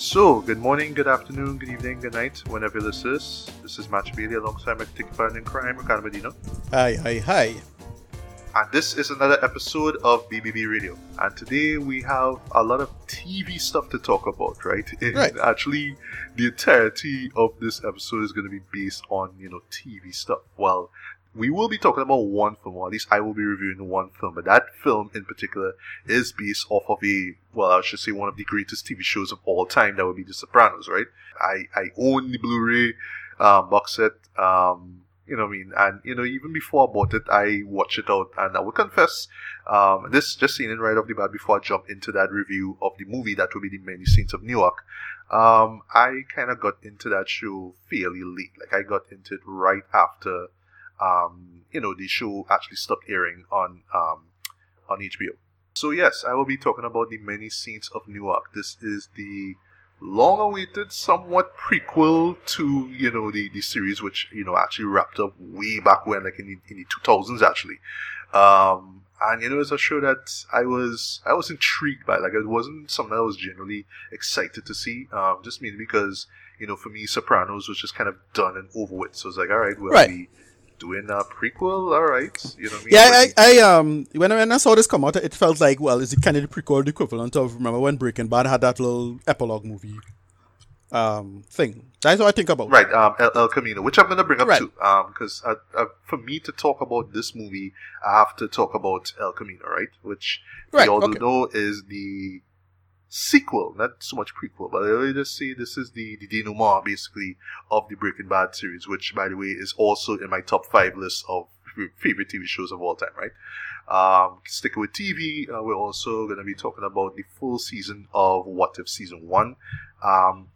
So, good morning, good afternoon, good evening, good night, whenever this is. This is Match Bailey alongside my particular partner in crime, Ricardo Medina. Hi, hi, hi. And this is another episode of BBB Radio. And today we have a lot of TV stuff to talk about, right? And Right. Actually, the entirety of this episode is going to be based on, you know, TV stuff. Well, we will be talking about one film, or at least I will be reviewing one film, but that film in particular is based off of a, well, I should say one of the greatest TV shows of all time. That would be The Sopranos, right? I, I own the Blu-ray um, box set. Um, you know what I mean? And, you know, even before I bought it, I watched it out. And I will confess, um, this just seeing it right off the bat before I jump into that review of the movie, that will be The Many Saints of Newark. Um, I kind of got into that show fairly late. Like, I got into it right after, um, you know, the show actually stopped airing on, um, on HBO. So, yes, I will be talking about The Many Saints of Newark. This is the long awaited somewhat prequel to you know the, the series which you know actually wrapped up way back when like in the, in the 2000s actually um and you know it's a show that i was i was intrigued by like it wasn't something i was generally excited to see um just mainly because you know for me sopranos was just kind of done and over with so it's like all right we'll Right. be doing a prequel all right you know what I mean? Yeah, I, I um when I, when I saw this come out, it felt like well, is it kind of the prequel, the equivalent of remember when Breaking Bad had that little epilogue movie, um thing. That's what I think about. Right, um, El, El Camino, which I'm going to bring up Right. too, um, because uh, uh, for me to talk about this movie, I have to talk about El Camino, right? Which Right, we all okay. know is the sequel, not so much prequel, but I will just say this is the the denouement basically of the Breaking Bad series, which by the way is also in my top five list of favorite TV shows of all time, right? Um, sticking with TV, uh, we're also going to be talking about the full season of What If season one. Um,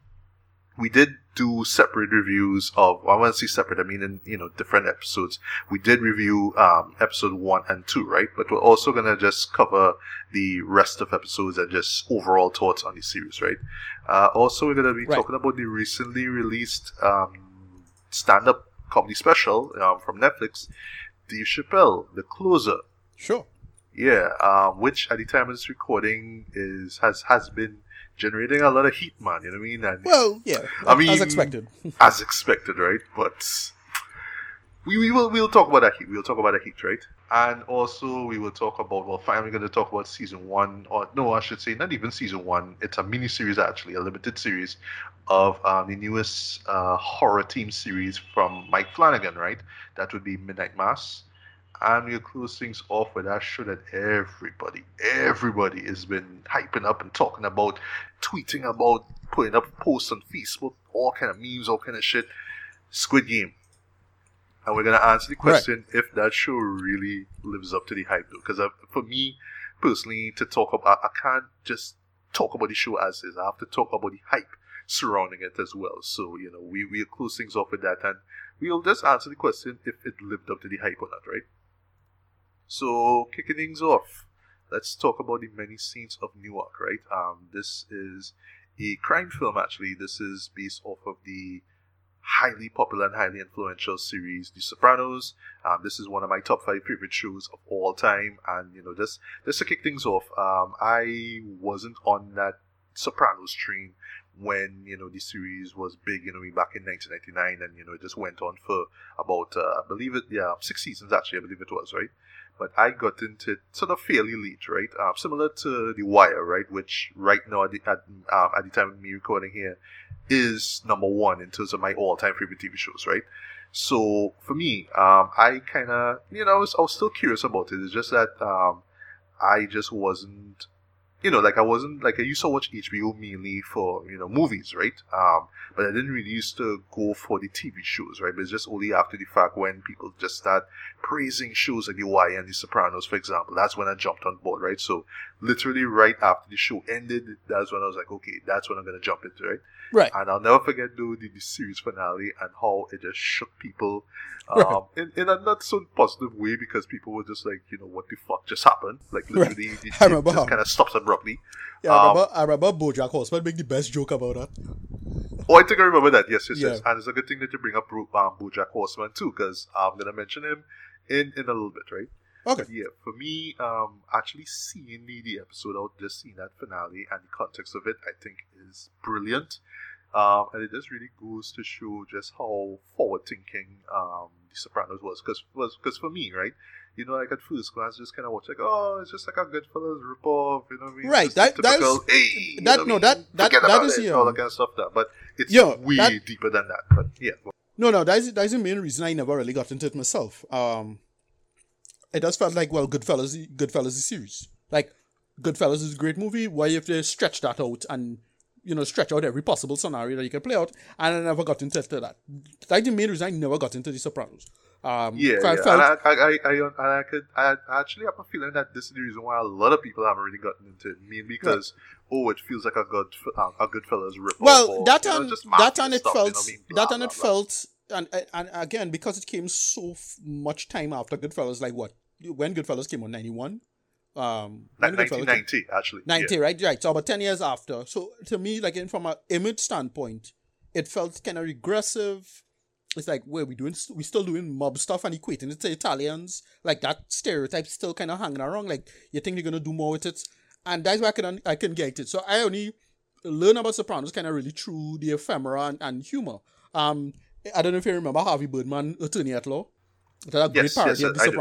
we did do separate reviews of I want to say separate, I mean in you know different episodes. We did review um, episode one and two, right? But we're also gonna just cover the rest of episodes and just overall thoughts on the series, right? Uh, also, we're gonna be Right. talking about the recently released um, stand-up comedy special um, from Netflix, Dave Chappelle, The Closer. Sure. Yeah, um, which at the time of this recording is has has been generating a lot of heat, man. You know what I mean? And Well, yeah. I mean- as expected. as expected, right? But we, we will we'll talk about that heat. We'll talk about that heat, right? And also we will talk about well, finally going to talk about season one, or no, I should say not even season one. It's a mini series actually, a limited series of um, the newest uh, horror team series from Mike Flanagan, right? That would be Midnight Mass. And we'll close things off with that show that everybody, everybody has been hyping up and talking about, tweeting about, putting up posts on Facebook, all kind of memes, all kind of shit. Squid Game. And we're gonna answer the question if that show really lives up to the hype, though. Because for me personally, to talk about, I can't just talk about the show as is. I have to talk about the hype surrounding it as well. So you know, we we'll close things off with that, and we'll just answer the question if it lived up to the hype or not, right? So kicking things off, let's talk about the many saints of Newark, right? Um, this is a crime film. Actually, this is based off of the highly popular and highly influential series The Sopranos. Um, this is one of my top five favorite shows of all time, and you know, just just to kick things off, um, I wasn't on that Sopranos train when you know the series was big, you know, back in 1999, and you know it just went on for about uh, I believe it, yeah, six seasons actually, I believe it was right. But I got into it sort of fairly late, right? Um, similar to The Wire, right? Which right now at the, at, um, at the time of me recording here is number one in terms of my all-time favorite TV shows, right? So for me, um, I kind of, you know, I was, I was still curious about it. It's just that um, I just wasn't, you know, like I wasn't like I used to watch HBO mainly for you know movies, right? Um, but I didn't really used to go for the TV shows, right? But it's just only after the fact when people just start praising shows like The Wire and The Sopranos, for example. That's when I jumped on board, right? So literally right after the show ended, that's when I was like, okay, that's when I'm gonna jump into, right? Right. And I'll never forget though the, the series finale and how it just shook people um, Right. in, in a not so positive way because people were just like, you know, what the fuck just happened? Like Right. literally, it, I it just kind of stops abruptly. Yeah, I Um, remember, I remember Bojack Horseman make the best joke about that. Oh, I think I remember that. Yes, yes, yes. And it's a good thing that you bring up Bro- um, BoJack Horseman too, because I'm gonna mention him in in a little bit, right? Okay. Yeah, for me, um, actually seeing the, the episode out, just seeing that finale and the context of it, I think is brilliant. Um, and it just really goes to show just how forward thinking um, The Sopranos was. Because was, cause for me, right, you know, like at first glance, just kind of watch like, oh, it's just like a Goodfellas ripoff, you know what I mean? Right, that- the that's- typical, hey, you that- know no, that- that- Forget that is, it, yeah. all that kind of stuff. That, but it's Yeah, way that- deeper than that. But yeah, No, no, that's that's the main reason I never really got into it myself. Um, it does felt like well, Goodfellas, Goodfellas is a series. Like Goodfellas is a great movie. Why if they stretch that out and you know stretch out every possible scenario that you can play out? And I never got into that. That's the main reason I never got into The Sopranos. Um, Yeah, I yeah. felt- and I, I, I, I, I could, I actually have a feeling that this is the reason why a lot of people haven't really gotten into it. Mainly because, oh, it feels like a good, uh, a Goodfellas rip. well, that you know, that and it stuff, felt you know I mean? that Blah, and blah, it blah. felt and and again because it came so f- much time after Goodfellas, like what when Goodfellas came on ninety one. Um, when Like came- 1990, actually. 90 right right. So about 10 years after. So to me like in, from an image standpoint it felt kind of regressive. It's like where we doing we still doing mob stuff and equating it to italians. Like that stereotype still kind of hanging around. Like you think you're gonna do more with it? And that's why i can i can get it. So i only learn about sopranos kind of really through the ephemera and, and humor. Um i don't know if you remember harvey birdman attorney at law. That a great Yes, parody yes, of the I do.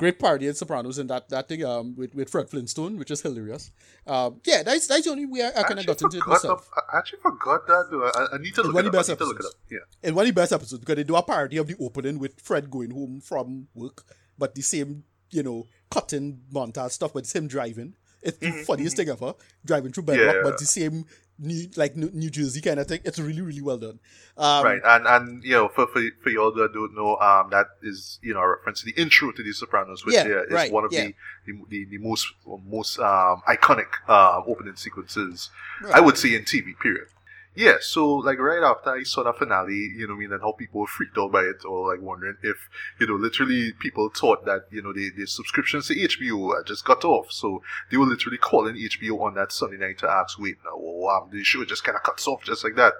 Great parody in Sopranos and that that thing um with, with Fred Flintstone, which is hilarious. Um, yeah, that's that's the only way I, I kind of got into it myself. of- I actually forgot that. Though. I, I need to look it up. the I best need to look it up. Yeah. In one of the best episodes because they do a parody of the opening with Fred going home from work, but the same you know cutting montage stuff, but it's him driving. It's the funniest thing ever, driving through Bedrock, Mm-hmm, Yeah. but the same New, like New, Jersey kind of thing. It's really really well done. Um, right, and and you know, for for, for y'all that don't know, um, that is you know a reference to the intro to The Sopranos, which Yeah, yeah, is right, one of yeah. the, the the the most most um iconic uh opening sequences Right. I would say in TV. Period. Yeah, so like right after I saw the finale, you know, I mean, and how people were freaked out by it, or like wondering if, you know, literally people thought that, you know, the, the subscriptions to HBO had just got off. So they were literally calling HBO on that Sunday night to ask, wait, now, wow, the show just kind of cuts off just like that.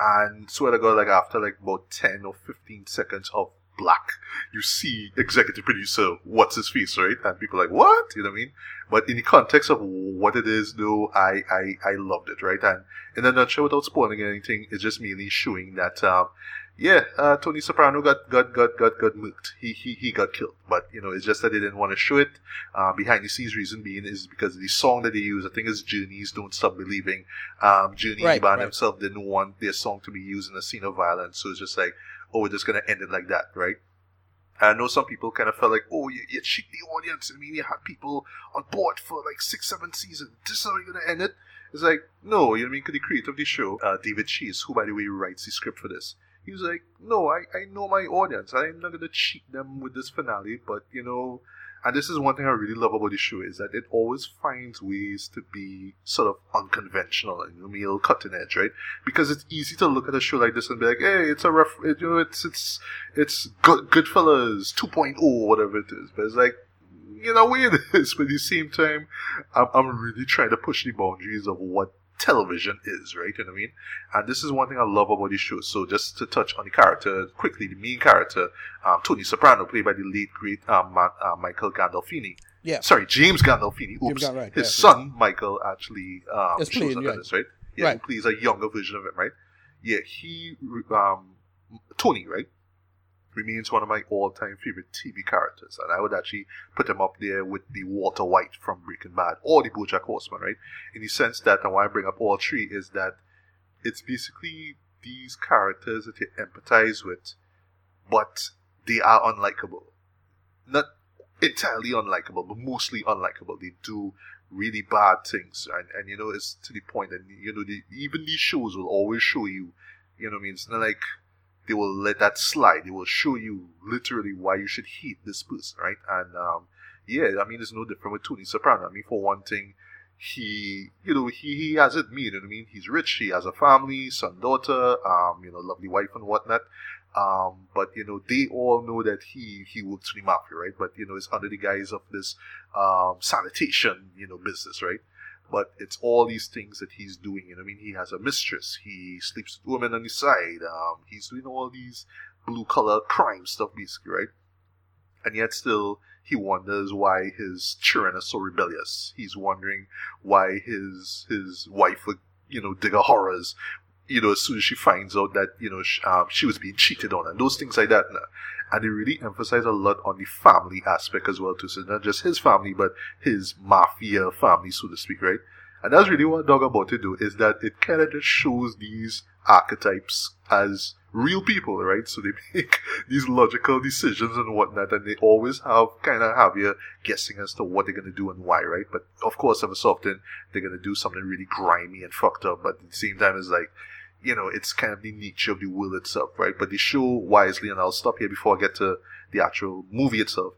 And swear to God, like after like about 10 or 15 seconds of black, you see executive producer, what's his face, right? And people are like, what? You know what I mean? But in the context of what it is, though, I, I, I loved it, right? And in a nutshell, without spoiling anything, it's just merely showing that, um, yeah, uh, Tony Soprano got, got, got, got, got murked. He, he, he got killed. But, you know, it's just that they didn't want to show it. Uh, behind the scenes reason being is because the song that they use, I think is Journey's Don't Stop Believing. Um, Journey, Right, the band right. himself didn't want their song to be used in a scene of violence. So it's just like, oh, we're just going to end it like that, right? I know some people kind of felt like, oh, you, you cheat the audience. I mean, you had people on board for like six, seven seasons. This is how you're going to end it. It's like, no, you know what I mean? the creator of the show, uh, David Chase, who, by the way, writes the script for this, he was like, no, I, I know my audience. I'm not going to cheat them with this finale, but, you know, and this is one thing I really love about the show is that it always finds ways to be sort of unconventional and you know, cutting edge, right? Because it's easy to look at a show like this and be like, hey, it's a rough, you know, it's it's it's good Goodfellas 2.0, whatever it is. But it's like, you know, way it is. But at the same time, I'm, I'm really trying to push the boundaries of what television is, right? You know what I mean? And this is one thing I love about the show. So just to touch on the character quickly, the main character, um, Tony Soprano, played by the late great um, uh, Michael Gandolfini. Yeah. Sorry, James Gandolfini. Oops. James right, His yeah. son Michael actually um, Is shows playing, up yeah. in this, right? Yeah, Right. he plays a younger version of him, right? Yeah, he um, Tony, right? Remains one of my all-time favorite TV characters, and I would actually put him up there with the Walter White from Breaking Bad or the BoJack Horseman, right? In the sense that, and why I bring up all three is that it's basically these characters that you empathize with, but they are unlikable. Not entirely unlikable, but mostly unlikable. They do really bad things, and, and you know, it's to the point that you know, even these shows will always show you, you know, I mean, it's not like they will let that slide. They will show you literally why you should hate this person, right? And um, yeah, I mean, it's no different with Tony Soprano. I mean, for one thing, he, you know, he, he has it made. You know what I mean? He's rich. He has a family, son, daughter, um, you know, lovely wife and whatnot. Um, but you know, they all know that he he works for the mafia, right? But you know, it's under the guise of this um, sanitation, you know, business, right? But it's all these things that he's doing. You know, I mean, he has a mistress. He sleeps with women on his side. Um, he's doing all these blue collar crime stuff, basically, right? and yet still he wonders why his children are so rebellious. He's wondering why his his wife would you know dig horrors. You know, as soon as she finds out that you know she, um, she was being cheated on and those things like that, and they really emphasize a lot on the family aspect as well too. So not just his family, but his mafia family, so to speak, right? And that's really what Dog About to do is that it kind of just shows these archetypes as real people, right? So they make these logical decisions and whatnot, and they always have kind of have you guessing as to what they're gonna do and why, right? But of course, every so often they're gonna do something really grimy and fucked up, but at the same time, it's like, you know, it's kind of the nature of the will itself, right? But the show wisely, and I'll stop here before I get to the actual movie itself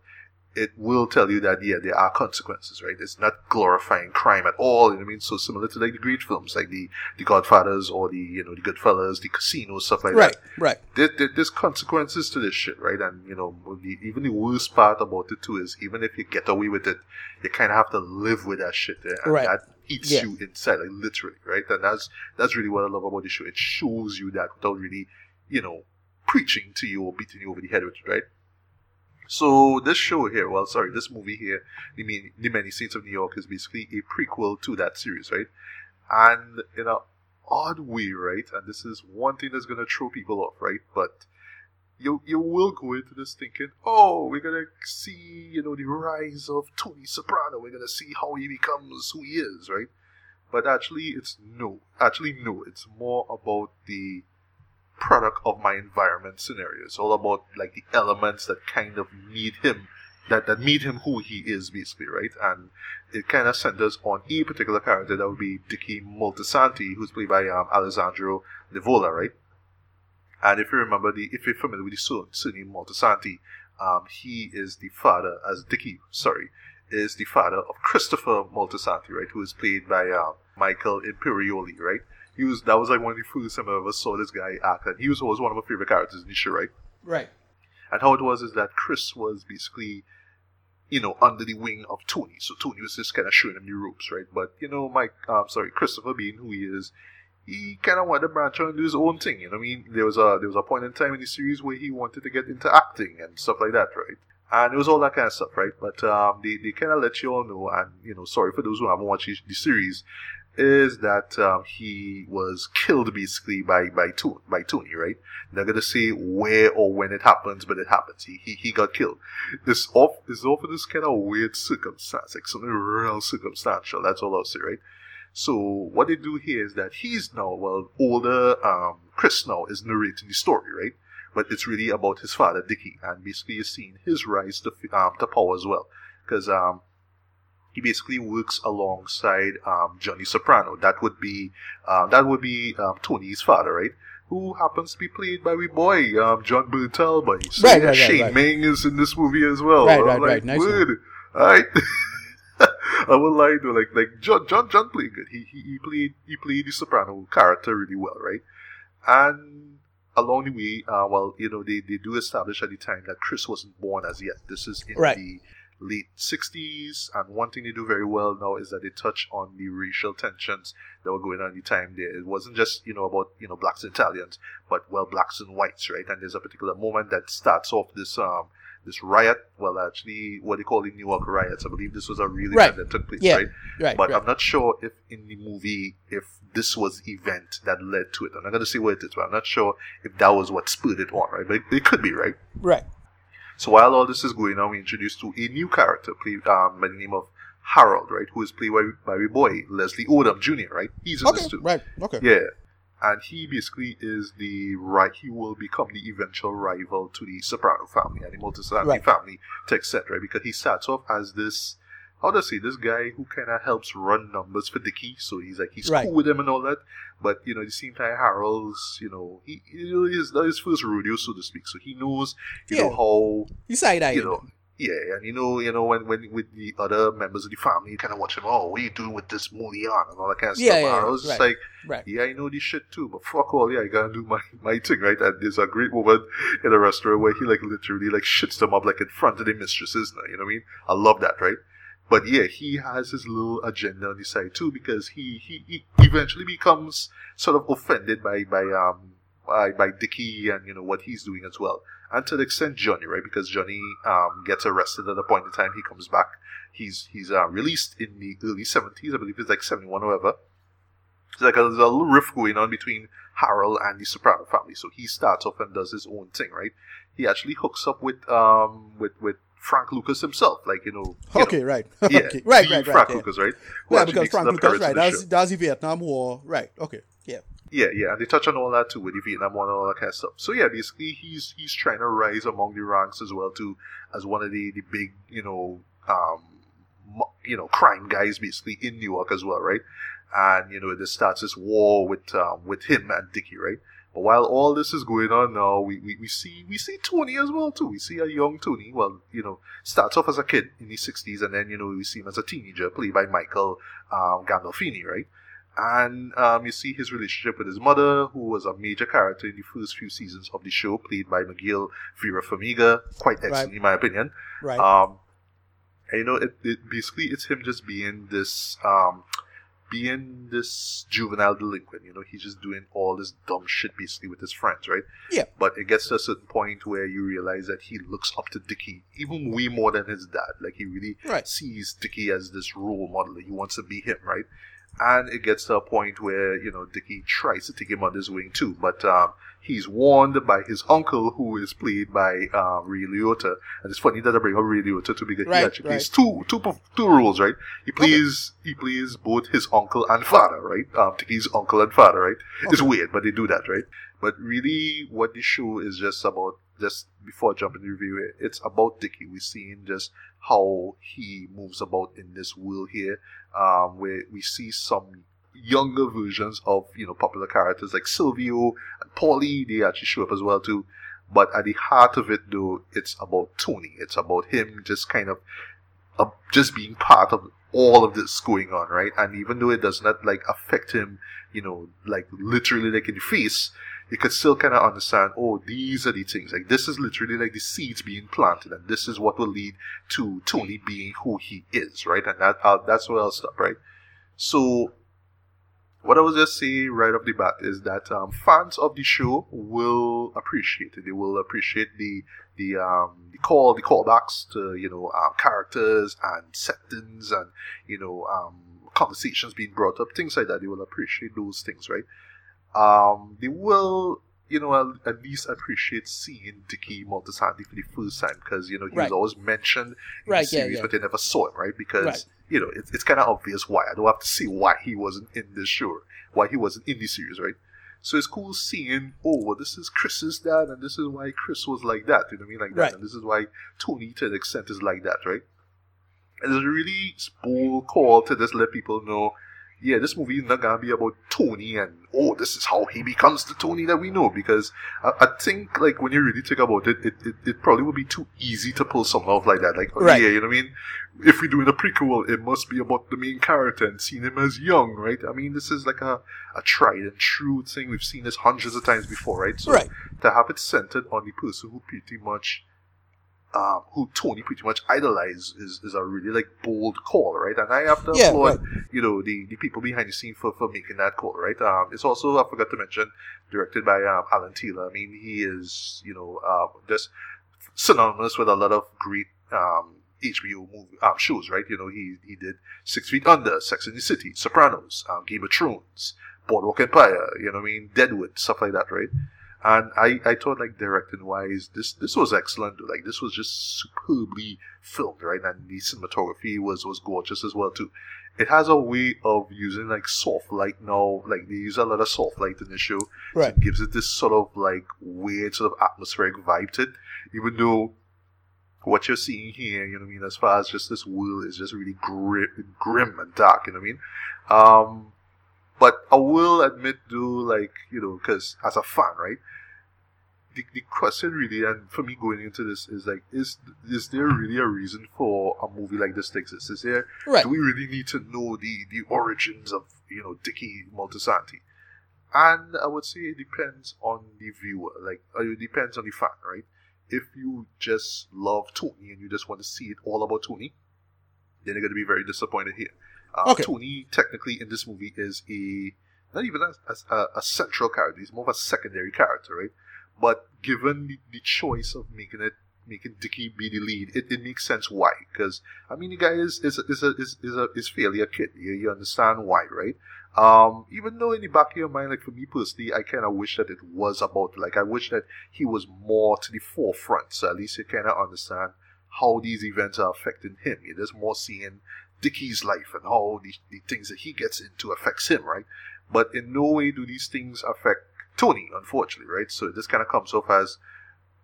it will tell you that yeah, there are consequences, right? It's not glorifying crime at all. You know what I mean? So similar to like the great films, like the the Godfathers or the you know the Goodfellas, the Casino stuff like right, that. Right, right. There, there, there's consequences to this shit, right? And you know, the, even the worst part about it too is even if you get away with it, you kind of have to live with that shit there, and right. that eats yeah. you inside, like literally, right? And that's that's really what I love about the show. It shows you that without really, you know, preaching to you or beating you over the head with it, right? So this show here, well, sorry, this movie here, the, many, the Many Saints of Newark, is basically a prequel to that series, right? And in an odd way, right? And this is one thing that's gonna throw people off, right? But you you will go into this thinking, oh, we're gonna see, you know, the rise of Tony Soprano. We're gonna see how he becomes who he is, right? But actually, it's no. Actually, no. It's more about the product of my environment scenario. It's all about like the elements that kind of made him that that made him who he is basically, right? And it kind of centers on a particular character that would be Dicky Moltisanti, who's played by um, Alessandro Nivola, right? And if you remember the if you're familiar with the son, surname Moltisanti, um, he is the father as Dicky, sorry, is the father of Christopher Moltisanti, right? Who is played by uh, Michael Imperioli, right? he was that was like one of the first time I ever saw this guy act, and he was always one of my favorite characters in the show, right? Right. And how it was is that Chris was basically, you know, under the wing of Tony, so Tony was just kind of showing him the ropes, right? But you know, Mike, um, sorry, Christopher being who he is, he kind of wanted to branch out and do his own thing. You know, I mean, there was a there was a point in time in the series where he wanted to get into acting and stuff like that, right? And it was all that kind of stuff, right? But um, they, they kind of let you all know, and you know, sorry for those who haven't watched the series, is that um, he was killed basically by by Tony, by Tony, right? Not gonna say where or when it happens, but it happens. He he, he got killed. This off is often this kind of weird circumstance, like something real circumstantial. That's all I'll say, right? So what they do here is that he's now well older. Um, Chris now is narrating the story, right? But it's really about his father, Dicky, and basically you're seeing his rise to um, to power as well, because um he basically works alongside um, Johnny Soprano. That would be uh, that would be um, Tony's father, right? Who happens to be played by we boy um, Jon Bernthal, by so right, right, Shane right, Meng is in this movie as well. Right, right, like, right. Nice good. Right. I will lie though, like like John John John played good. He, he he played he played the Soprano character really well, right? And along the way, uh, well, you know, they, they do establish at the time that Chris wasn't born as yet. This is in right. the late 60s. And one thing they do very well now is that they touch on the racial tensions that were going on at the time there. It wasn't just, you know, about, you know, blacks and Italians, but, well, blacks and whites, right? And there's a particular moment that starts off this, um, this riot. Well, actually, what they call the Newark riots. I believe this was a real right. event that took place, yeah. right? Right. But right. I'm not sure if in the movie, if this was the event that led to it. I'm not going to say what it is, but I'm not sure if that was what spurred it on, right? But it, it could be, right? Right. So while all this is going on, we introduced to a new character played um, by the name of Harold, right? Who is played by, by boy Leslie Odom Jr., right? He's in okay, this too. Right. Okay. Yeah. And he basically is the right. He will become the eventual rival to the Soprano family and the Moltisanti Right. family, to etc. Because he starts off as this, how do I say, this guy who kind of helps run numbers for Dicky. So he's like he's Right. cool with him and all that. But you know, at the same time, Harold's, you know, he, know, his, his first rodeo, so to speak. So he knows, you know, Yeah. how You side you know, yeah, and you know, you know, when when with the other members of the family, you kind of watch him. Oh, what are you doing with this Mulian and all that kind of Yeah, stuff. yeah, I was just like, Right. yeah, I know this shit too, but fuck all, yeah, I gotta do my my thing, right? And there's a great woman in a restaurant where he like literally like shits them up like in front of the mistresses. You know what I mean? I love that, right? But yeah, he has his little agenda on the side too because he he, he eventually becomes sort of offended by by um by, by Dickie and you know what he's doing as well, and to the extent Johnny, right? Because Johnny um, gets arrested at the point in time he comes back. He's he's uh, released in the early seventies, I believe it's like seventy one or whatever. It's like a, there's a little rift going on between Harold and the Soprano family. So he starts off and does his own thing, right? He actually hooks up with um with with Frank Lucas himself, like you know. You okay, know, right. Yeah, okay. Right, right, right. Frank yeah. Lucas, right? Who Yeah, because Frank Lucas, right? That's that's the Vietnam War, right? Okay, yeah. Yeah, yeah, and they touch on all that too with the Vietnam War and all that kind of stuff. So yeah, basically he's he's trying to rise among the ranks as well too, as one of the the big you know um you know crime guys basically in New York as well, right? And you know this starts this war with um, with him and Dickie, right? But while all this is going on now, we, we, we see we see Tony as well too. We see a young Tony. Well, you know, starts off as a kid in his sixties, and then you know we see him as a teenager, played by Michael um, Gandolfini, right? And um, you see his relationship with his mother, who was a major character in the first few seasons of the show, played by Miguel Vera Farmiga, quite excellent Right. in my opinion. Right. Um, and you know, it, it basically it's him just being this, um, being this juvenile delinquent. You know, he's just doing all this dumb shit basically with his friends, right? Yeah. But it gets to a certain point where you realize that he looks up to Dickie even way more than his dad. Like he really Right. sees Dickie as this role model. He wants to be him, right? And it gets to a point where, you know, Dickie tries to take him under his wing too. But um, he's warned by his uncle, who is played by um, Ray Liotta. And it's funny that I bring up Ray Liotta too, because Right, he actually right. plays two, two, roles, right? He plays he plays both his uncle and father, right? Um, Dickie's uncle and father, right? It's weird, but they do that, right? But really, what the show is just about, just before jumping to review it, it's about Dickie. We're seeing just how he moves about in this world here, um, where we see some younger versions of you know popular characters like Silvio and Paulie. They actually show up as well too. But at the heart of it, though, it's about Tony. It's about him just kind of uh, just being part of all of this going on, right? And even though it does not like affect him, you know, like literally like in the face, you could still kind of understand, oh, these are the things. Like this is literally like the seeds being planted, and this is what will lead to Tony being who he is, right? And that uh, that's where I'll stop, right? So, what I was just saying right off the bat is that um, fans of the show will appreciate it. They will appreciate the the um, the call the callbacks to you know um, characters and settings and you know um, conversations being brought up, things like that. They will appreciate those things, right? Um, they will you know at, at least appreciate seeing Dicky Moltisanti for the first time because you know he Right. was always mentioned in Right, the series, yeah. but they never saw him, right? Because Right. you know it's, it's kind of obvious why. I don't have to see why he wasn't in this show, why he wasn't in the series, right? So it's cool seeing, oh, well, this is Chris's dad, and this is why Chris was like that. You know what I mean? Like that, and this is why Tony, to an extent, is like that, right? And it's a really bold call to just let people know, yeah, this movie is not gonna be about Tony and oh, this is how he becomes the Tony that we know. Because I, I think, like, when you really think about it, it, it, it probably would be too easy to pull something off like that. Like, Right. yeah, you know what I mean? If we're doing a prequel, it must be about the main character and seeing him as young, right? I mean, this is like a, a tried and true thing. We've seen this hundreds of times before, right? So Right. to have it centered on the person who pretty much um, who Tony pretty much idolized is, is a really like bold call, right? And I have to Yeah, applaud, you know, the, the people behind the scene for, for making that call, right? Um, it's also I forgot to mention directed by um, Alan Taylor. I mean, he is you know um, just synonymous with a lot of great um, HBO movie um, shows, right? You know, he he did Six Feet Under, Sex and the City, Sopranos, um, Game of Thrones, Boardwalk Empire, you know what I mean, Deadwood, stuff like that, right? And I, I thought like directing wise, this this was excellent. Like this was just superbly filmed, right? And the cinematography was was gorgeous as well too. It has a way of using like soft light now. Like they use a lot of soft light in the show. Right. It gives it this sort of like weird sort of atmospheric vibe to it. Even though what you're seeing here, you know what I mean, as far as just this world is just really grim, grim and dark, you know what I mean? Um, but I will admit, though, like, you know, because as a fan, right? The, the question really, and for me going into this, is like, is is there really a reason for a movie like this to exist? Is there, Right. do we really need to know the, the origins of, you know, Dickie Moltisanti? And I would say it depends on the viewer, like, uh, it depends on the fan, right? If you just love Tony and you just want to see it all about Tony, then you're going to be very disappointed here. Uh, Okay. Tony, technically, in this movie, is a not even as a, a, central character. He's more of a secondary character, right? But given the, the choice of making it making Dickie be the lead, it, it makes sense why. Because I mean, the guy is is is a, is is, a, is fairly a kid. You, you understand why, right? Um, even though in the back of your mind, like for me personally, I kind of wish that it was about like I wish that he was more to the forefront, so at least you kind of understand how these events are affecting him. You're just more seeing Dickie's life and how the, the things that he gets into affects him, right? But in no way do these things affect Tony, unfortunately, right? So this kind of comes off as,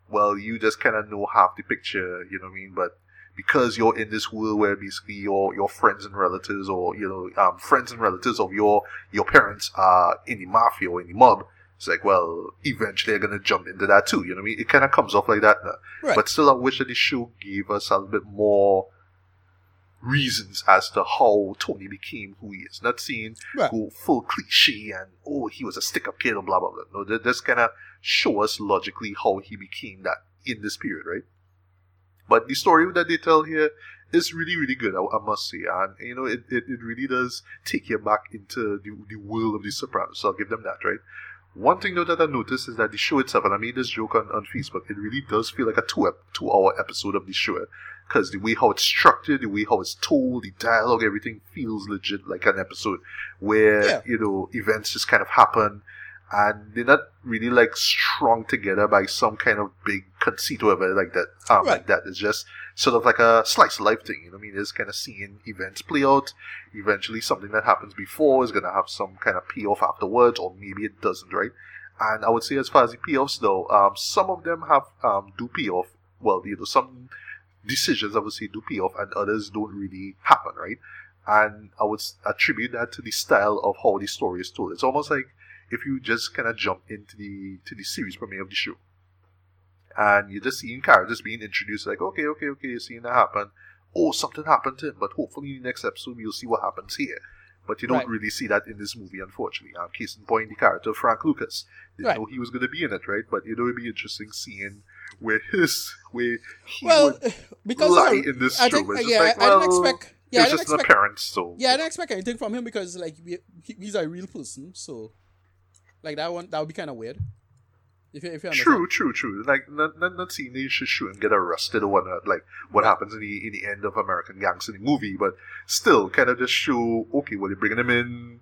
well, you just kind of know half the picture, you know what I mean? But because you're in this world where basically your your friends and relatives or you know um, friends and relatives of your your parents are in the mafia or in the mob it's like well eventually they're gonna jump into that too you know what I mean it kind of comes off like that. Right. but still I wish that the show gave us a little bit more reasons as to how Tony became who he is not seeing right. go full cliche and oh he was a stick up kid or blah blah blah no this kind of show us logically how he became that in this period right but the story that they tell here is really, really good, I, I must say. And, you know, it, it, it, really does take you back into the, the world of The Sopranos. So I'll give them that, right? One thing though that I noticed is that the show itself, and I made this joke on, on Facebook, it really does feel like a two, two hour episode of the show. Because the way how it's structured, the way how it's told, the dialogue, everything feels legit like an episode where, yeah. you know, events just kind of happen and they're not really like strung together by some kind of big conceit or whatever like that. Um, right. Like that. It's just sort of like a slice of life thing. You know, I mean, it's kind of seeing events play out. Eventually, something that happens before is going to have some kind of payoff afterwards, or maybe it doesn't, right? And I would say, as far as the payoffs though, um, some of them have um, do payoff. Well, you know, some decisions obviously do payoff, and others don't really happen, right? And I would attribute that to the style of how the story is told. It's almost like if you just kind of jump into the to the series premiere of the show, and you're just seeing characters being introduced, like okay, okay, okay, you're seeing that happen. Oh, something happened to him, but hopefully in the next episode we'll see what happens here. But you don't right. really see that in this movie, unfortunately. Um, case in point, the character of Frank Lucas. Didn't right. know he was going to be in it, right? But you know, it'd be interesting seeing where his where he well, would because lie in this I show. Think, yeah, like, well, I didn't expect. Yeah, I didn't expect, an appearance, so yeah, I didn't expect anything from him because like he's a real person, so like that one, that would be kind of weird. If you, if you true, true, true. Like not, not, not seeing they shoot and get arrested or whatnot. Like what happens in the in the end of American Gangster the movie, but still kind of just show okay, well they're bringing him in,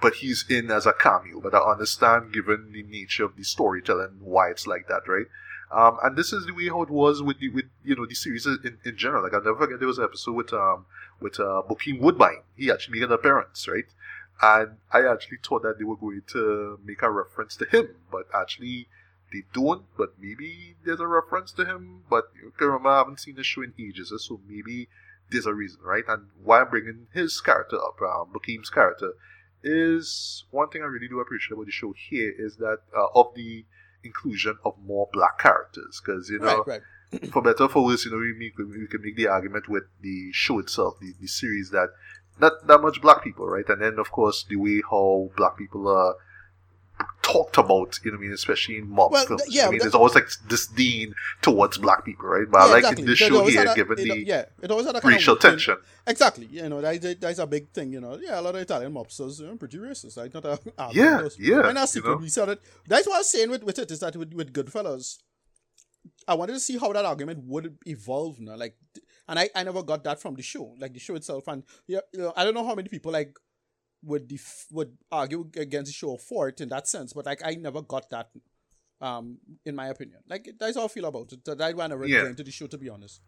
but he's in as a cameo. But I understand given the nature of the storytelling why it's like that, right? Um, and this is the way how it was with the with you know the series in, in general. Like I'll never forget there was an episode with um with uh Bokeem Woodbine. He actually made an appearance, right? And I actually thought that they were going to make a reference to him, but actually they don't. But maybe there's a reference to him. But you can remember, I haven't seen the show in ages, so maybe there's a reason, right? And why I'm bringing his character up, um, Bokeem's character, is one thing I really do appreciate about the show here is that uh, of the inclusion of more black characters, because you know. Right, right. for better for worse, you know, we, make, we can make the argument with the show itself, the, the series, that not that much black people, right? And then of course the way how black people are talked about, you know, I mean, especially in mob well, films. Yeah, I mean, there's always like disdain towards black people, right? But yeah, I like exactly. in this show here, given the yeah, it always had a racial kind of, tension. Exactly, you know, that, that's a big thing, you know. Yeah, a lot of Italian mobsters are pretty racist, right? Not a, yeah, yeah. And that's secret. We saw that. That's what I was saying with, with it is that with, with Goodfellas, I wanted to see how that argument would evolve now. Like, and I, I never got that from the show, like the show itself. And yeah, you know, I don't know how many people like would def- would argue against the show for it in that sense, but like I never got that. Um, in my opinion, like that's how I feel about it. That I want to yeah. into the show, to be honest.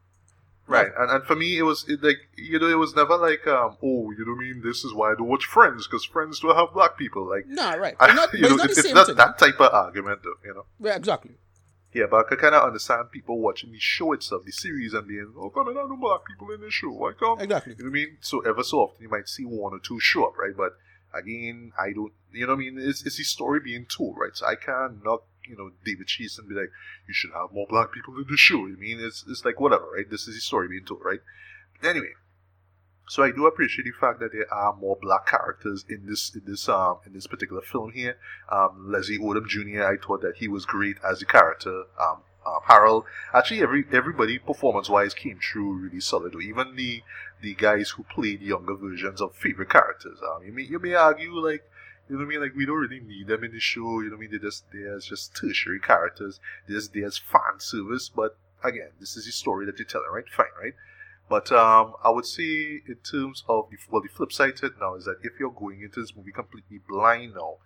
Right, and, and for me, it was it, like you know, it was never like um, oh, you know, what I mean, this is why I don't watch Friends because Friends don't have black people. Like, nah, right, I, not, you know, it's, it's not that type of argument, though, you know. Yeah, exactly. Yeah, but I can kind of understand people watching the show itself, the series, and being, oh, come on, I know black people in the show. Why come? Exactly. You know what I mean? So ever so often you might see one or two show up, right? But again, I don't, you know what I mean? It's, it's the story being told, right? So I can't knock, you know, David Chase and be like, you should have more black people in the show. I mean, it's, it's like whatever, right? This is the story being told, right? But anyway, so I do appreciate the fact that there are more black characters in this in this um in this particular film here. Um, Leslie Odom Jr. I thought that he was great as a character. Um, um, Harold. Actually, every everybody performance wise came through really solid. Even the the guys who played younger versions of favorite characters. Um, you may you may argue like you know what I mean? Like we don't really need them in the show. You know what I mean? They're just there as just tertiary characters. They're just there fan service. But again, this is the story that you're telling, right? Fine, right? But um, I would say in terms of the well, the flip side to it now is that if you're going into this movie completely blind now,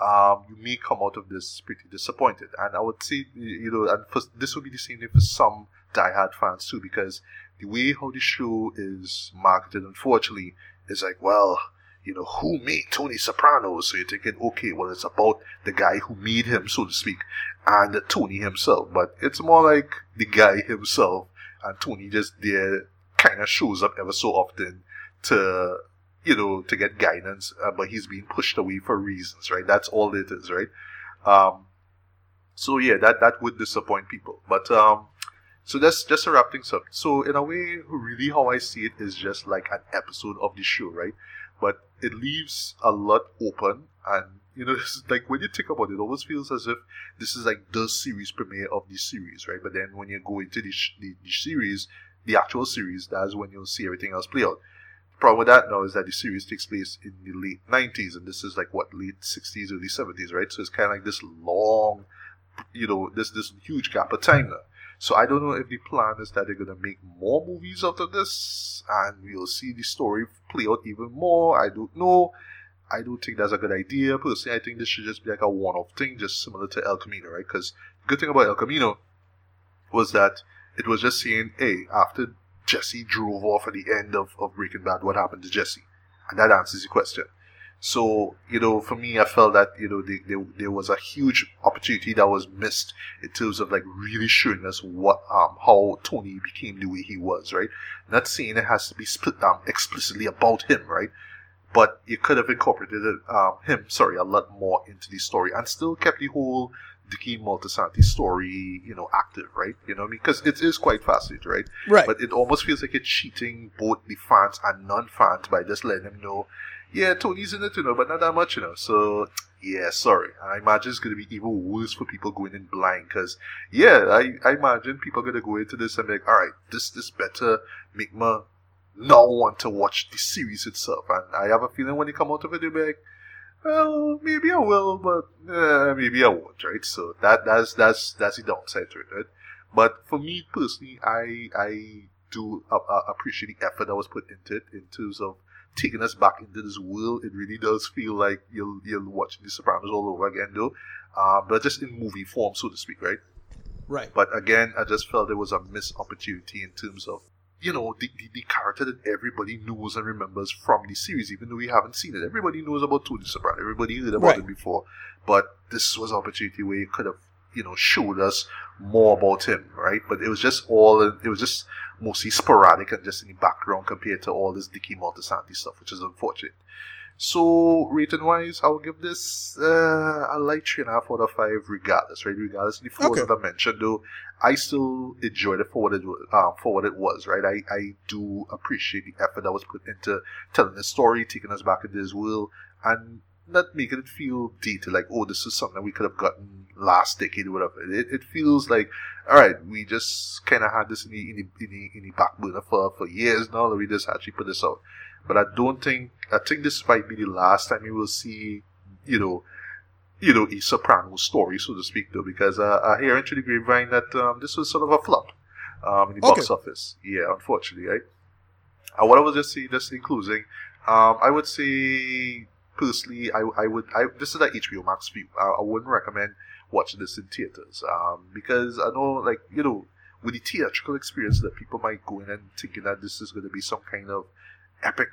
um, you may come out of this pretty disappointed. And I would say, you know, and for, this would be the same thing for some diehard fans too, because the way how the show is marketed, unfortunately, is like, well, you know, who made Tony Soprano? So you're thinking, okay, well, it's about the guy who made him, so to speak, and Tony himself. But it's more like the guy himself, and Tony just there kind of shows up ever so often to, you know, to get guidance, uh, but he's being pushed away for reasons, right? That's all it is, right? Um, so yeah, that that would disappoint people, but um, so that's just to wrap things up. So in a way, really, how I see it is just like an episode of the show, right? but it leaves a lot open and you know like when you think about it, it always feels as if this is like the series premiere of the series right but then when you go into the, the, the series the actual series that's when you'll see everything else play out the problem with that now is that the series takes place in the late 90s and this is like what late 60s early 70s right so it's kind of like this long you know this this huge gap of time now so I don't know if the plan is that they're gonna make more movies of this, and we'll see the story play out even more. I don't know. I don't think that's a good idea. Personally, I think this should just be like a one-off thing, just similar to El Camino, right? Because the good thing about El Camino was that it was just saying, hey, after Jesse drove off at the end of, of Breaking Bad, what happened to Jesse? And that answers the question. So, you know, for me, I felt that, you know, there was a huge opportunity that was missed in terms of like really showing us what, um, how Tony became the way he was, right? Not saying it has to be split, down explicitly about him, right? But you could have incorporated um, him, sorry, a lot more into the story and still kept the whole Dicky Moltisanti story, you know, active, right? You know I mean? Because it is quite fascinating, right? Right. But it almost feels like it's cheating both the fans and non-fans by just letting them know yeah, Tony's in it, you know, but not that much, you know. So, yeah, sorry. I imagine it's going to be even worse for people going in blind because, yeah, I, I imagine people are going to go into this and be like, all right, this this better make me not want to watch the series itself. And I have a feeling when they come out of it, they'll be like, well, maybe I will, but uh, maybe I won't, right? So that that's that's that's the downside to it, right? But for me personally, I I do uh, uh, appreciate the effort that was put into it in terms of taking us back into this world. It really does feel like you're, you're watching The Sopranos all over again, though. Uh, but just in movie form, so to speak, right? Right. But again, I just felt there was a missed opportunity in terms of, you know, the, the, the, character that everybody knows and remembers from the series, even though we haven't seen it. Everybody knows about Tony Soprano. Everybody heard about right. it before. But this was an opportunity where you could have, you know, showed us more about him, right? But it was just all, it was just mostly sporadic and just in the background compared to all this Dicky Moltisanti stuff, which is unfortunate. So, rating wise, I'll give this uh, a light three and a half out of five, regardless, right? Regardless of the flaws okay. that I mentioned, though, I still enjoyed it for what it was, um, for what it was, right? I, I do appreciate the effort that was put into telling the story, taking us back into this world, and not making it feel dated, like, oh, this is something we could have gotten last decade or whatever. It, it feels like, all right, we just kind of had this in the, in the, in the, in the back burner for, for years now that we just actually put this out. But I don't think, I think this might be the last time you will see, you know, you know, a soprano story, so to speak, though, because uh, I hear into the grapevine that um, this was sort of a flop um, in the okay. box office. Yeah, unfortunately, right? Uh, what I was just saying, just in closing, um, I would say personally, I, I would I this is like HBO Max view. I, I wouldn't recommend watching this in theaters um, because I know like you know with the theatrical experience that people might go in and thinking that this is going to be some kind of epic,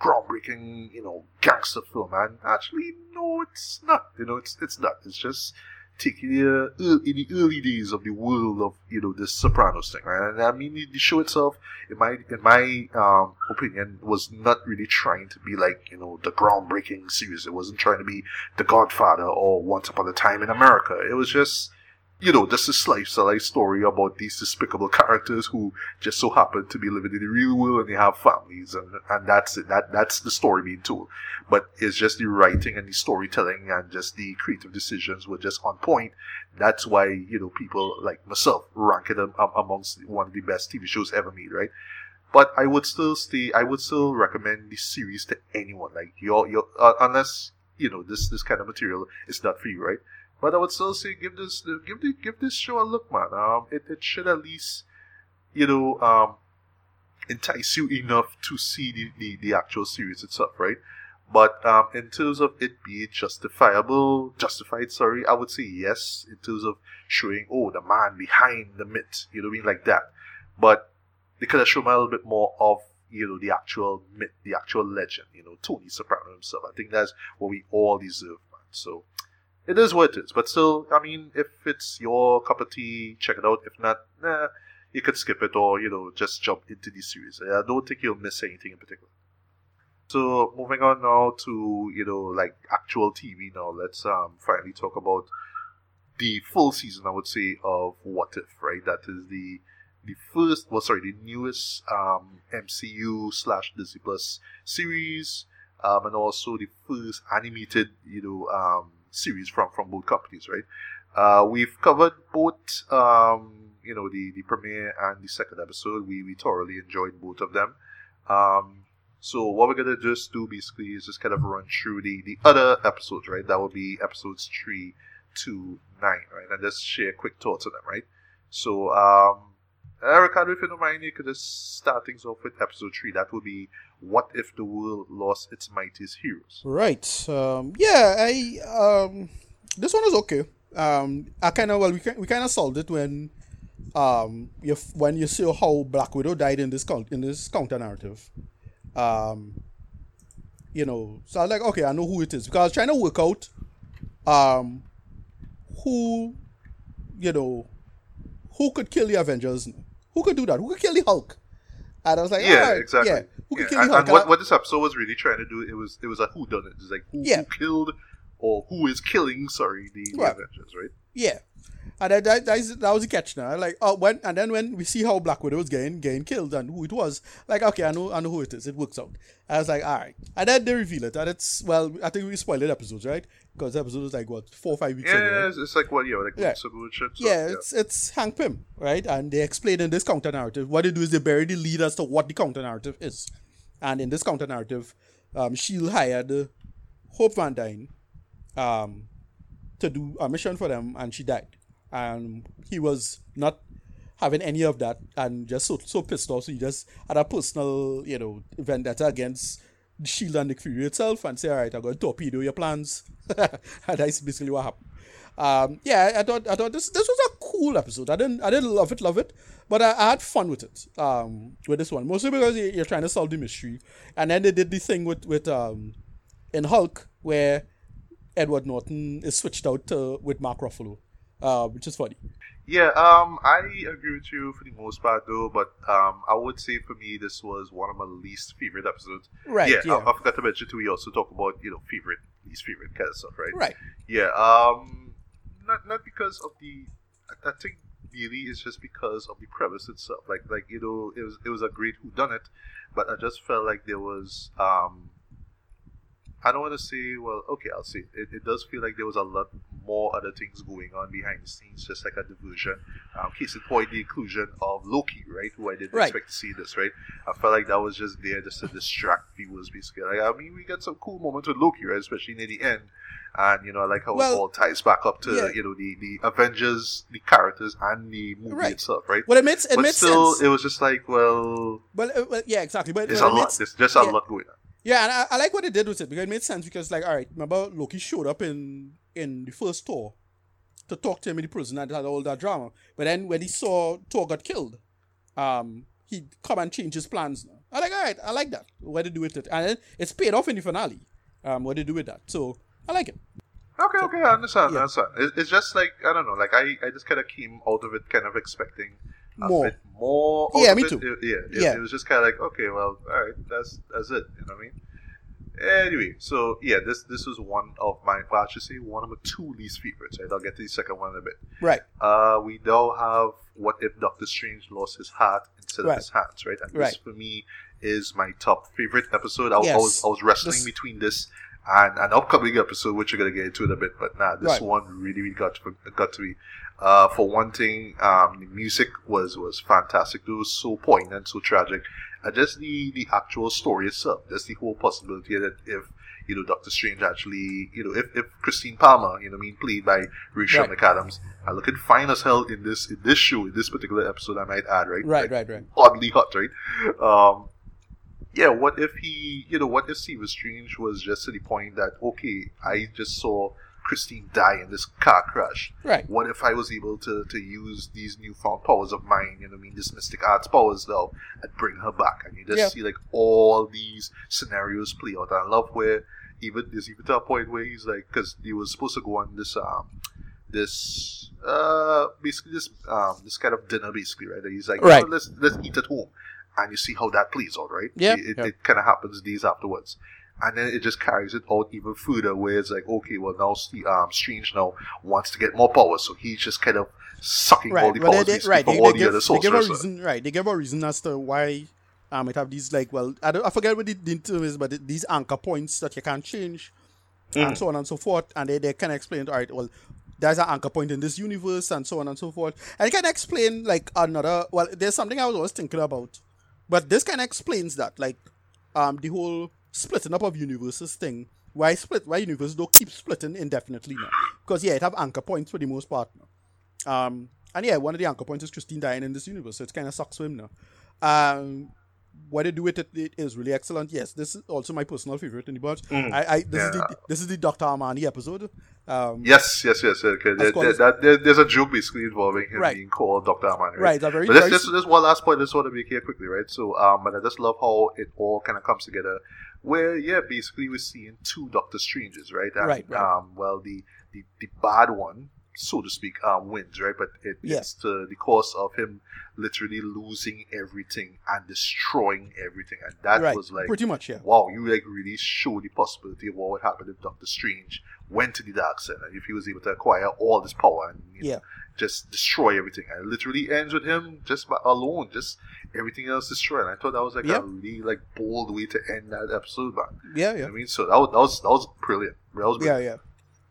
groundbreaking, you know, gangster film, and actually no, it's not. You know, it's it's not. It's just taking the uh, in the early days of the world of you know this Sopranos thing, right? And I mean, the show itself, in my in my um, opinion, was not really trying to be like you know the groundbreaking series. It wasn't trying to be The Godfather or Once Upon a Time in America. It was just you know, just a slice of life story about these despicable characters who just so happen to be living in the real world and they have families and, and that's it. That, that's the story being told. But it's just the writing and the storytelling and just the creative decisions were just on point. That's why, you know, people like myself rank it amongst one of the best TV shows ever made, right? But I would still stay, I would still recommend the series to anyone. Like, your, your, uh, unless, you know, this, this kind of material is not for you, right? But I would still say give this give the, give this show a look, man. Um, it, it should at least you know um entice you enough to see the, the, the actual series itself, right? But um, in terms of it being justifiable, justified, sorry, I would say yes. In terms of showing, oh, the man behind the myth, you know, I mean, like that. But they could have shown a little bit more of, you know, the actual myth, the actual legend, you know, Tony Soprano himself. I think that's what we all deserve, man. So it is what it is. But still, I mean, if it's your cup of tea, check it out. If not, nah, you could skip it or, you know, just jump into the series. I don't think you'll miss anything in particular. So moving on now to, you know, like actual TV now, let's um finally talk about the full season, I would say, of What If, right? That is the the first, well, sorry, the newest um, MCU slash Disney Plus series, um, and also the first animated, you know, um, series from from both companies, right? Uh, we've covered both, um, you know, the the premiere and the second episode. We we thoroughly enjoyed both of them. Um, so what we're gonna just do basically is just kind of run through the the other episodes, right? That will be episodes three to nine, right? And just share quick thoughts on them, right? So, um, Ricardo, if you don't mind, you could just start things off with episode three. That would be what if the world lost its mightiest heroes? Right. Um, yeah, I um, this one is okay. Um, I kind of well, we we kind of solved it when um, you when you see how Black Widow died in this count in this counter narrative. Um, you know, so I was like, okay, I know who it is because I was trying to work out um, who, you know, who could kill the Avengers? Who could do that? Who could kill the Hulk? And I was like, yeah, exactly. Yeah, who yeah. kill and, and what, what, this episode was really trying to do, it was it was a who done it. It's like who, yeah. who killed or who is killing, sorry, the, the Avengers, right? Yeah. And that, that, that, is, that was the catch now. Like, oh, when and then when we see how Black Widow was getting getting killed and who it was, like, okay, I know I know who it is. It works out. I was like, all right. And then they reveal it, and it's well, I think we spoiled episodes, right? Because the episode was like what four or five weeks yeah, ago. Yeah, right? it's like what, yeah, like yeah. weeks ago shit. So, yeah, it's it's Hank Pym, right? And they explain in this counter narrative what they do is they bury the lead as to what the counter narrative is, and in this counter narrative, um, Shield hired Hope Van Dyne, um, to do a mission for them, and she died and he was not having any of that and just so so pissed off. So he just had a personal, you know, vendetta against Shield and Nick Fury itself and say, all right, I'm going to torpedo your plans. and that's basically what happened. Um, yeah, I thought I thought this this was a cool episode. I didn't I didn't love it, love it, but I, I had fun with it. Um, with this one mostly because you're trying to solve the mystery, and then they did the thing with with um, in Hulk where Edward Norton is switched out to, with Mark Ruffalo uh, which is funny. Yeah, um, I agree with you for the most part, though. But um, I would say for me, this was one of my least favorite episodes. Right. Yeah. yeah. I, I, forgot to mention too. We also talk about you know favorite, least favorite kind of stuff, right? Right. Yeah. Um, not not because of the. I, I think really it's just because of the premise itself. Like like you know it was it was a great who done it, but I just felt like there was um I don't want to say, well, okay, I'll say it, it does feel like there was a lot more other things going on behind the scenes, just like a diversion. Um, case in point, the inclusion of Loki, right? Who I didn't right. expect to see this, right? I felt like that was just there just to distract viewers, basically. Like, I mean, we got some cool moments with Loki, right? Especially near the end. And, you know, I like how well, it all ties back up to, yeah. you know, the, the Avengers, the characters, and the movie right. itself, right? Well, it makes, it but makes still, sense. it was just like, well... Well, uh, well yeah, exactly. But there's a lot. There's just a yeah. lot going on. Yeah, and I, I, like what they did with it because it made sense because like all right, remember Loki showed up in in the first Thor to talk to him in the prison and had all that drama. But then when he saw Thor got killed, um, he come and change his plans. I like all right, I like that. What they do with it, and it's paid off in the finale. Um, what they do with that, so I like it. Okay, okay, I understand. Yeah. I understand. It's just like I don't know, like I, I just kind of came out of it kind of expecting more, more. Yeah, me it. too. It, yeah, it, yeah. It was just kind of like, okay, well, all right, that's that's it. You know what I mean? Anyway, so yeah, this this was one of my, well, I should say one of my two least favorites. Right, I'll get to the second one in a bit. Right. Uh, we now have what if Doctor Strange lost his heart instead Right. of his hands, right? And Right. this for me is my top favorite episode. I, was- I Yes. was I was wrestling This- between this and an upcoming episode, which we're gonna get into in a bit. But nah, this Right. one really, really got to, got to me. Uh, for one thing, um, the music was was fantastic. It was so poignant, so tragic, and just the the actual story itself. Just the whole possibility that if you know Doctor Strange actually, you know, if, if Christine Palmer, you know, I mean, played by Rachel Right. McAdams, and looking fine as hell in this in this show, in this particular episode, I might add, right? Right, Like, right, right. oddly hot, right? Um, yeah, what if he, you know, what if Stephen Strange was just to the point that, okay, I just saw Christine die in this car crash. Right. What if I was able to, to use these newfound powers of mine, you know, I mean, this mystic arts powers now, and bring her back? And you just Yeah. see like all these scenarios play out. And I love where even there's even to a point where he's like, because he was supposed to go on this um this uh basically this um this kind of dinner basically right and he's like Right. "Oh, let's let's eat at home and you see how that plays out right Yeah, it, it, yeah. kind of happens days afterwards and then it just carries it out even further where it's like okay well now um strange now wants to get more power so he's just kind of sucking all the Well, powers they, they, right. from They, all they the give, other they give a reason. Right. They give a reason as to why um it have these like well I don't I forget what the, the term is, but these anchor points that you can't change and Mm. so on and so forth. And they, they can explain all right. Well, there's an anchor point in this universe and so on and so forth. And it can explain like another. Well, there's something I was always thinking about, but this kind of explains that like um the whole splitting up of universes thing. Why split? Why universes don't keep splitting indefinitely now? Because yeah, it have anchor points for the most part now. Um, and yeah, one of the anchor points is Christine dying in this universe, so it kind of sucks for him now. Um, what they do with it, it is really excellent. Yes, this is also my personal favorite in the bunch. Mm. I, I this is the this is the Doctor Armani episode. Um, Yes, yes, yes. Okay. There, there, that, there, there's a joke basically involving him Right. being called Dr. Armani. right, a very, But this, this, this one last point I just want to make here quickly, right? So, um, and I just love how it all kind of comes together. Where, yeah, basically we're seeing two Doctor Stranges, right? And, Right, right. Um, well, the, the the bad one, so to speak, um, wins, right? But it, Yeah. it's to the cost of him literally losing everything and destroying everything, and that right, was like pretty much yeah. wow, you like really show the possibility of what would happen if Doctor Strange went to the dark side and if he was able to acquire all this power and you know, Yeah. Just destroy everything. And it literally ends with him just by, alone, just everything else destroyed. And I thought that was like Yeah. a really like bold way to end that episode, man. Yeah, You know yeah, I mean, so that was that was that was brilliant. That was yeah, brilliant. yeah.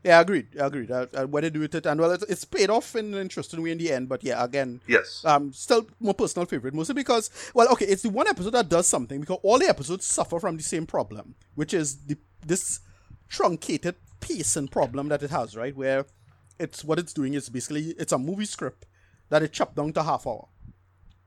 Yeah, agreed. Agreed. Uh, uh, what they do with it, and well, it's, it's paid off in an interesting way in the end. But yeah, again, Yes. um, still my personal favorite, mostly because, well, okay, it's the one episode that does something because all the episodes suffer from the same problem, which is the this truncated pacing problem that it has, right? Where it's what it's doing is basically it's a movie script that it chopped down to half hour.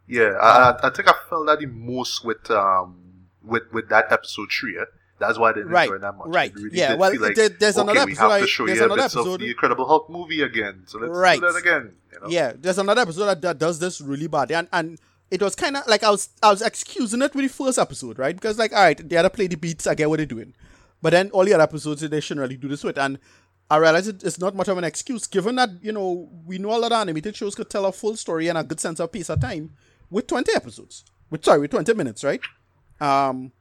Yeah, I, I- I think I felt that the most with um with with that episode three. eh? That's why I didn't Right, enjoy that much. right. Really Yeah, well, like, there- there's okay, another we episode have to show there's you another bits of episode- the Incredible Hulk movie again. So let's Right. do that again. You know? Yeah, there's another episode that, that does this really bad, and and it was kind of like I was I was excusing it with the first episode, right? Because like, all right, they had to play the beats, I get what they're doing, but then all the other episodes they shouldn't really do this with, and I realize it, it's not much of an excuse, given that you know we know a lot of animated shows could tell a full story and a good sense of pace of time with 20 episodes, with sorry, with 20 minutes, right? Um,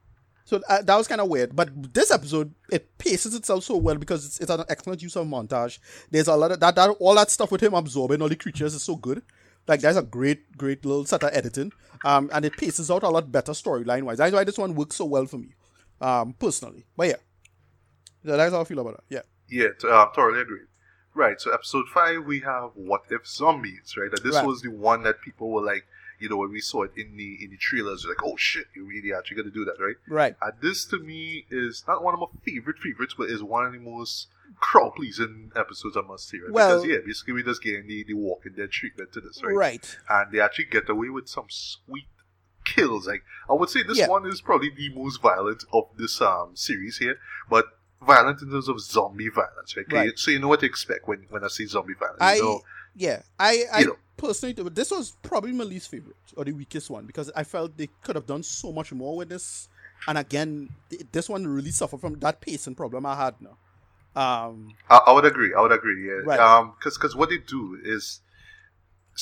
so uh, that was kind of weird. But this episode, it paces itself so well because it's, it's an excellent use of montage. There's a lot of that, that all that stuff with him absorbing all the creatures is so good. Like that's a great, great little set of editing. Um, and it paces out a lot better storyline wise. That's why this one works so well for me, um, personally. But yeah, that's how I feel about it. Yeah, Yeah, t- uh, totally agree. Right, so episode five we have What If Zombies, right? And this Right. was the one that people were like, you know, when we saw it in the in the trailers, like, oh shit, you really actually gonna do that, right? right. And this to me is not one of my favorite favorites, but is one of the most crowd pleasing episodes I must say, right? Well- because yeah, basically we just getting the, the Walking Dead treatment to this, right? Right. And they actually get away with some sweet kills. Like I would say this Yeah. one is probably the most violent of this um series here, but violent in terms of zombie violence, right? Right. So you know what to expect when, when I see zombie violence. I you know, yeah, I I You know. personally this was probably my least favorite or the weakest one because I felt they could have done so much more with this. And again, this one really suffered from that pacing problem I had now. Um, I, I would agree. I would agree. Yeah. Right. Um, because because what they do is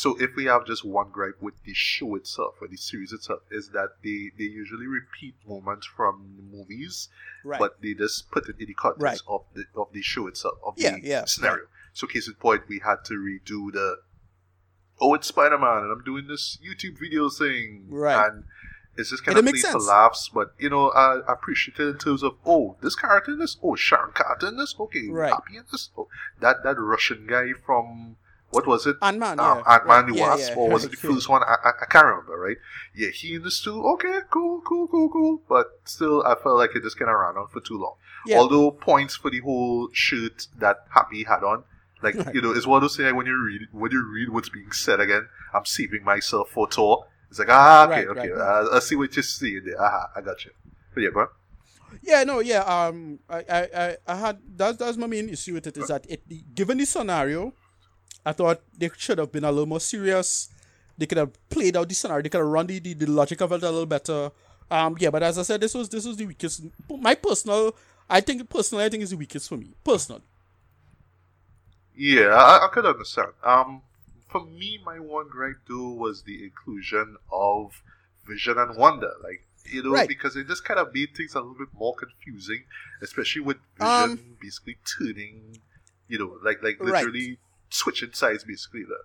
so if we have just one gripe with the show itself or the series itself, is that they they usually repeat moments from the movies, Right. but they just put it in the context Right. of the of the show itself of Yeah, the yeah, scenario. So case in point, we had to redo the oh it's Spider Man and I'm doing this YouTube video thing, Right. And it's just kind And of makes for laughs, but you know I, I appreciate it in terms of oh this character in this, oh Sharon Carter in this, okay, Right. Happy in this, oh, that that Russian guy from what was it? Ant Man, um, yeah. Ant Man right, the yeah, Wasp, yeah, or was it the first one? I, I, I can't remember, right? Yeah, he too. Okay, cool, cool, cool, cool. But still, I felt like it just kind of ran on for too long. Although points for the whole shirt that Happy had on, like Right. you know, it's one of those things like when you read when you read what's being said again. I'm saving myself for Thor. It's like ah, okay, Right, okay. Uh, I see what you're saying there. Aha, I got you. But yeah, go on. Yeah, no, yeah. Um, I, I, I, I had that's that's my main issue with it is that it given the scenario, I thought they should have been a little more serious. They could have played out the scenario. They could have run the, the, the logic of it a little better. Um, yeah, but as I said, this was this was the weakest. My personal, I think personally, I think it's the weakest for me personally. Yeah, I, I could understand. Um, for me, my one gripe though was the inclusion of Vision and Wanda, like you know, Right. because it just kind of made things a little bit more confusing, especially with Vision Um, basically turning, you know, like like literally switching sides basically. There.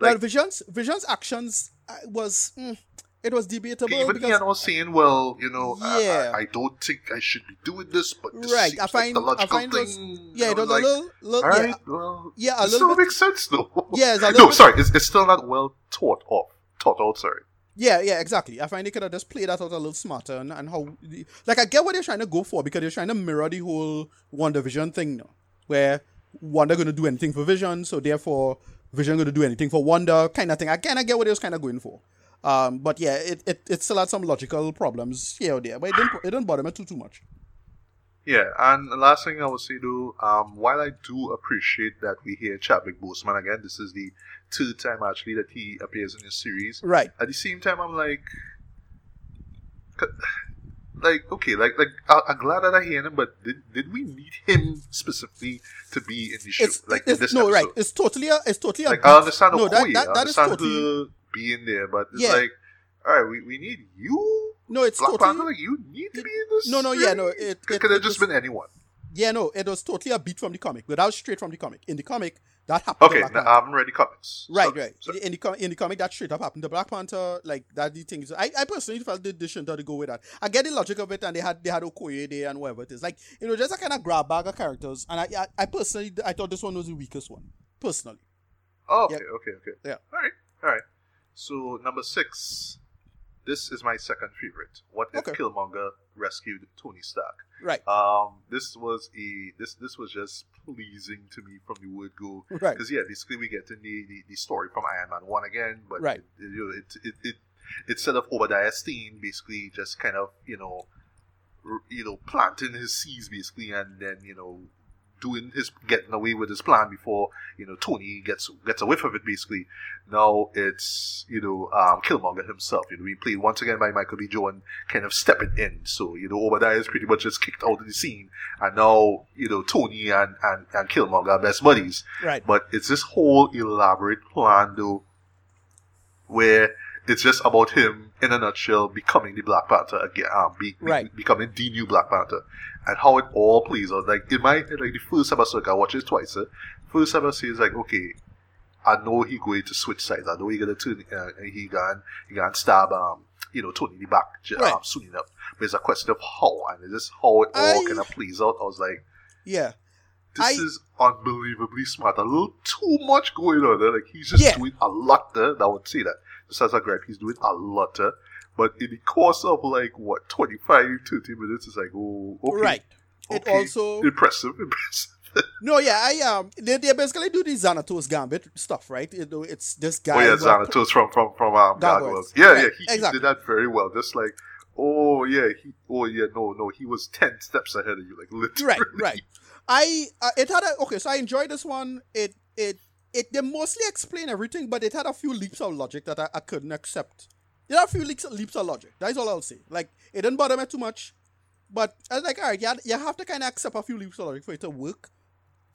well, Like- Vision's Vision's actions uh, was mm, it was debatable Even because Ian was saying, "Well, you know, I- Yeah. I, I don't think I should be doing this, but this Right, I like find- the I find it was- thing." yeah, it I was like, a little, little All yeah, right, well, yeah, a it little still bit- makes sense though. yeah, it's a no, bit, sorry, it's, it's still not well thought of. Thought out, sorry. Yeah, yeah, exactly. I find they could have just played that out a little smarter and, and how, like, I get what they're trying to go for because they're trying to mirror the whole WandaVision thing now, where Wanda gonna do anything for Vision, so therefore Vision gonna do anything for Wanda, kind of thing. I kind of get what they was kind of going for. Um, but yeah, it, it, it still had some logical problems here or there, but it didn't it didn't bother me too too much. Yeah, and the last thing I would say though, um, while I do appreciate that we hear Chadwick Boseman again, this is the third time actually that he appears in this series. Right. At the same time, I'm like, like okay, like like I, I'm glad that I hear him, but did, did we need him specifically to be in the show? It's, like in it's this no right. It's totally a it's totally a Like I understand no, Okoye, that, that, I that is understand totally her being there, but it's Yeah. like, all right, we, we need you, no, it's Black totally Panther, like you need to be in this. No, no, yeah, no, it- it- could have just been anyone. yeah, no, it was totally a beat from the comic, but that was straight from the comic. In the comic, that happened. Okay, now, I haven't read the comics. Right, Sorry, right. sorry. In the in the comic, that straight up happened. The Black Panther, like that, the things. I, I personally felt they, they shouldn't have to go with that. I get the logic of it, and they had they had Okoye there and whatever it is. Like you know, just a kind of grab bag of characters. And I, I, I personally, I thought this one was the weakest one. Personally, Oh, okay, Yep. okay, okay. Yeah. All right, all right. So number six, this is my second favorite. What if Okay. Killmonger rescued Tony Stark? right, Um, this was a this this was just pleasing to me from the word go. right, Because yeah, basically we get in the, the, the story from Iron Man one again, but Right. it, you know, it, it, it instead of Obadiah Stane basically just kind of you know you know planting his seeds basically, and then you know doing his getting away with his plan before you know Tony gets gets a whiff of it basically. Now it's you know um, Killmonger himself. You know, being played once again by Michael B. Jordan, kind of stepping in. So you know Obadiah is pretty much just kicked out of the scene, and now you know Tony and and, and Killmonger are best buddies. right, But it's this whole elaborate plan, though, where it's just about him, in a nutshell, becoming the Black Panther again, um, be, be- Right. becoming the new Black Panther, and how it all plays out. Like in my like the first episode, I watched it twice. Uh, first episode is like, okay, I know he going to switch sides. I know he gonna turn, uh, he gonna he gonna stab um, you know, Tony in the back Right. um, soon enough. But it's a question of how, and it's just how it all I- kind of plays out. I was like. yeah, This I- is unbelievably smart. A little too much going on there. Like he's just Yeah. doing a lot there. I would say that. Just as a gripe, he's doing a lot there. But in the course of like what 25, 30 minutes, it's like oh okay, right. It okay. also impressive, impressive. no, yeah, I um, they, they basically do the Xanatos Gambit stuff, right? Know, it's this guy. oh yeah, Xanatos from from from um, Gargoyles. Gargoyles. Yeah, Right, yeah, he, he did that very well. Just like oh yeah, he oh yeah, no no, he was ten steps ahead of you, like literally. right right i uh, it had a okay so i enjoyed this one it it it they mostly explain everything but it had a few leaps of logic that i, I couldn't accept there are a few leaps, leaps of logic that's all i'll say like it didn't bother me too much but i was like all right you, had- you have to kind of accept a few leaps of logic for it to work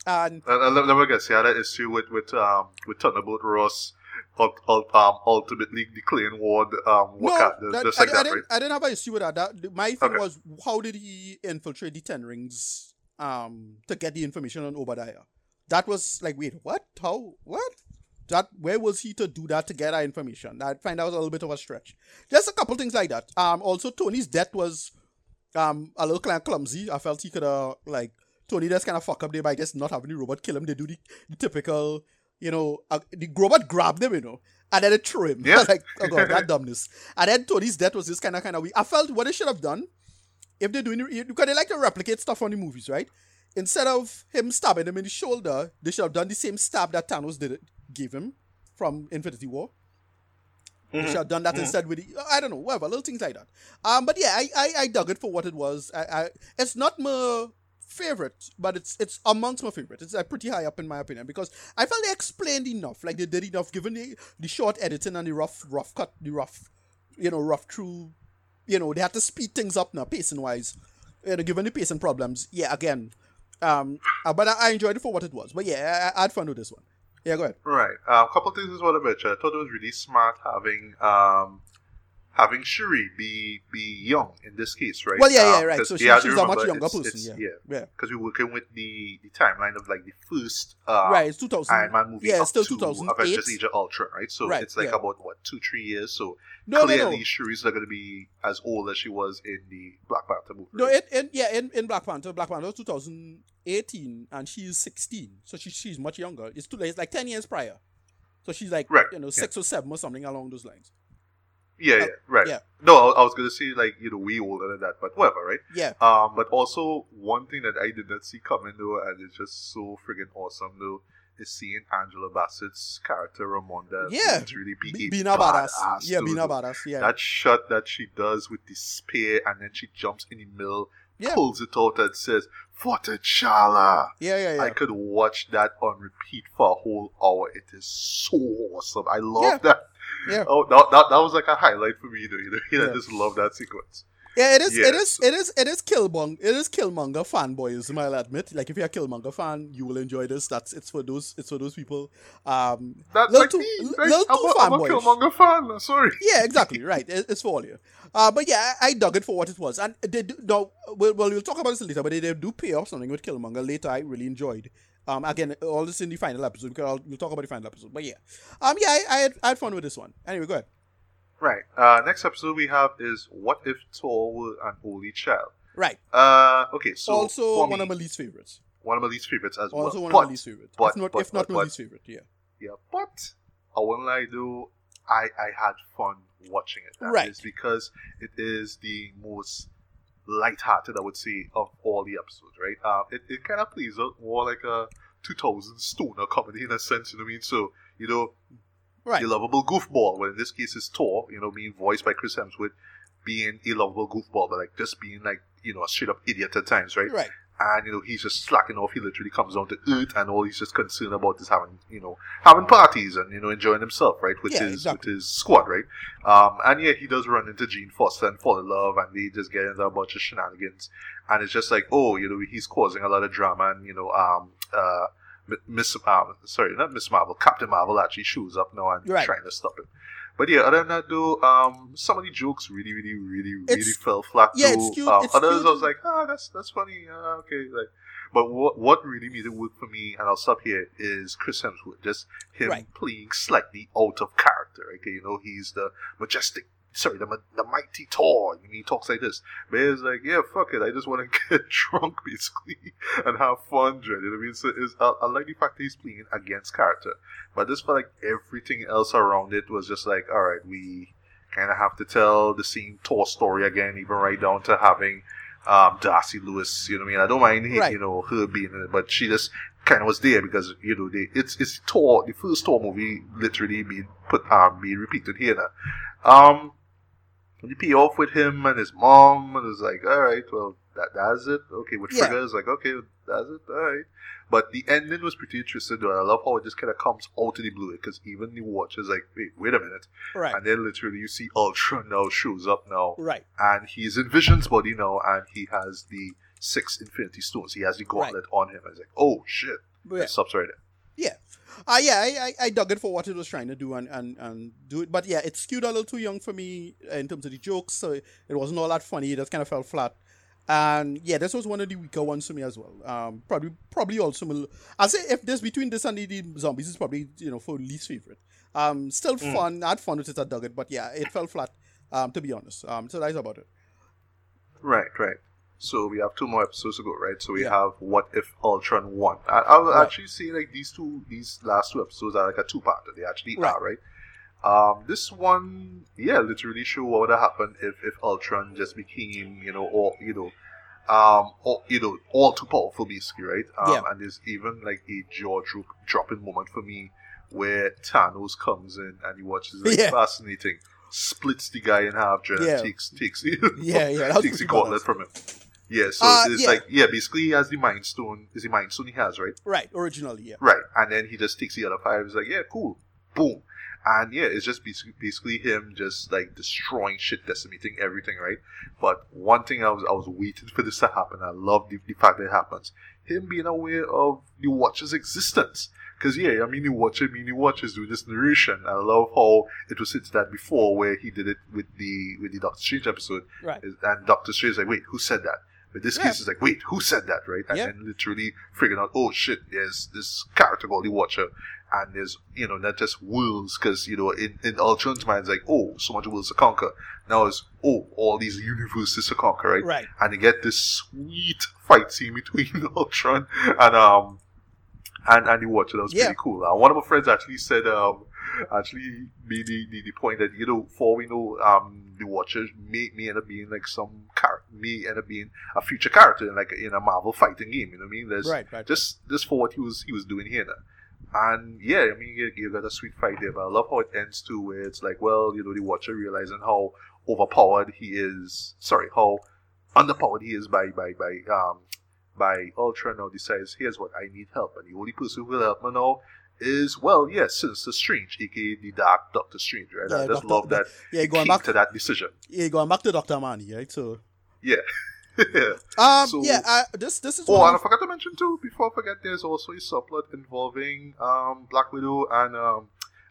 and and let, let me guess, he had an issue with with um with Thunderbolt Ross um, ultimately declaring war the, um, no, that, just I, I didn't? I didn't have an issue with that. that my thing Okay. was, how did he infiltrate the Ten Rings um, to get the information on Obadiah? That was like, wait, what? How? What? That where was he to do that to get that information? I find that was a little bit of a stretch. Just a couple things like that. Um, also Tony's death was um a little kind of clumsy. I felt he could have like Tony just kind of fuck up there by just not having the robot kill him. They do the, the typical, you know, uh, the robot grabbed him, you know, and then it threw him. Yeah. like, oh god, that dumbness. And then Tony's death was this kind of kind of weak. I felt what they should have done if they're doing because they like to replicate stuff on the movies, right? Instead of him stabbing him in the shoulder, they should have done the same stab that Thanos did gave him from Infinity War. They should have done that instead with the, I don't know, whatever, little things like that. Um, but yeah, I, I, I dug it for what it was. I, I it's not my favorite, but it's it's amongst my favorite. It's uh, pretty high up in my opinion because I felt they explained enough, like they did enough, given the the short editing and the rough rough cut, the rough, you know, rough through, you know, they had to speed things up now, pacing wise. You know, given the pacing problems, yeah, again, um, uh, but I, I enjoyed it for what it was. But yeah, I, I had fun with this one. Yeah, go ahead. Right. Uh, a couple things as well about you. I thought it was really smart having um, having Shuri be be young in this case, right? Well, yeah, yeah, Um, right. So she, she's a much younger it's- person. it's- Yeah, yeah. because we're working with the, the timeline of like the first uh, right, it's 2000. Iron Man movie. Yeah, it's still to 2008. Avengers Age of Ultron, right? So Right, it's like yeah. about what two, three years. So No, no, clearly, no. Shuri's not going to be as old as she was in the Black Panther movie. No, it, in yeah, in, in Black Panther, Black Panther was 2018, and she's 16, so she, she's much younger. It's too late. It's like 10 years prior, so she's like Right, you know yeah. six or seven or something along those lines. Yeah, yeah, right. yeah. No, I, I was going to say like you know way older than that, but whatever, right? Yeah, Um, but also one thing that I did not see coming though, and it's just so friggin' awesome though, is seeing Angela Bassett's character Ramonda Yeah. literally be Be- a being a badass. badass, Yeah, dude. being a badass. Yeah, That shot that she does with the spear and then she jumps in the middle, Yeah. pulls it out and says, For T'Challa! yeah, yeah, yeah. I could watch that on repeat for a whole hour. It is so awesome. I love Yeah. that. Yeah. Oh, that, that, that was like a highlight for me, you know. You know, Yeah. I just love that sequence. Yeah, it is. It Yes. is. It is. It is Killmonger. It is Killmonger fanboyism. I'll admit. Like if you're a Killmonger fan, you will enjoy this. That's it's for those. It's for those people. Um, That's like too- me. little I'm, a, I'm a. Killmonger fan. Sorry. yeah, exactly. right. It, it's for all you. Uh, but yeah, I, I dug it for what it was, and they do. No, well, well, we'll talk about this later. But they, they do pay off something with Killmonger later. I really enjoyed. Um, again, all this in the final episode. Because I'll, we'll talk about the final episode. But yeah, um, yeah, I, I, had, I had fun with this one. Anyway, go ahead. Right. Uh, next episode we have is What If Thor Were an Only Child? Right. Uh, okay, so also, one me, of my least favorites. one of my least favorites as Also, well. one but, of my least favorites. but- if not, but- if not but- my least favorite. Yeah. Yeah, but I won't lie though, I, I had fun watching it. That Right. is because it is the most light-hearted, I would say, of all the episodes, right? Um, it, it kind of plays out more like a 2000 stoner comedy in a sense, you know what I mean? So, you know, Right. the lovable goofball, well, in this case is Thor, you know, being voiced by Chris Hemsworth, being a lovable goofball, but like just being like, you know, a straight up idiot at times, right? Right. And you know he's just slacking off. He literally comes down to earth, and all he's just concerned about is having you know having parties and you know enjoying himself, right, with Yeah, his exactly. with his squad, right. Um, and yeah, he does run into Jane Foster and fall in love, and they just get into a bunch of shenanigans, and it's just like oh, you know, he's causing a lot of drama, and you know, um, uh. Miss, um, sorry, not Miss Marvel. Captain Marvel actually shows up now and Right. trying to stop him. But yeah, other than that, though, um, some of the jokes really, really, really, really It's- fell flat. yeah, though. it's cute- Um, it's others, cute. I was like, ah, that's that's funny. Uh, okay, like, but what what really made it work for me, and I'll stop here, is Chris Hemsworth. Just him Right. playing slightly out of character. Okay, you know, he's the majestic. Sorry, the, the mighty Thor, and he talks like this. But it's like, yeah, fuck it, I just want to get drunk, basically, and have fun, Dread. You know what I mean? So it's, I, I like the fact that he's playing against character. But this felt like everything else around it was just like, all right, we kind of have to tell the same Thor story again, even right down to having um, Darcy Lewis. You know what I mean? I don't mind, Right. you know, her being in it, but she just kind of was there because you know they, it's it's Thor, the first Thor movie, literally being put um being repeated here now. Um, the payoff with him and his mom, and it's like, all right, well, that that's it. Okay, with Yeah. It's like, okay, that's it. All right. But the ending was pretty interesting, though. I love how it just kind of comes out of the blue, because even the watchers like, wait, wait a minute, Right. and then literally you see Ultron now shows up now, Right. and he's in Vision's body now, and he has the six Infinity Stones. He has the gauntlet on him. I was like, oh shit, yeah. it stops right there. Yeah. Uh, yeah, I, I, I dug it for what it was trying to do and, and, and do it. But yeah, it skewed a little too young for me in terms of the jokes, so it wasn't all that funny. It just kind of fell flat. And yeah, this was one of the weaker ones for me as well. Um, probably, probably also. I'll say if this between this and the, the zombies is probably you know for least favorite. Um, still mm. fun. I had fun with it. I dug it, but yeah, it fell flat. Um, to be honest. Um, so that's about it. Right, right. So we have two more episodes to go, right? So we yeah. have What If Ultron won. I, I will right. actually say like these two, these last two episodes are like a two-parter. They actually right. are, right? Um, this one, yeah, literally show what would have happened if, if Ultron just became, you know, or you know, um, or you know, all too powerful, basically, right? Um, yeah. And there's even like a jaw drop, dropping moment for me where Thanos comes in and he watches like yeah. fascinating, splits the guy in half, yeah. takes takes yeah yeah takes the gauntlet from him. Yeah, so uh, it's yeah. like yeah, basically he has the mind stone. Is the mind stone he has, right? Right, originally, yeah. Right, and then he just takes the other five. He's like, yeah, cool, boom, and yeah, it's just basically him just like destroying shit, decimating everything, right? But one thing I was I was waiting for this to happen. I love the, the fact that it happens. Him being aware of the Watcher's existence. Because yeah, I mean, you watch it, I mean, you watch is doing this narration. I love how it was since that before, where he did it with the with the Doctor Strange episode, right? And Doctor Strange is like, wait, who said that? But this yeah. case is like, wait, who said that, right? And then literally figuring out, oh shit, there's this character called the Watcher, and there's, you know, not just worlds, because, you know, in, in Ultron's mind, it's like, oh, so much worlds to conquer. Now it's, oh, all these universes to conquer, right? Right. And you get this sweet fight scene between Ultron and, um, and, and the Watcher. That was yeah. pretty cool. Uh, one of my friends actually said, um, actually made the, the, the, point that you know for we know um the Watcher may, may end up being like some may end up being a future character in like in a Marvel fighting game. You know what I mean? There's right, right, just just for what he was he was doing here. Now. And yeah, I mean you, you got a sweet fight there, but I love how it ends too, where it's like, well, you know, the Watcher realizing how overpowered he is. Sorry, how underpowered he is by by by um by Ultron now decides, here's what I need help, and the only person who will help me now is well, yes, Sinister Strange, aka the Dark Doctor Strange, right? Yeah, I just Dr. love that. Yeah, going back to that decision. Yeah, going back to Doctor Manny, right? So yeah. yeah. Um. So, yeah. Uh, this. This is. Oh, and I forgot to mention too. Before I forget, there's also a subplot involving um Black Widow and um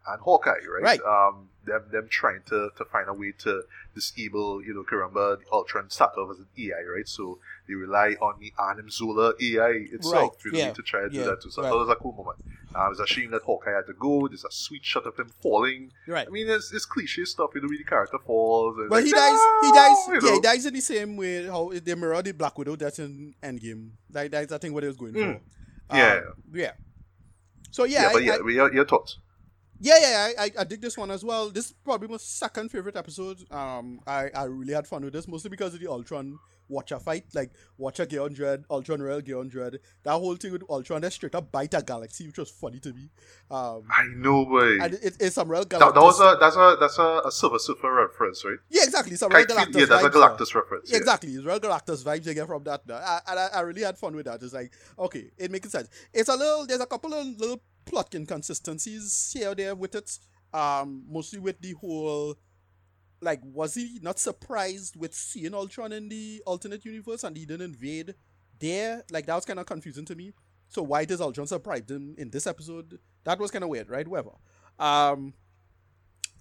and Hawkeye, right? Right. Um. Them them trying to to find a way to disable, you know, Karamba, the Ultron started off as an AI, right? So they rely on the Arnim Zola AI itself right. yeah. to try to yeah. do that too. So right. I it was a cool moment. Uh, it was a shame that Hawkeye had to go. There's a sweet shot of him falling. Right. I mean, it's, it's cliche stuff. You know, the character falls. but like, he dies. he dies. yeah, know. he dies in the same way how they the Black Widow that's in Endgame. That, that's I think what he was going mm. for. Yeah. Um, yeah. So yeah. Yeah, but yeah, I, your, your thoughts. Yeah, yeah, I, I, I dig this one as well. This is probably my second favorite episode. Um, I, I really had fun with this, mostly because of the Ultron Watcher fight, like Watcher Gion Dread, Ultron Royal Gion Dread. That whole thing with Ultron, that straight up bite a galaxy, which was funny to me. Um, I know, boy. And it, it's some real Galactus. That, that, was a that's a that's a, a Silver Surfer reference, right? Yeah, exactly. Some real Galactus. Yeah, that's a Galactus reference. Yeah. Exactly, it's real Galactus vibes you get from that. I, and I, I really had fun with that. It's like okay, it makes sense. It's a little. There's a couple of little plot inconsistencies here there with it. Um, mostly with the whole like was he not surprised with seeing Ultron in the alternate universe and he didn't invade there? Like that was kind of confusing to me. So why does Ultron surprise him in this episode? That was kind of weird, right? Whatever. Um,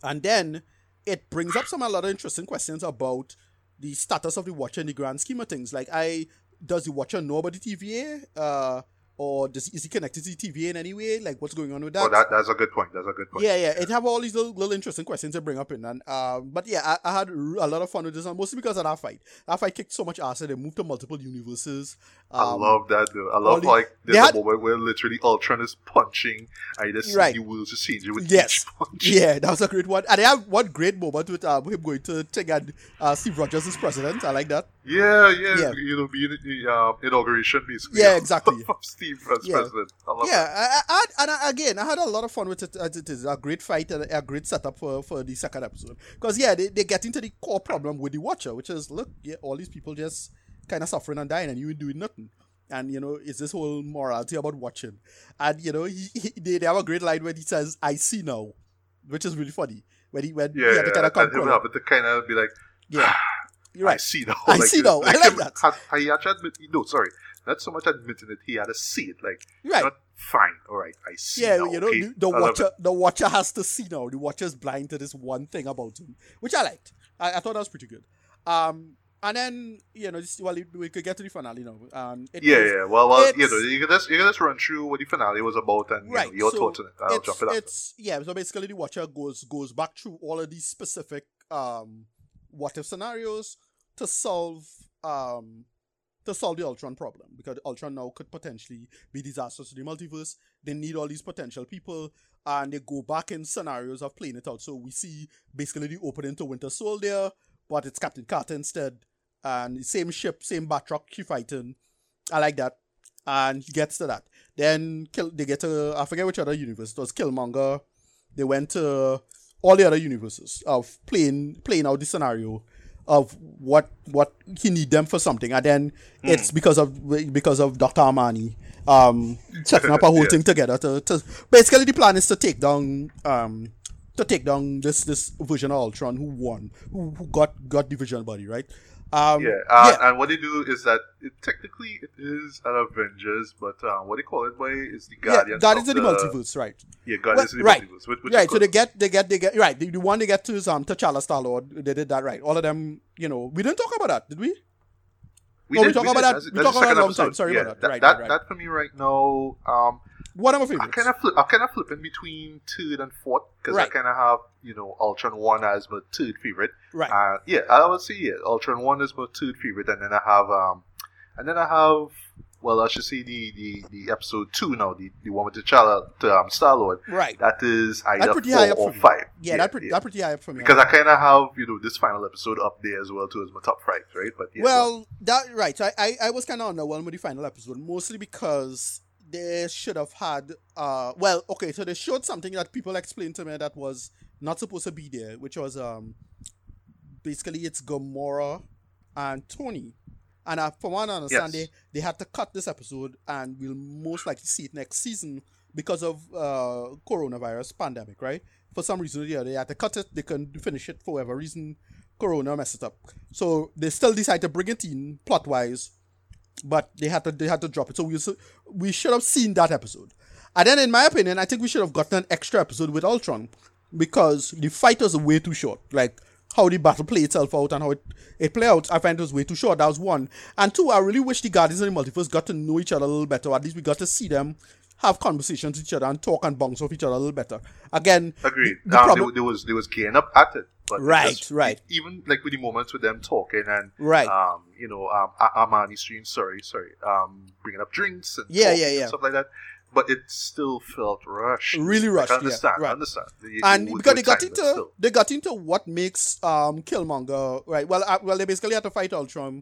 and then it brings up some a lot of interesting questions about the status of the Watcher in the grand scheme of things. Like, I does the Watcher know about the TVA? Uh, or does, is he connected to TVA in any way? Like, what's going on with that? Oh, that that's a good point. That's a good point. Yeah, yeah. It have all these little, little interesting questions to bring up in, and um, but yeah, I, I, had a lot of fun with this, one, mostly because of that fight. That fight kicked so much ass that they moved to multiple universes. Um, I love that. Though. I love the, like there's had, a moment where literally Ultron is punching, and just right. the wheels just changing with yes. each punch. Yeah, that was a great one, and they have one great moment with um, him going to take and uh, Steve Rogers as president. I like that. Yeah, yeah, yeah. You know, being the uh, inauguration basically. Yeah, exactly. Steve as yeah. president. I yeah, I, I, and I, again, I had a lot of fun with it. As it is a great fight and a great setup for, for the second episode. Because yeah, they, they get into the core problem with the Watcher, which is look, yeah, all these people just kind of suffering and dying, and you doing nothing. And you know, it's this whole morality about watching. And you know, he, he they, they have a great line where he says, "I see now," which is really funny. When he when yeah, he had to kind of come and to kind of be like, yeah. You're right. I see now. I like, see now. Like I like that. He actually admit, no, sorry. not so much admitting it. He had to see it. Like, Right. not fine. All right, I see. Yeah, now, you know, okay? the, the watcher, it. the watcher has to see now. The watcher's blind to this one thing about him, which I liked. I, I thought that was pretty good. Um, and then you know, just, well, we could get to the finale now. Um, Yeah, was- yeah. Well, well, you know, you can just you can just run through what the finale was about and you right. know, your so thoughts on it. I'll it's, jump it up. it's yeah. So basically, the watcher goes goes back through all of these specific um what if scenarios to solve um to solve the Ultron problem because Ultron now could potentially be disastrous to the multiverse. They need all these potential people, and they go back in scenarios of playing it out. So we see basically the opening to Winter Soldier, but it's Captain Carter instead, and same ship, same Batroc she fighting. I like that, and he gets to that. Then kill. They get to I forget which other universe it was. Killmonger. They went to all the other universes of playing playing out the scenario of what what he need them for something, and then it's because of because of Doctor Armani um setting up a whole Yeah. thing together to, to basically the plan is to take down um to take down this this version of Ultron who won who, who got got the vision body right um yeah, uh, and what they do is that it, technically it is an Avengers, but uh, what they call it by is the Guardians. yeah Guardians. Of of the multiverse right Yeah, Guardians Well, of the right. multiverse. Which, which right, so they get they get they get right. The, the one they get to is um T'Challa Star Lord. They did that right. All of them, you know, we didn't talk about that, did we? We Oh, we talk we about did. that- That's, we talk about that long time. Sorry yeah, about that. That, Right, that, right. that for me right now. Um, One of my I favorites. kind of flip. I kind of flip in between third and fourth because I Right. kind of have you know Ultron one as my third favorite. right. Uh, yeah, I would say yeah, Ultron one is my third favorite, and then I have um, and then I have well, I should say the the, the episode two now, the, the one with T'Challa to um, Star Lord. right. That is either pretty four high up or for five. Yeah, that pretty that pretty high up for me. because I kind of have you know this final episode up there as well too as my top five, right? But yeah, well, that right. So I I, I was kind of underwhelmed with the final episode, mostly because they should have had. Uh, well, okay, so they showed something that people explained to me that was not supposed to be there, which was um, basically it's Gamora and Tony. And uh, from what I understand, Yes. they, they had to cut this episode, and we'll most likely see it next season because of uh, coronavirus pandemic, right? For some reason, yeah, they had to cut it. They couldn't finish it for whatever reason. Corona messed it up, so they still decided to bring it in plot wise, but they had to they had to drop it. So we we should have seen that episode. And then, in my opinion, I think we should have gotten an extra episode with Ultron because the fight was way too short. Like how the battle play itself out and how it, it play out, I find it was way too short. That was one. And two, I really wish the Guardians of the Multiverse got to know each other a little better. At least we got to see them have conversations with each other and talk and bounce off each other a little better. Again, Agreed. The, the um, problem, there, there was there was gearing up at it, but Right, just- right. Even like with the moments with them talking and Right. um, you know, um, Armani stream, sorry, sorry, um, bringing up drinks and Yeah, talking yeah, and yeah. stuff like that. But it still felt rushed. Really rushed, I yeah, understand. right. I understand. You- and you- because they got into they got into what makes um Killmonger right. Well, uh, well, they basically had to fight Ultron.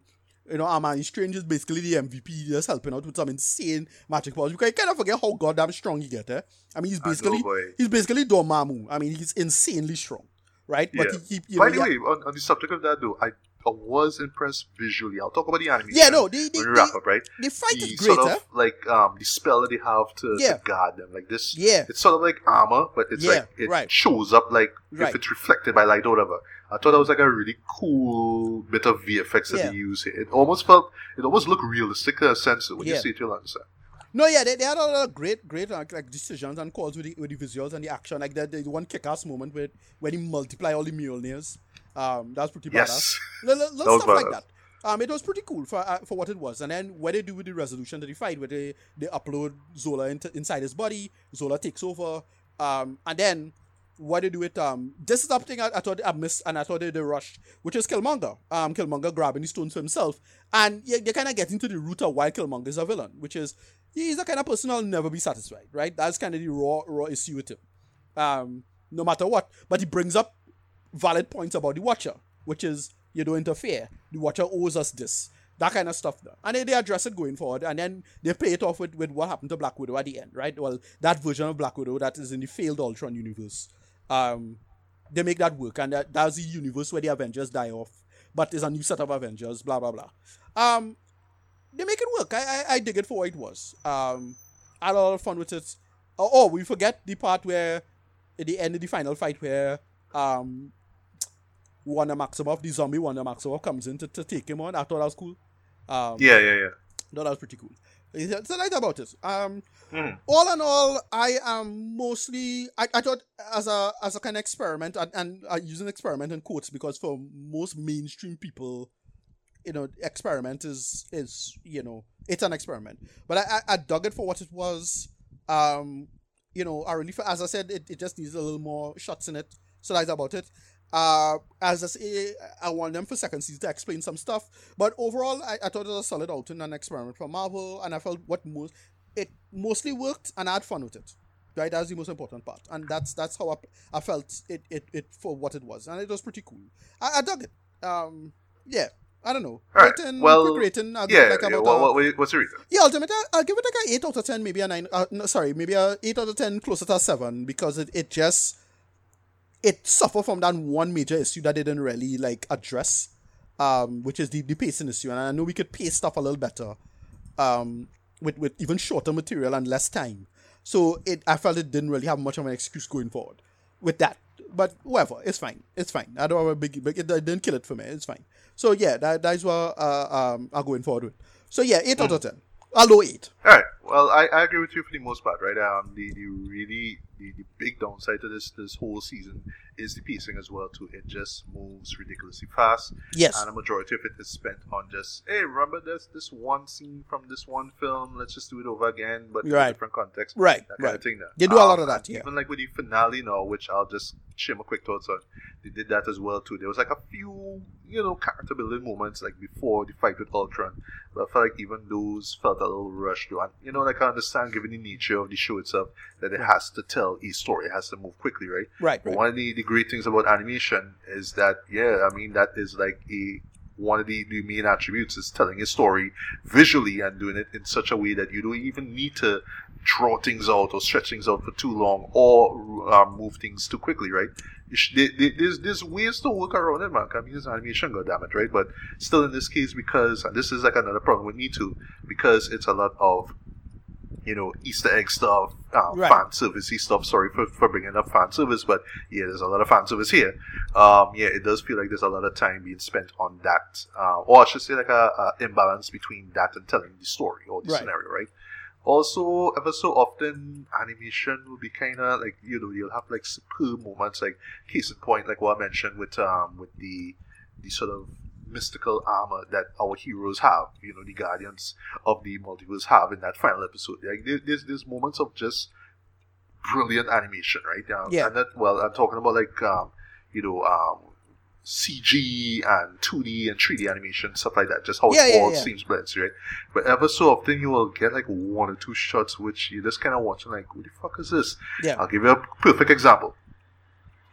You know, Armani Strange is basically the MVP, just helping out with some insane magic powers. Because you kind of forget how goddamn strong he get. Eh? I mean, he's basically he's basically Dormammu. I mean, he's insanely strong, right? Yeah. But he, he you By know, the yeah- way, on, on the subject of that though, I, I was impressed visually. I'll talk about the animation. yeah, no, they they, when we they, wrap up, right? they fight the is great, sort of like um the spell that they have to, Yeah. to guard them, like this. Yeah. it's sort of like armor, but it's Yeah, like it right. shows up like Right. if it's reflected by light or whatever. I thought that was like a really cool bit of VFX that Yeah. they use here. It almost felt, it almost looked realistic in a sense. When you see it, you'll understand. No, yeah, they, they had a lot of great, great like, like decisions and calls with the, with the visuals and the action. Like the, the one kick-ass moment where, when he multiply all the Mjolnirs. Um, that was pretty badass. Yes. That was stuff like that. Um, it was pretty cool for uh, for what it was. And then what they do with the resolution that they fight, where they, they upload Zola into, inside his body, Zola takes over, um, and then what they do with um, this is something I, I thought I missed, and I thought they, they rushed, which is Killmonger. Um, Killmonger grabbing the stones for himself, and yeah, they kind of get into the root of why Killmonger is a villain, which is he's the kind of person who'll never be satisfied, right? That's kind of the raw raw issue with him. Um, no matter what, but he brings up valid points about the Watcher, which is you don't interfere. The Watcher owes us this. That kind of stuff. And then they address it going forward, and then they play it off with, with what happened to Black Widow at the end, right? Well, that version of Black Widow that is in the failed Ultron universe. Um, they make that work, and that, that's the universe where the Avengers die off, but there's a new set of Avengers, blah blah blah. Um, they make it work. I, I I dig it for what it was. Um, I had a lot of fun with it. Oh, oh, we forget the part where at the end of the final fight where um Wanda Maximoff, the zombie Wanda Maximoff, comes in to, to take him on. I thought that was cool. Um, Yeah, yeah, yeah. No, that was pretty cool. So like about it. Um, Mhm. all in all, I am mostly. I, I thought as a as a kind of experiment, and, and I use an experiment in quotes because for most mainstream people, you know, experiment is is you know it's an experiment. But I I, I dug it for what it was. Um, you know, I really, as I said, it, it just needs a little more shots in it. So that's about it. Uh, as I say, I want them for second season to explain some stuff. But overall, I, I thought it was a solid outing and experiment from Marvel, and I felt what most it mostly worked, and I had fun with it. Right, that's the most important part, and that's that's how I, I felt it, it it for what it was, and it was pretty cool. I, I dug it. Um, yeah, I don't know. All right, Rating, well, rating. I'll Yeah, like yeah what, a- what, what- what's your reason? yeah, ultimate. I- I'll give it like a eight out of ten, maybe a nine. Uh, no, sorry, maybe a eight out of ten, closer to a seven, because it, it just it suffered from that one major issue that they didn't really like address, um, which is the, the pacing issue. And I know we could pace stuff a little better, um, with with even shorter material and less time. So it, I felt it didn't really have much of an excuse going forward with that. But whatever, it's fine. It's fine. I don't have a big, big it, it didn't kill it for me. It's fine. So yeah, that that is what uh, um I'm going forward with. So yeah, eight out of ten. A low eight. All right. Well, I, I agree with you for the most part, right? Um, the, the really the, the big downside to this this whole season is the pacing as well. Too, it just moves ridiculously fast, Yes. and a majority of it is spent on just hey, remember this this one scene from this one film? Let's just do it over again, but in a Right. different context. Right, that kind right. of thing. There. They do a lot Um, of that, and yeah. Even like with the finale now, which I'll just share my quick thoughts on. They did that as well too. There was like a few, you know, character building moments like before the fight with Ultron, but I felt like even those felt a little rushed. Though. And you know, like I understand, given the nature of the show itself, that it has to tell a story, it has to move quickly, right? Right, But right. one of the, the great things about animation is that, yeah, I mean, that is like a one of the, the main attributes is telling a story visually and doing it in such a way that you don't even need to draw things out or stretch things out for too long or uh, move things too quickly, right? You sh- there- there- There's, there's ways to work around it, man. I mean, it's animation, goddammit, right? But still, in this case, because this is like another problem with me too, because it's a lot of you know, Easter egg stuff, uh, Right. fan servicey stuff. Sorry for, for bringing up fan service, but yeah, there's a lot of fan service here. Um, yeah, it does feel like there's a lot of time being spent on that, uh, or I should say, like a, a imbalance between that and telling the story or the Right. scenario, right? Also, ever so often, animation will be kind of like you know you'll have like superb moments, like case in point, like what I mentioned with um with the the sort of mystical armor that our heroes have, you know, the guardians of the multiverse have in that final episode. Like there, there's there's moments of just brilliant animation, right? Um, Yeah. And that well, I'm talking about like um, you know, um, CG and 2D and 3D animation stuff like that. Just how Yeah, it yeah, all yeah. seems blends, right? But ever so often you will get like one or two shots which you're just kind of watching like, what the fuck is this? Yeah. I'll give you a perfect example.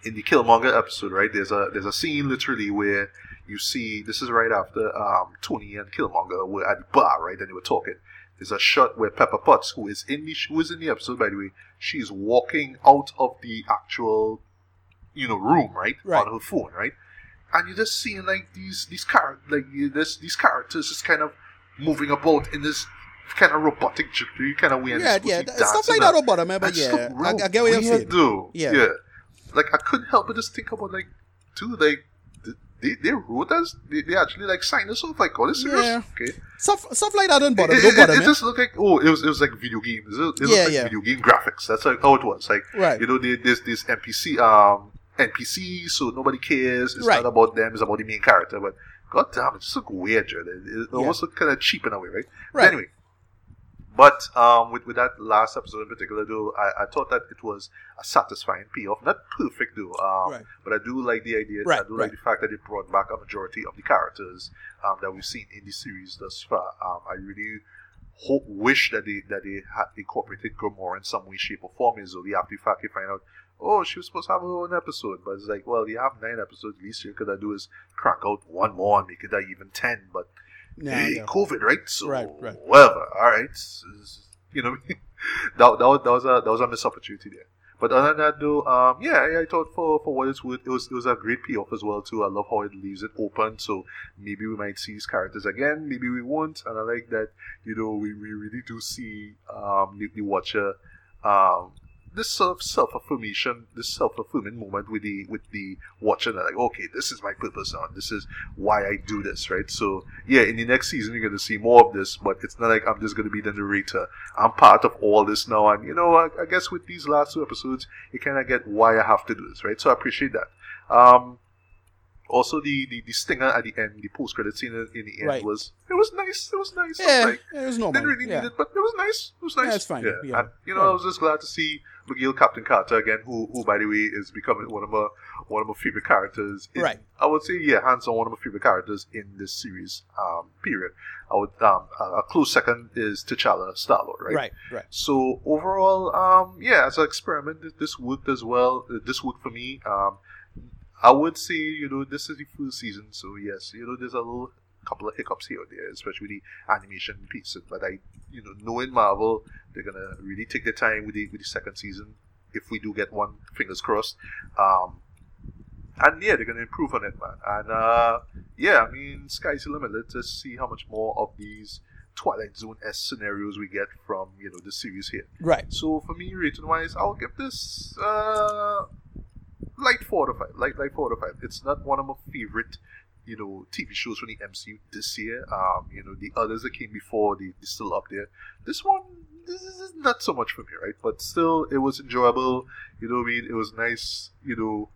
In the Killmonger episode, right? There's a there's a scene literally where you see this is right after um, Tony and Killmonger were at the bar, right? And they were talking. There's a shot where Pepper Potts, who is in the who is in the episode, by the way, she's walking out of the actual, you know, room, right, Right. on her phone, right, and you're just seeing like these these characters, like this these characters just kind of moving about in this kind of robotic jittery kind of way. and yeah, it's yeah. Stuff like that don't bother me, but yeah, I, I get what you're saying. Though. Yeah. Yeah. Like I couldn't help but just think about like, dude, like they they wrote us, they, they actually like signed us off. Like, oh, this serious? Yeah. Okay. Stuff stuff like that don't bother, It, don't it, bother it me. just looked like oh, it was it was like video games. It, it looked Yeah, like yeah. video game graphics. That's like how it was. Like Right. you know, they, there's this NPC um NPC, so nobody cares. It's Right. not about them. It's about the main character. But god damn, it just looked weird. It, it almost looked kind of cheap in a way, right? But Right. anyway, but um, with, with that last episode in particular, though, I, I thought that it was a satisfying payoff. Not perfect, though, um, Right. but I do like the idea. I do right. like the fact that it brought back a majority of the characters um, that we've seen in the series thus far. Um, I really hope, wish that they that they had incorporated Gamora in some way, shape, or form. So the after fact you find out, oh, she was supposed to have her own episode, but it's like, well, you have nine episodes. At least you could do is crack out one more and make it even ten. But Yeah. COVID, right? So Right, right. whatever. All right, you know, that, that was that was a that was a missed opportunity there. But other than that, though, um, yeah, yeah, I thought for, for what it's worth, it was it was a great payoff as well too. I love how it leaves it open, so maybe we might see these characters again, maybe we won't. And I like that, you know, we, we really do see um the, the watcher, um, this sort of self affirmation, this self affirming moment with the with the watcher like, okay, this is my purpose now. This is why I do this, right? So yeah, in the next season you're gonna see more of this, but it's not like I'm just gonna be the narrator. I'm part of all this now, and you know, I, I guess with these last two episodes, you kind of get why I have to do this, right? So I appreciate that. Um, also, the, the, the stinger at the end, the post credit scene in the end Right. was it was nice. It was nice. Was Yeah, like, it was normal. didn't really yeah. need it, but it was nice. It was nice. Yeah, it's fine. Yeah. And you know, I was just glad to see McGill Captain Carter again, who who by the way is becoming one of my one of my favorite characters. In, Right. I would say, yeah, hands on one of my favorite characters in this series. Um, period. I would um a, a close second is T'Challa Star Lord, right? Right, right. So overall, um, yeah, as an experiment, this- worked as well. This worked for me. Um, I would say, you know, this is the first season, so yes, you know, there's a little couple of hiccups here or there, especially with the animation piece. But I, you know, knowing Marvel, they're gonna really take their time with the with the second season. If we do get one, fingers crossed. Um, and yeah, they're gonna improve on it, man. And uh, yeah, I mean, sky's the limit. Let's just see how much more of these Twilight Zone s scenarios we get from you know the series here. Right. So for me, rating wise, I'll give this uh, light four to five. Light light four to five. It's not one of my favorite, you know, TV shows from the MCU this year. Um, you know, the others that came before, they they're still up there. This one, this is not so much for me, right? But still, it was enjoyable. You know what I mean? It was nice. You know,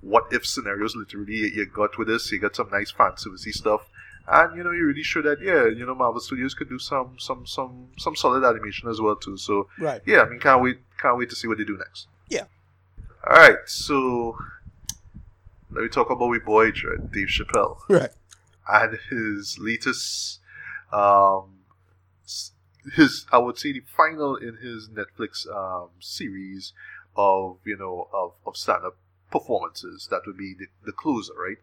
what if scenarios. Literally, you- you got with this. You got some nice fan servicey stuff. And you know, you really showed that yeah, you know, Marvel Studios could do some some some some solid animation as well too. So Right. yeah, I mean, can't wait, can't wait to see what they do next. Yeah. All right, so let me talk about my boy Dave Chappelle Right. and his latest, um, his I would say the final in his Netflix um, series of you know of of stand up performances. That would be the, the closer, right?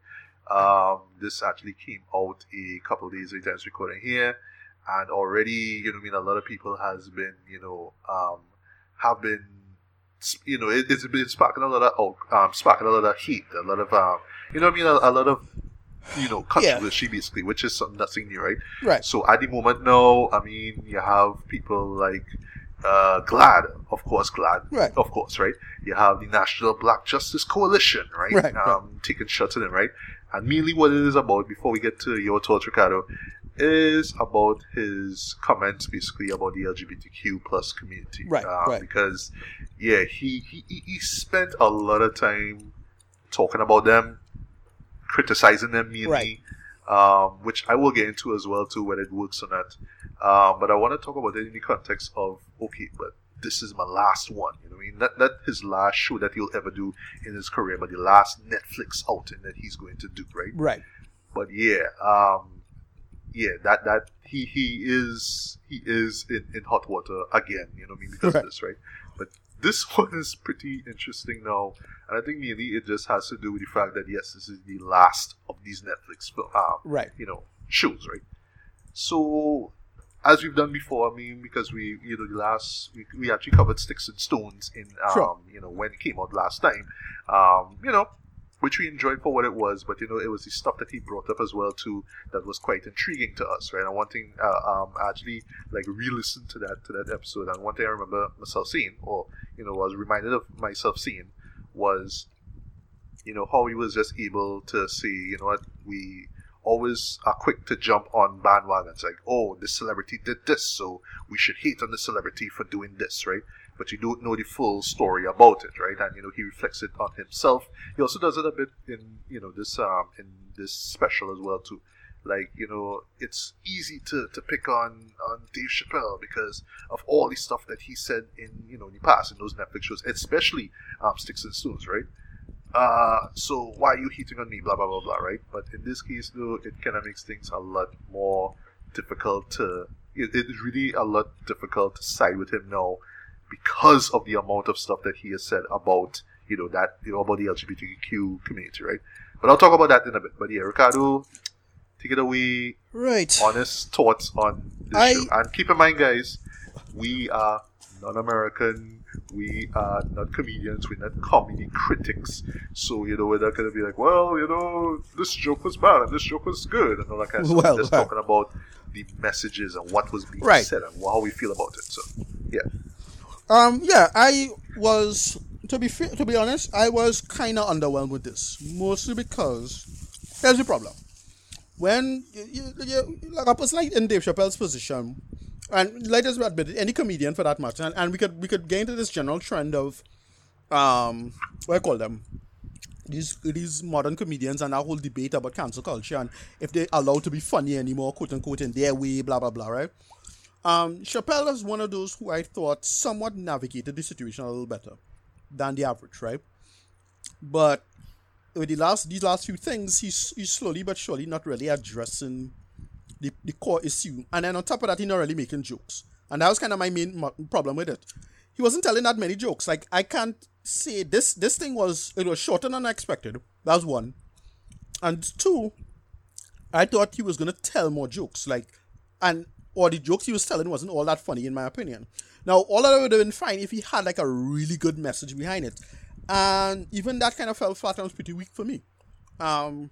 Um, this actually came out a couple of days later as recording here, and already you know I mean a lot of people has been you know um, have been you know it, it's been sparking a lot of oh, um, sparking a lot of heat, a lot of um, you know what I mean a, a lot of you know controversy basically, which is some, nothing new, right? Right. So at the moment now, I mean, you have people like uh, GLAAD, of course, GLAAD, Right. of course, right? You have the National Black Justice Coalition, right? Right, Um, taking shots at him, right? And mainly what it is about, before we get to your thoughts, Ricardo, is about his comments basically about the LGBTQ plus community. Right, Um, right. Because, yeah, he, he, he- spent a lot of time talking about them, criticizing them mainly Right. um, which I will get into as well too, whether it works or not. Um, but I want to talk about it in the context of okay, but this is my last one. You know, what I mean, not not his last show that he'll ever do in his career, but the last Netflix outing that he's going to do, right? Right. But yeah, um, yeah, that that he he is he is in, in hot water again. You know, what I mean, because Right. of this, right? But this one is pretty interesting now, and I think mainly it just has to do with the fact that yes, this is the last of these Netflix um, Right. you know shows, right? So as we've done before, I mean, because we you know the last we, we actually covered Sticks and Stones in um, Sure. you know when it came out last time, um, you know. Which we enjoyed for what it was, but you know it was the stuff that he brought up as well too that was quite intriguing to us, right? And one thing, uh, um, actually like re-listened to that to that episode, and one thing I remember myself seeing, or you know, was reminded of myself seeing, was you know how he was just able to see, you know what, we always are quick to jump on bandwagons like, oh, this celebrity did this, so we should hate on the celebrity for doing this, right? But you don't know the full story about it, right? And you know he reflects it on himself. He also does it a bit in you know this um in this special as well too. Like you know, it's easy to, to pick on on Dave Chappelle because of all the stuff that he said in you know in the past in those Netflix shows, especially um, Sticks and Stones, right? Uh, so why are you hating on me? Blah blah blah blah, right? But in this case, though, it kind of makes things a lot more difficult to. It, it is really a lot difficult to side with him now because of the amount of stuff that he has said about you know that you know about the LGBTQ community, right? But I'll talk about that in a bit. But yeah, Ricardo, take it away. Right. Honest thoughts on this I- show, and keep in mind, guys, we are non-American. We are not comedians. We're not comedy critics. So you know we're not gonna be like, well, you know, this joke was bad and this joke was good and all that kind of stuff. Well, just well. talking about the messages and what was being Right. said and how we feel about it. So yeah, Um. Yeah. I was to be to be honest, I was kind of underwhelmed with this, mostly because here's the problem. When you, you, you like a person like in Dave Chappelle's position, and let us admit it, any comedian for that matter, and, and we could we could get into this general trend of, um, what I call them, these these modern comedians and our whole debate about cancel culture and if they're allowed to be funny anymore, quote unquote, in their way, blah blah blah, right? Um, Chappelle is one of those who I thought somewhat navigated the situation a little better than the average, right? But with the last these last few things, he's he's slowly but surely not really addressing the, the core issue, and then on top of that, he's not really making jokes, and that was kind of my main problem with it. He wasn't telling that many jokes. Like I can't say this this thing was it was shorter than I expected. That was one, and two, I thought he was gonna tell more jokes. Like, and or the jokes he was telling wasn't all that funny in my opinion. Now, all that would have been fine if he had like a really good message behind it, and even that kind of fell flat and was pretty weak for me. Um,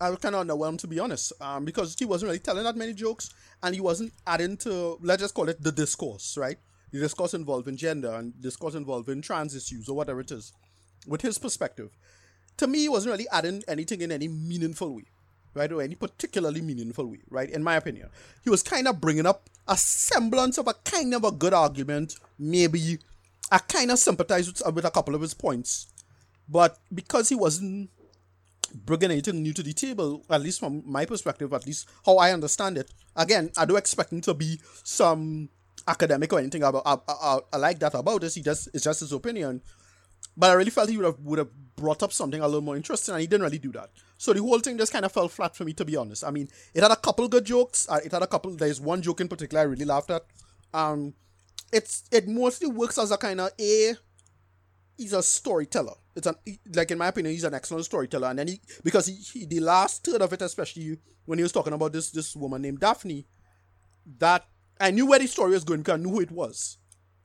I was kind of underwhelmed to be honest, um, because he wasn't really telling that many jokes, and he wasn't adding to let's just call it the discourse, right? The discourse involving gender and discourse involving trans issues or whatever it is, with his perspective. To me, he wasn't really adding anything in any meaningful way right, or any particularly meaningful way, right, in my opinion. He was kind of bringing up a semblance of a kind of a good argument, maybe I kind of sympathize with, with a couple of his points, but because he wasn't bringing anything new to the table, at least from my perspective, at least how I understand it, again, I don't expect him to be some academic or anything about uh, uh, uh, like that about this. He just it's just his opinion. But I really felt he would have would have brought up something a little more interesting, and he didn't really do that. So the whole thing just kind of fell flat for me, to be honest. I mean, it had a couple good jokes. Uh, it had a couple. There's one joke in particular I really laughed at. Um, it's it mostly works as a kind of a. He's a storyteller. It's an like in my opinion, he's an excellent storyteller. And then he because he, he the last third of it, especially when he was talking about this this woman named Daphne, that I knew where the story was going because I knew who it was,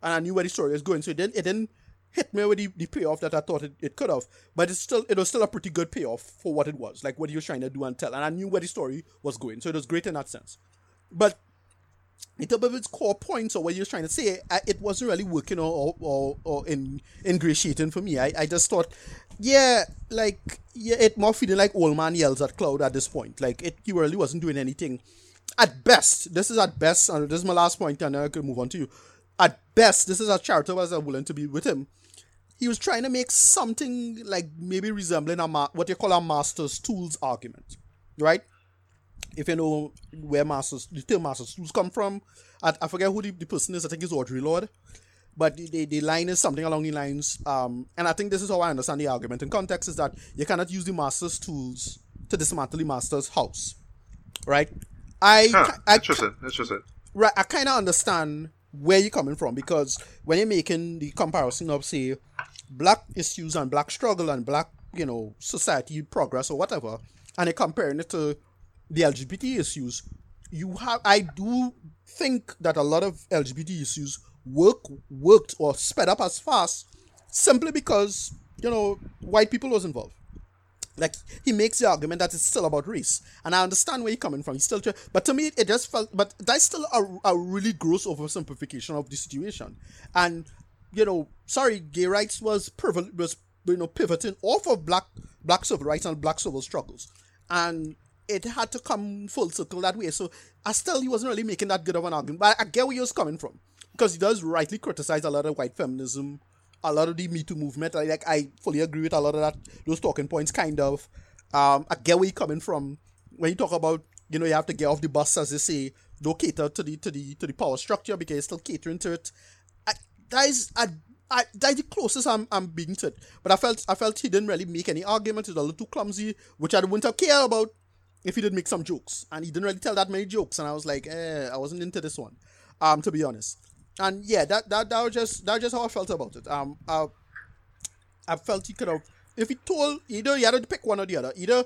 and I knew where the story was going. So it didn't it didn't hit me with the, the payoff that I thought it, it could have. But it's still it was still a pretty good payoff for what it was, like what he was trying to do and tell. And I knew where the story was going. So it was great in that sense. But in terms of its core points or what was trying to say, I, it wasn't really working or or, or in, ingratiating for me. I, I just thought, yeah, like yeah, it more feeling like old man yells at cloud at this point. Like it he really wasn't doing anything. At best, this is at best, and this is my last point, and I can move on to you. At best, this is as charitable as I'm willing to be with him he was trying to make something like maybe resembling a ma- what you call a master's tools argument, right? If you know where masters the term master's tools come from, I, I forget who the, the person is. I think it's Audre Lorde, but the, the, the line is something along the lines. Um, and I think this is how I understand the argument in context is that you cannot use the master's tools to dismantle the master's house, right? I, Huh, I, interesting, interesting. right, I kind of understand where you're coming from because when you're making the comparison of say black issues and black struggle and black you know society progress or whatever and you're comparing it to the lgbt issues you have i do think that a lot of lgbt issues work worked or sped up as fast simply because you know white people was involved like he makes the argument that it's still about race, and I understand where he's coming from. He's still, try- but to me, it just felt, but that's still a, a really gross oversimplification of the situation. And you know, sorry, gay rights was privi- was you know pivoting off of black black civil rights and black civil struggles, and it had to come full circle that way. So I still he wasn't really making that good of an argument, but I get where he was coming from because he does rightly criticize a lot of white feminism a lot of the Me Too movement. I, like I fully agree with a lot of that those talking points. Kind of, um, I get where you're coming from when you talk about you know you have to get off the bus as they say. Don't cater to the to the to the power structure because you're still catering to it. I, that is I, I, that's the closest I'm I'm being to it. But I felt I felt he didn't really make any argument. He was a little too clumsy, which I wouldn't have cared about if he did make some jokes. And he didn't really tell that many jokes. And I was like, eh, I wasn't into this one. Um, to be honest and yeah, that that that was just that was just how I felt about it. Um, I, I felt he could have if he told either he had to pick one or the other, either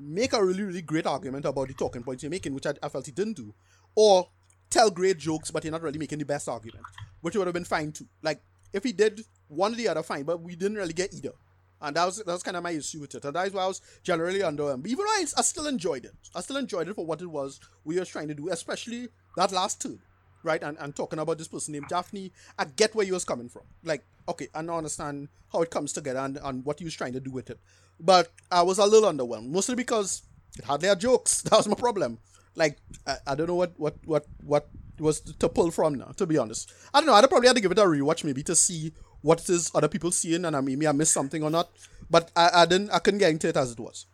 make a really really great argument about the talking points you're making, which I, I felt he didn't do, or tell great jokes, but you're not really making the best argument, which would have been fine too. Like if he did one or the other, fine, but we didn't really get either. And that was that was kind of my issue with it, and that is why I was generally under him. But even though I, I still enjoyed it, I still enjoyed it for what it was we were trying to do, especially that last two right, and, and talking about this person named Daphne, I get where you was coming from. Like, okay, and I understand how it comes together and, and what he was trying to do with it. But I was a little underwhelmed, mostly because it had their jokes. That was my problem. Like, I, I don't know what, what, what, what was to pull from now, to be honest. I don't know, I'd probably have to give it a rewatch maybe to see what it is other people seeing and I maybe I missed something or not. But I, I didn't I couldn't get into it as it was.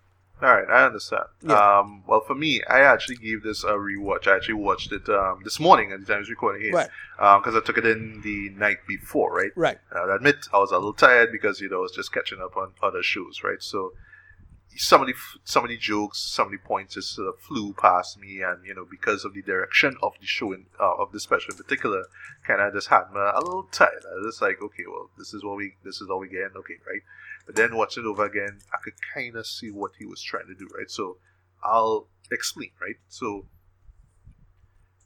All right, I understand. Yeah. Um, well, for me, I actually gave this a rewatch. I actually watched it um, this morning at the time I was recording here. Right. Because I took it in the night before, right? Right. And I'll admit I was a little tired because, you know, I was just catching up on other shows, right? So some of the, some of the jokes, some of the points just sort of flew past me. And, you know, because of the direction of the show, in, uh, of the special in particular, kind of just had me a little tired. I was just like, okay, well, this is what we, this is all we get. Okay, right? But then watching it over again, I could kind of see what he was trying to do, right? So I'll explain, right? So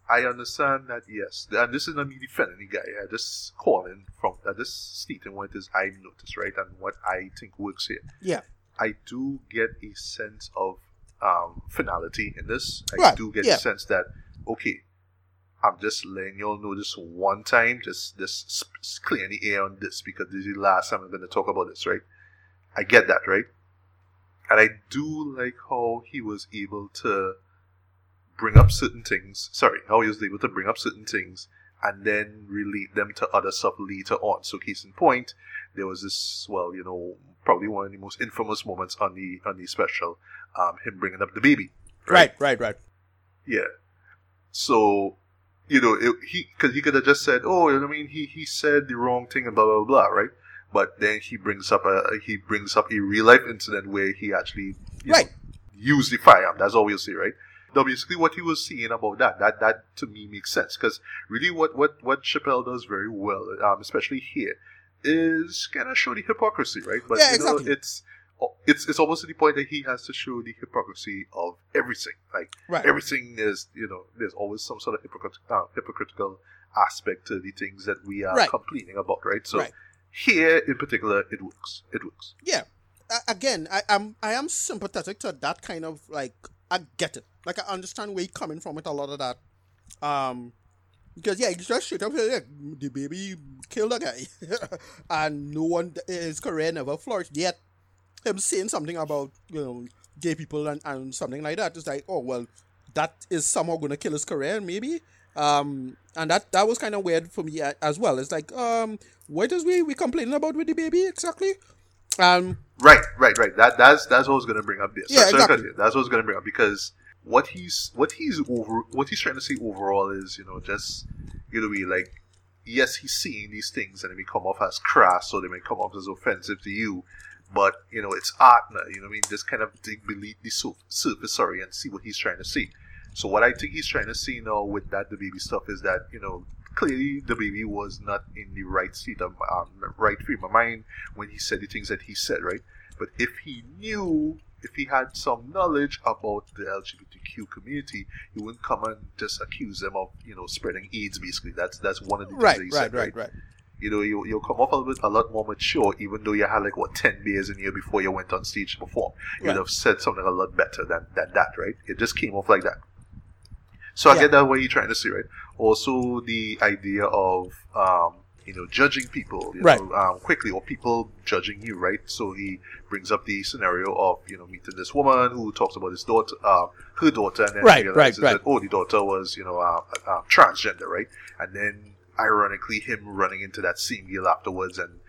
I understand that yes, and this is not me defending the guy. I just calling from, I just stating what it is I noticed, right, and what I think works here. Yeah. I do get a sense of um, finality in this. I Right, do get yeah. a sense that okay, I'm just letting y'all know this one time, just just clearing the air on this because this is the last time I'm going to talk about this, right? I get that, right? And I do like how he was able to bring up certain things. Sorry, how he was able to bring up certain things and then relate them to other stuff later on. So, case in point, there was this, well, you know, probably one of the most infamous moments on the on the special, um, him bringing up DaBaby. Right, right, right. Yeah. So, you know, it, he because he could have just said, "Oh, you know what I mean, he he said the wrong thing and blah blah blah," right? But then he brings up a he brings up a real life incident where he actually Right. used the firearm. That's all we'll see, right? Now, basically, what he was saying about that, that that to me makes sense because really, what what what Chappelle does very well, um, especially here, is kind of show the hypocrisy, right? But Yeah, you know, exactly. it's it's it's almost to the point that he has to show the hypocrisy of everything, like Right. everything is you know there's always some sort of hypocritical uh, hypocritical aspect to the things that we are Right. complaining about right so Right. Here in particular it works. It works. Yeah. A- again i am i am sympathetic to that kind of like i get it. Like i understand where you're coming from with a lot of that. Um because yeah, it's just straight up say, yeah, DaBaby killed a guy, and no one his career never flourished. Yet. Him saying something about you know gay people and, and something like that is like, oh well, that is somehow gonna kill his career, maybe. Um, and that that was kind of weird for me as well. It's like, um, what is we we complaining about with DaBaby exactly? Um, right right right that that's that's what I was gonna bring up there Yeah, exactly. that's what I was gonna bring up because what he's what he's over what he's trying to say overall is you know just you know be like yes he's seeing these things and they may come off as crass or they may come off as offensive to you but you know it's art now you know what I mean just kind of dig beneath the sur- surface sorry and see what he's trying to say so what I think he's trying to say now with that DaBaby stuff is that you know clearly DaBaby was not in the right state of um, right frame of mind when he said the things that he said right but if he knew if he had some knowledge about the LGBTQ community, he wouldn't come and just accuse them of, you know, spreading AIDS. Basically, that's that's one of the things right, that he right, said, right, right. You know, you you'll come off a bit a lot more mature, even though you had like what ten beers in you before you went on stage to perform. You'd Right. have said something a lot better than than that, right? It just came off like that. So I get that what you're trying to say, right? Also, the idea of um, you know judging people, you Right. know, um, quickly, or people judging you, right? So he brings up the scenario of you know meeting this woman who talks about his daughter, uh, her daughter, and then Right, realizes right, right. that oh, the daughter was you know uh, uh, transgender, right? And then ironically, him running into that same girl afterwards, and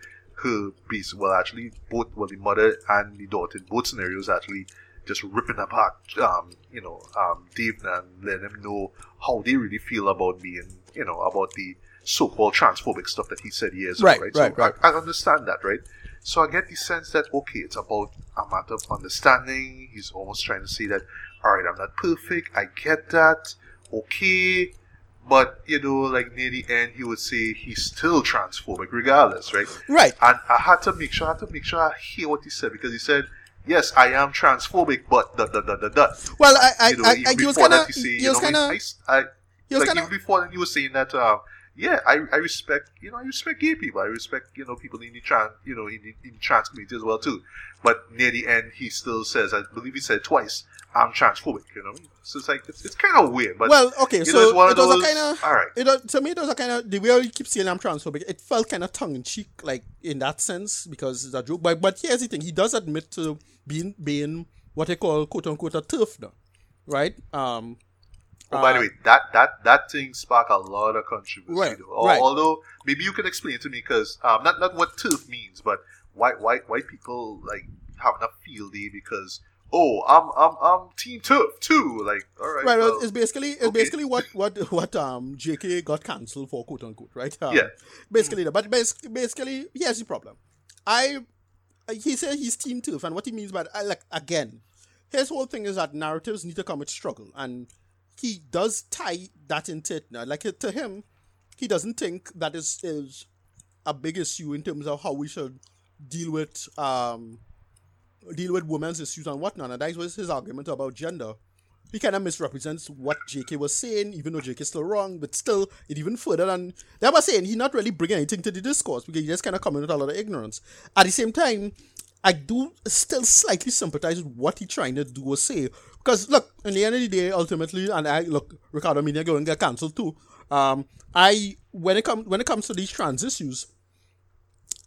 her piece, well, actually, both well, the mother and the daughter in both scenarios actually just ripping apart, um, you know, um, Dave and letting him know how they really feel about being, you know, about the so-called transphobic stuff that he said years Right, ago, right? right, so right. I, I understand that, right? So I get the sense that okay, it's about a matter of understanding. He's almost trying to say that, all right, I'm not perfect. I get that. Okay, but you know, like near the end, he would say he's still transphobic, regardless, right? Right. And I had to make sure, I had to make sure I hear what he said because he said, "Yes, I am transphobic, but da da da da da." Well, I, I, You know, I, I he was kind of, that, he say, you was kind of, I, he was like kind even of, before then, he was saying that, uh, yeah, I, I respect you know I respect gay people. I respect you know people in the trans you know in the, in the trans community as well too. But near the end, he still says, I believe he said twice, "I'm transphobic." You know, so it's like it's, it's kind of weird. But well, okay, so know, it's one it of was those- a kind of all right. It to me, it was a kind of the way you keep saying I'm transphobic. It felt kind of tongue in cheek, like in that sense, because it's a joke. But but here's the thing: he does admit to being being what they call quote unquote a TERF now, right? Um, Oh, by the uh, way, that that that thing sparked a lot of controversy. Right, though. Right. Although maybe you can explain it to me because um, not not what TERF means, but why why why people like having a field day because oh I'm I'm I'm team TERF too. Like all right, Right, well, it's basically it's okay. basically what what what um JK got cancelled for quote unquote, right? Um, Yeah. Basically, that. but bas- basically, here's the problem. I he said he's team TERF, and what he means by that, I like again, his whole thing is that narratives need to come with struggle, and he does tie that into it now. Like to him, he doesn't think that is is a big issue in terms of how we should deal with um deal with women's issues and whatnot. And that was his argument about gender. He kind of misrepresents what JK was saying, even though JK is still wrong, but still, it even further than they was saying. He not really bringing anything to the discourse because he just kind of coming with a lot of ignorance. At the same time, I do still slightly sympathize with what he trying to do or say. Because look, in the end of the day, ultimately, and I look, Ricardo Media going to get cancelled too. Um, I when it comes when it comes to these trans issues,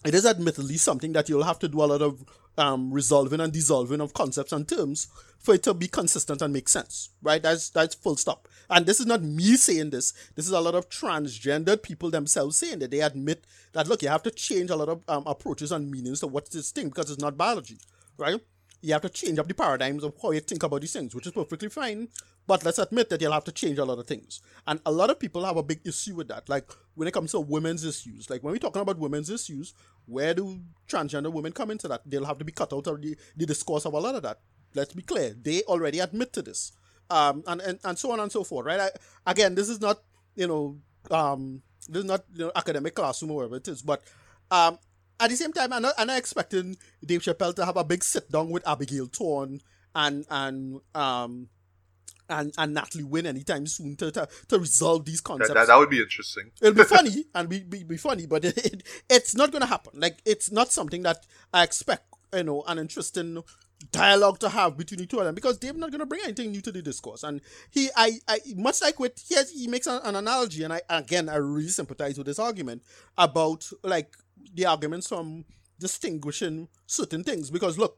it is admittedly something that you'll have to do a lot of um, resolving and dissolving of concepts and terms for it to be consistent and make sense, right? That's that's full stop. And this is not me saying this. This is a lot of transgendered people themselves saying that they admit that look, you have to change a lot of um, approaches and meanings to what this thing because it's not biology, right? You have to change up the paradigms of how you think about these things, which is perfectly fine. But let's admit that you'll have to change a lot of things. And a lot of people have a big issue with that. Like when it comes to women's issues, like when we're talking about women's issues, where do transgender women come into that? They'll have to be cut out of the, the discourse of a lot of that. Let's be clear. They already admit to this. Um, and, and, and so on and so forth, right? I, again, this is not, you know, um, this is not you know, academic classroom or whatever it is, but um, at the same time, I'm not, I'm not expecting Dave Chappelle to have a big sit down with Abigail Thorne and and um and and Natalie Wynn anytime soon to to, to resolve these that, concepts. that, that would be interesting. It'll be funny and be, be, be funny, but it, it, it's not going to happen. Like, it's not something that I expect, you know, an interesting dialogue to have between the two of them because they're not going to bring anything new to the discourse. And he, I, I much like with, he, has, he makes an, an analogy, and I, again, I really sympathize with this argument about, like, the arguments from distinguishing certain things because, look,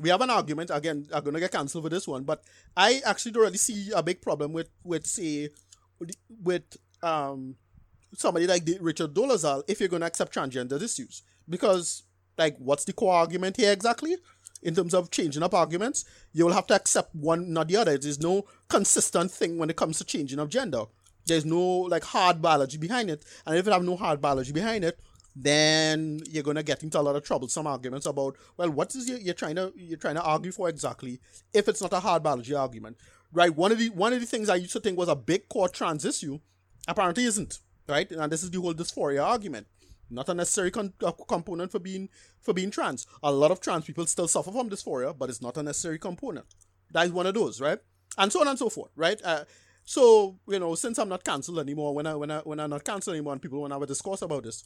we have an argument again. I'm gonna get cancelled for this one, but I actually don't really see a big problem with with say with um somebody like the Rachel Dolezal if you're gonna accept transgender issues because like what's the core argument here exactly in terms of changing up arguments you will have to accept one not the other. There's no consistent thing when it comes to changing of gender. There's no like hard biology behind it. And if you have no hard biology behind it then you're gonna get into a lot of troublesome arguments about well what is you, you're trying to you're trying to argue for exactly if it's not a hard biology argument right? One of the one of the things i used to think was a big core trans issue apparently isn't right? And this is the whole dysphoria argument not a necessary con- uh, component for being for being trans a lot of trans people still suffer from dysphoria but it's not a necessary component that is one of those right and so on and so forth right uh, so you know since i'm not cancelled anymore when i when i when i'm not cancelled anymore and people want to have a discourse about this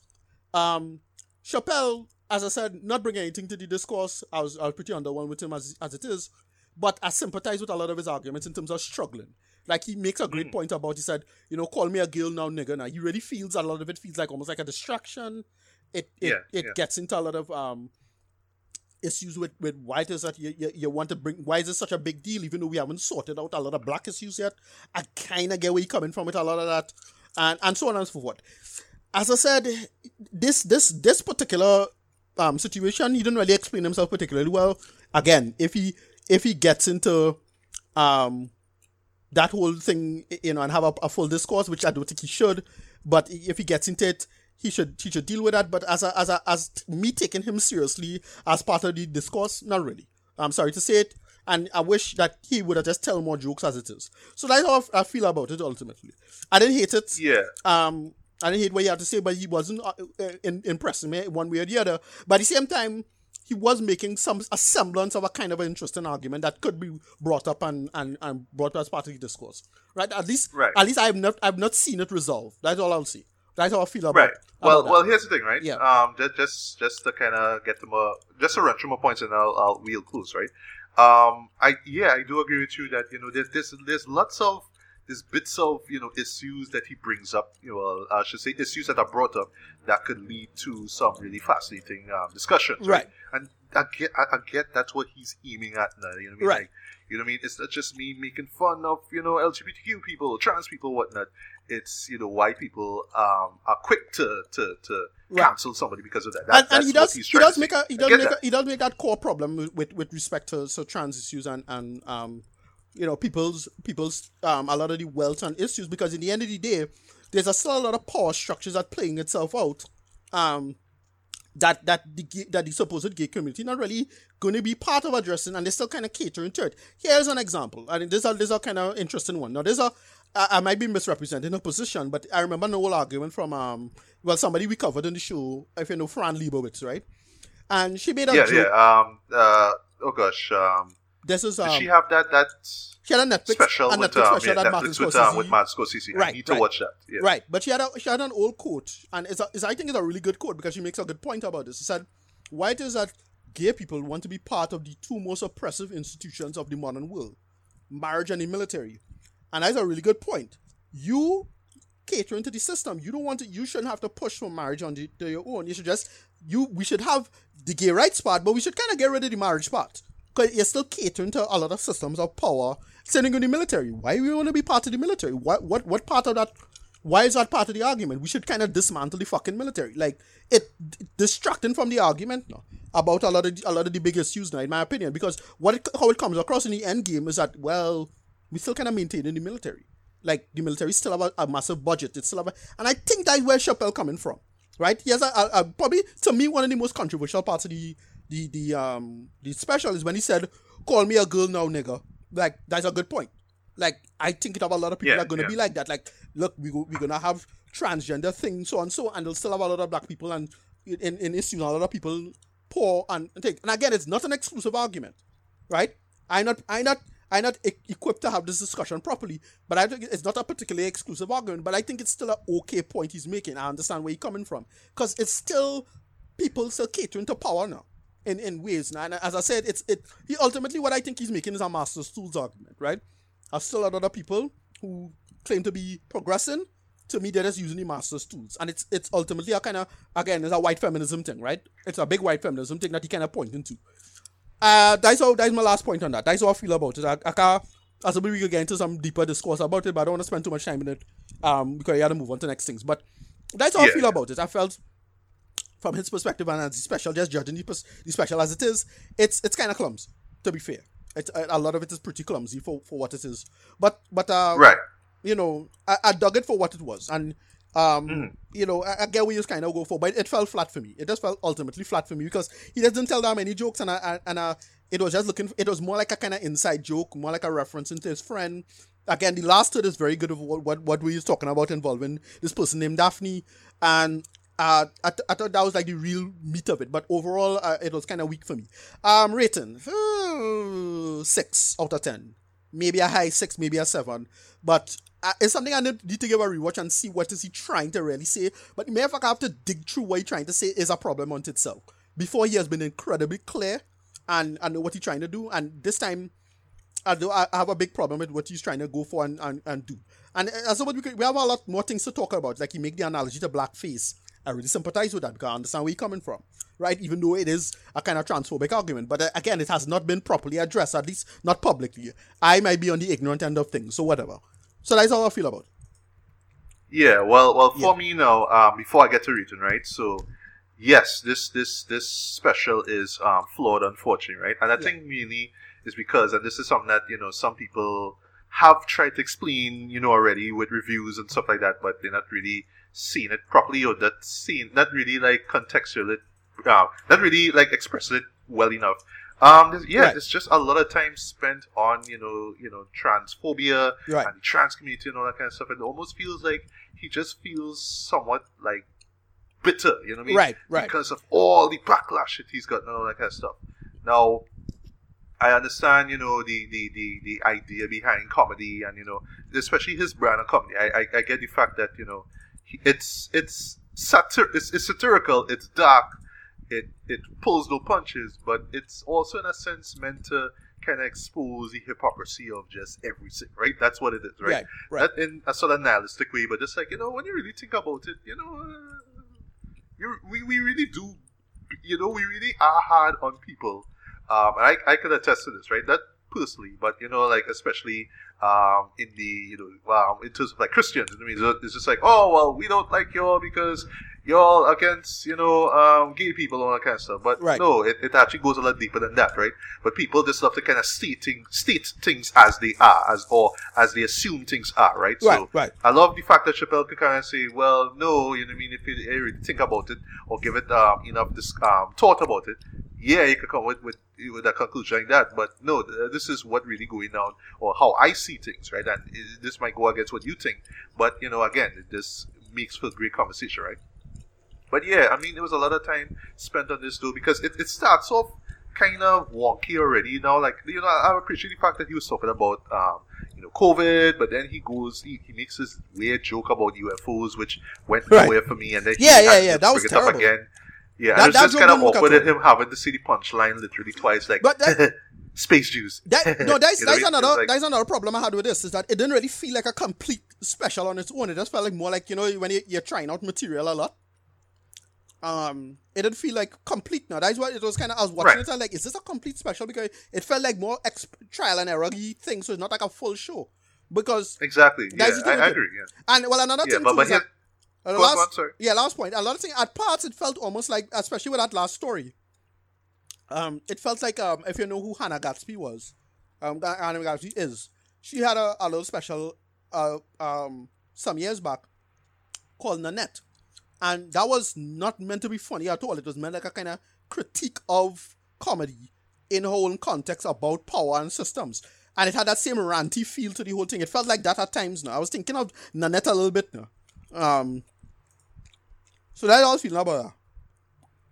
um, Chappelle, as I said, not bringing anything to the discourse. I was, I was pretty underwhelmed with him as, as it is, but I sympathize with a lot of his arguments in terms of struggling. Like he makes a great point about. He said, you know, call me a girl now, nigga. Now he really feels a lot of it feels like almost like a distraction. It it, Yeah, it yeah. gets into a lot of um issues with with why it is that you, you, you want to bring why is this such a big deal even though we haven't sorted out a lot of black issues yet i kind of get where you're coming from with a lot of that and and so on and so forth as I said, this this this particular um situation, he didn't really explain himself particularly well. Again, if he if he gets into um that whole thing, you know, and have a, a full discourse, which I don't think he should, but if he gets into it, he should he should deal with that. But as a, as a, as me taking him seriously as part of the discourse, not really. I'm sorry to say it, and I wish that he would have just tell more jokes as it is. So that's how I feel about it ultimately. I didn't hate it. Yeah. Um, I didn't hate what he had to say, but he wasn't uh, uh, in, impressing me one way or the other. But at the same time, he was making some a semblance of a kind of an interesting argument that could be brought up and, and, and brought as part of the discourse. Right? At least Right. at least I've not I've not seen it resolved. That's all I'll see. That's how I feel about. Right. Well, about well, that. here's the thing, right? Yeah. Um, just just just to kind of get to more, just to run through more points, and I'll I'll we'll close, right? Um, I yeah, I do agree with you that you know there's there's there's lots of there's bits of you know issues that he brings up, you know, I should say issues that are brought up that could lead to some really fascinating um, discussions, Right. And I get I, I get that's what he's aiming at now. You know what I mean? Right. Like, you know what I mean? It's not just me making fun of you know LGBTQ people, trans people, whatnot. It's you know why people um, are quick to to, to Right. cancel somebody because of that. that and, and he does he does make a he does make a, that. he does make that core problem with with, with respect to so trans issues and and um you know people's people's um a lot of the wealth and issues because in the end of the day there's a still a lot of power structures that playing itself out um that that the gay- that the supposed gay community not really going to be part of addressing and they're still kind of catering to it. Here's an example, and this is a this is a kind of interesting one. Now, there's a I, I might be misrepresenting her position, but I remember an old argument from um well somebody we covered in the show, if you know Fran Lebowitz, right? And she made a yeah, joke. yeah. Um, uh, oh gosh, um, This is did um, she have that that she had a Netflix special a with Netflix um, special yeah, that Netflix with, um, Scorsese- with Martin Scorsese? I Right, need to right. watch that. Yeah. Right, but she had a she had an old quote, and it's, a, it's I think it's a really good quote because she makes a good point about this. She said, "Why it is that gay people want to be part of the two most oppressive institutions of the modern world, marriage and the military?" And that's a really good point. You catering to the system. You don't want to. You shouldn't have to push for marriage on the, your own. You should just you. We should have the gay rights part, but we should kind of get rid of the marriage part because you're still catering to a lot of systems of power. Sending in the military. Why we want to be part of the military? What what what part of that? Why is that part of the argument? We should kind of dismantle the fucking military. Like it distracting from the argument now about a lot of a lot of the big issues now, in my opinion. Because what it, how it comes across in the end game is that well, we still kind of maintaining the military. Like the military still have a, a massive budget. It's still have, a, and I think that's where Chappelle coming from, right? Yes, I, I, I, probably to me one of the most controversial parts of the the the um the special is when he said, "Call me a girl now, nigga." Like that's a good point. Like I think it have a lot of people Yeah, that are gonna yeah. be like that. Like, look, we go, we're gonna have transgender things, so and so, and they'll still have a lot of black people and in, in issues, a lot of people poor and, and take. And again, it's not an exclusive argument, right? I'm not, I'm not, I'm not e- equipped to have this discussion properly. But I think it's not a particularly exclusive argument. But I think it's still an okay point he's making. I understand where he's coming from because it's still people still catering to power now in, in ways. Now, and as I said, it's it. He ultimately what I think he's making is a master's tools argument, right? There's still a other people who claim to be progressing. To me, they're just using the master's tools, and it's it's ultimately a kind of again, it's a white feminism thing, right? It's a big white feminism thing that he kind of pointing to. Uh, that's how that's my last point on that. That's how I feel about it. I, I can't, I suppose we could get into some deeper discourse about it, but I don't want to spend too much time in it. Um, because I got to move on to next things. But that's how I feel about it. I felt from his perspective and as the special, just judging the, pers- the special as it is, it's it's kind of clumsy. To be fair, it's, a, a lot of it is pretty clumsy for, for what it is. But but uh, Right. you know, I, I dug it for what it was, and um, Mm-hmm. you know, I, I get you kind of go for, but it fell flat for me. It just felt ultimately flat for me because he doesn't tell that many jokes, and I, I and uh, it was just looking. It was more like a kind of inside joke, more like a reference into his friend. Again, the last third is very good of what what, what we was talking about involving this person named Daphne, and uh, I, th- I thought that was like the real meat of it, but overall, uh, it was kind of weak for me. Um, rating six out of ten, maybe a high six, maybe a seven, but uh, it's something I need, to give a rewatch and see what is he trying to really say. But if I have to dig through what he's trying to say is a problem on itself. Before he has been incredibly clear and know what he's trying to do, and this time I do I have a big problem with what he's trying to go for and, and, and do. And uh, as what we could, we have a lot more things to talk about. Like he make the analogy to blackface. I really sympathize with that because I understand where he's coming from, right? Even though it is a kind of transphobic argument, but uh, again, it has not been properly addressed, at least not publicly. I might be on the ignorant end of things, so whatever. So that's how I feel about it. Yeah, well, well, for Yeah. me now, um, before I get to written, right? So, yes, this this this special is um, flawed, unfortunately, right? And I Yeah. think really is because, and this is something that you know some people have tried to explain, you know, already with reviews and stuff like that, but they're not really seeing it properly or not seeing, not really like contextual it, uh, not really like expressing it well enough. Um, there's- yeah, Right. there's just a lot of time spent on you know, you know, transphobia Right. and the trans community and all that kind of stuff. And it almost feels like he just feels somewhat like bitter, you know what I mean? Right, right. Because of all the backlash that he's got and all that kind of stuff. Now, I understand, you know, the, the, the, the idea behind comedy and, you know, especially his brand of comedy. I, I, I get the fact that, you know, it's it's satir it's, it's satirical, it's dark, it it pulls no punches, but it's also in a sense meant to kind of expose the hypocrisy of just everything, right? That's what it is, right? Right, right. Not in a sort of nihilistic way, but just like you know, when you really think about it, you know, uh, you we, we really do, you know, we really are hard on people. Um, and I I can attest to this, right? Not personally, but you know, like especially um, in the you know um, in terms of like Christians, I mean, it's just like, oh well, we don't like y'all because y'all against you know um, gay people and all that kind of stuff. But Right. no, it, it actually goes a lot deeper than that, right? But people just love to kind of state things, state things as they are, as or as they assume things are, right? Right, so right. I love the fact that Chappelle could kind of say, well, no, you know what I mean? If you really think about it or give it um, enough this, um, thought about it, yeah, you could come with, with, with a conclusion like that. But no, this is what really going on or how I see things, right? And this might go against what you think. But, you know, again, this makes for a great conversation, right? But yeah, I mean, there was a lot of time spent on this though because it, it starts off kind of wonky already. You know, like you know, I appreciate the fact that he was talking about um, you know COVID, but then he goes, he, he makes this weird joke about UFOs, which went Right. nowhere for me, and then he Yeah, yeah, yeah, that was bring it up terrible. again. Yeah, That- and it's that just kind of awkward at him having to see the punchline literally twice, like But that- space Jews. That, no, that's, know that's what another like- that's another problem I had with this is that it didn't really feel like a complete special on its own. It just felt like more like you know when you, you're trying out material a lot. Um, it didn't feel like complete. Now that's why it was kind of I was watching Right. it. Was like, is this a complete special? Because it felt like more exp- trial and error thing. So it's not like a full show. Because Exactly. Yeah, That's I, I agree. Yeah. and well another Yeah, thing too is that, uh, the last, go on, sorry. yeah, last point. A lot of things at parts it felt almost like, especially with that last story. Um, it felt like um, if you know who Hannah Gadsby was, um, Hannah Gadsby is. She had a, a little special, uh, um, some years back, called Nanette, and that was not meant to be funny at all. It was meant like a kind of critique of comedy in whole context about power and systems. And it had that same ranty feel to the whole thing. It felt like that at times now. I was thinking of Nanette a little bit now. Um, so that's all I was feeling about her.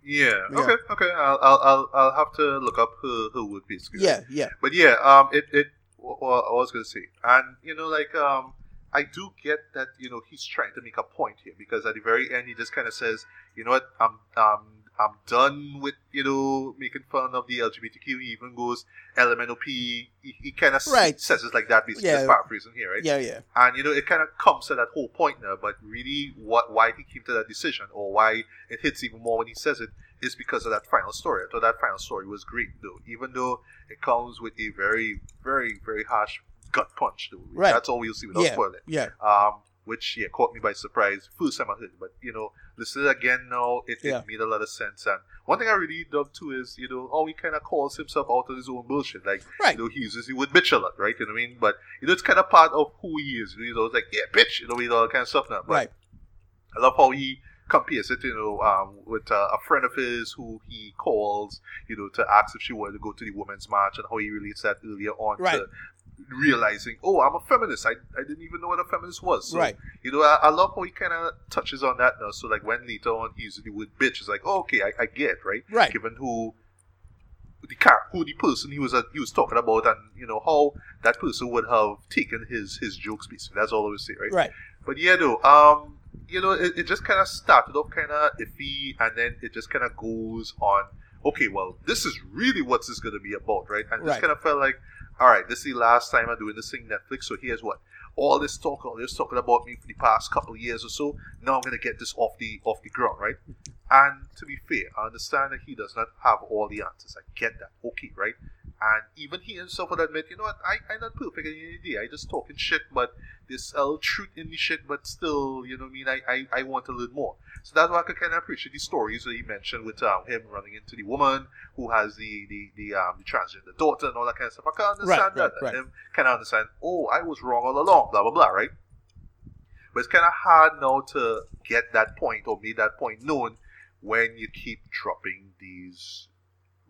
Yeah. Yeah. Okay. Okay. I'll, I'll I'll I'll have to look up her her work basically. Yeah, yeah. But yeah, um, it it what I was gonna say, and you know, like um, I do get that you know he's trying to make a point here because at the very end he just kind of says, you know what, I'm um I'm done with you know making fun of the LGBTQ. He even goes LMNOP. He, he kind of Right. says it like that, basically. Yeah. Paraphrasing here, right? Yeah, yeah. and you know it kind of comes to that whole point now but really what why he came to that decision or why it hits even more when he says it is because of that final story i thought that final story was great though even though it comes with a very very very harsh gut punch though Right. that's all we'll see without Yeah, spoiling yeah. um which yeah caught me by surprise first time i heard it but you know listen it again now it, Yeah. it made a lot of sense and one thing i really love too is you know how he kind of calls himself out of his own bullshit like Right. you know, he uses the word bitch a lot, right? You know what I mean? But you know, it's kind of part of who he is. You know, it's like, yeah, bitch, you know, with all that kind of stuff now. But Right. I love how he compares it, you know, um, with uh, a friend of his who he calls, you know, to ask if she wanted to go to the women's march and how he relates that earlier on Right. to realizing, oh, I'm a feminist. I, I didn't even know what a feminist was. So, Right. You know, I, I love how he kind of touches on that now. So, like, when later on he uses the word bitch, it's like, oh, okay, I, I get, right? Right. Given who the car, who the person he was uh, he was talking about, and you know how that person would have taken his his jokes. Basically, that's all I would say, right? Right. But yeah, though, um, you know, it, it just kind of started off kind of iffy, and then it just kind of goes on. Okay, well, this is really what this is going to be about, right? And Right. just kind of felt like, all right, this is the last time I'm doing this thing Netflix. So here's what all this talk, all this talking about me for the past couple of years or so. Now I'm going to get this off the off the ground, right? And to be fair, I understand that he does not have all the answers. I get that. Okay, right? And even he himself would admit, you know what, I, I'm not perfect in any day. I just talking shit, but there's a little truth in the shit, but still, you know what I mean? I, I, I want to learn more. So that's why I could kind of appreciate the stories that he mentioned with um, him running into the woman who has the, the, the, um, the transgender daughter and all that kind of stuff. I can understand Right, that. right, right. him kind of understand, oh, I was wrong all along, blah, blah, blah, right? But it's kind of hard now to get that point or make that point known when you keep dropping these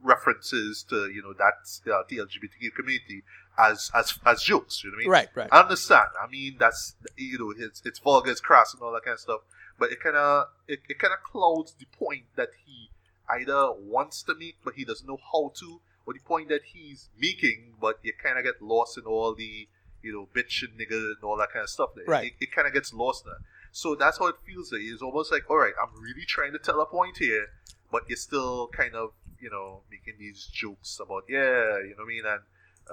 references to you know that uh, the LGBTQ community as as as jokes. You know what I mean? Right, right. I understand. I mean that's you know it's it's vulgar, it's crass, and all that kind of stuff. But it kind of it, it kind of clouds the point that he either wants to make, but he doesn't know how to, or the point that he's making, but you kind of get lost in all the you know bitch and nigger and all that kind of stuff. There. Right. It, it kind of gets lost there. So that's how it feels. Like. It's almost like, all right, I'm really trying to tell a point here, but you're still kind of, you know, making these jokes about, yeah, you know what I mean, and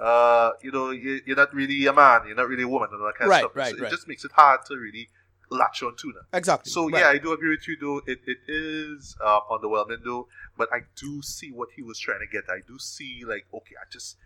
uh, you know, you, you're not really a man, you're not really a woman, and all that kind Right, of stuff. right, So right. It just makes it hard to really latch on to that. Exactly. So Right. yeah, I do agree with you though. It, it is um, underwhelming though, but I do see what he was trying to get. I do see like okay, I just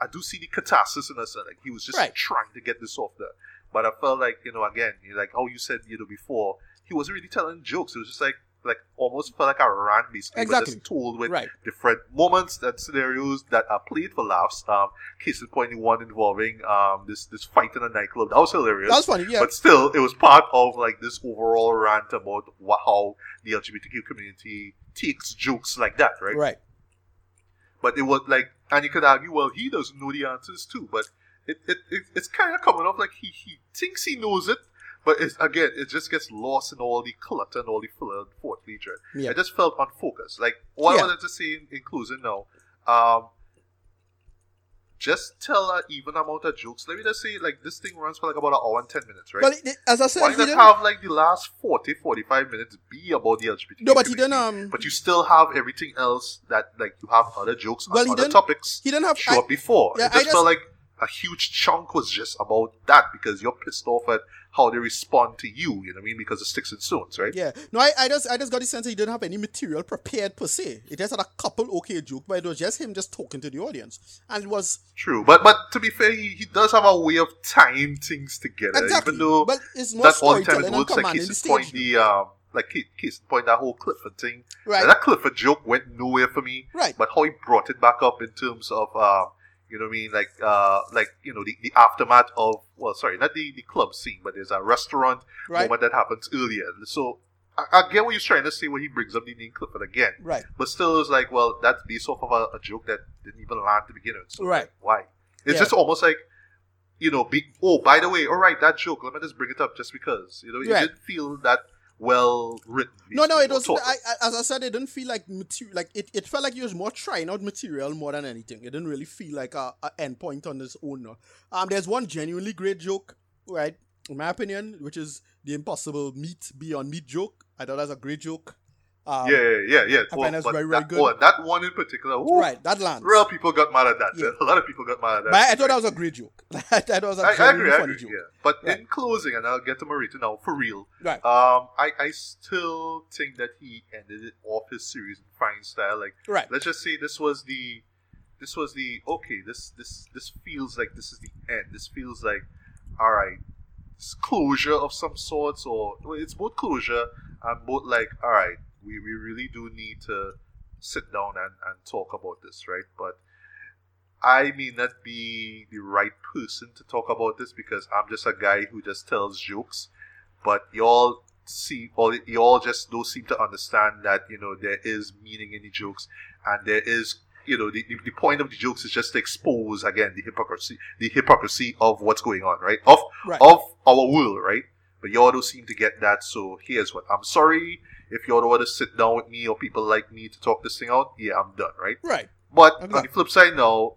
I do see the catharsis in us. Like he was just Right. trying to get this off there. But I felt like you know again, like how you said you know before, he wasn't really telling jokes. It was just like like almost felt like a rant basically, but Exactly. just told with Right. different moments and scenarios that are played for laughs. Um, case in one involving um this this fight in a nightclub that was hilarious. That was funny. Yeah. But still, it was part of like this overall rant about how the LGBTQ community takes jokes like that, right? right. But it was like, and you could argue, well, he doesn't know the answers too. But it, it, it it's kind of coming off like he, he thinks he knows it, but it's, again, it just gets lost in all the clutter and all the filler and fourth feature. Yeah. I just felt unfocused. Like what Yeah. I wanted to say in, in closing now, um, just tell an even amount of jokes. Let me just say, like this thing runs for like about an hour and ten minutes, right? Well, it- as I said, Why not have like the last 40, 45 minutes be about the LGBT? no, but he didn't. Um, But you still have everything else that like you have other jokes Well, on he other topics he didn't have. show I- before. yeah, it just, I just- felt like a huge chunk was just about that because you're pissed off at how they respond to you. You know what I mean? Because of sticks and stones, right? Yeah, no, I, I just I just got the sense that he didn't have any material prepared per se. It just had a couple okay joke, but it was just him just talking to the audience, and it was True, but but to be fair, he, he does have a way of tying things together. exactly. Even though but it's more that's all time it works. Like the point, the um, like case, in point, that whole Clifford thing. Right, That Clifford joke went nowhere for me. right, but how he brought it back up in terms of um, you know what I mean? Like uh like you know the, the aftermath of well sorry not the, the club scene but there's a restaurant right, moment that happens earlier. So I, I get what he's trying to say when he brings up the name Clifford again. Right, but still it's like well that's based off of a, a joke that didn't even land to begin with. So Right. why? It's Yeah. just almost like you know be, oh by the way all right that joke let me just bring it up just because. You know it Right. didn't feel that well written No, no, it was. I, as I said, it didn't feel like material. Like it, it felt like he was more trying out material more than anything. It didn't really feel like a, a end point on his own. Um, there's one genuinely great joke, right? In my opinion, which is the impossible meat beyond meat joke. I thought that's a great joke. Um, yeah yeah yeah yeah I find that's very, very that, good. and that one in particular ooh, Right, that land. Real people got mad at that. Yeah. A lot of people got mad at that. But I, I thought that was a great joke. I thought it was a I, I agree, I funny agree. joke. Yeah. But Right. in closing, and I'll get to Marita now for real. Right. Um, I, I still think that he ended it off his series in fine style. Like, Right. let's just say this was the, this was the okay. This this this feels like this is the end. This feels like, all right, it's closure of some sorts, or well, it's both closure and both like, all right, we, we really do need to sit down and, and talk about this, right? But I may not be the right person to talk about this because I'm just a guy who just tells jokes. But y'all see, or y'all just don't seem to understand that you know there is meaning in the jokes, and there is you know the, the, the point of the jokes is just to expose again the hypocrisy, the hypocrisy of what's going on, right? Of Right. of our world, right? But y'all don't seem to get that. So here's what I'm sorry if y'all don't want to sit down with me or people like me to talk this thing out. Yeah, I'm done, right? Right. But on the flip side, now,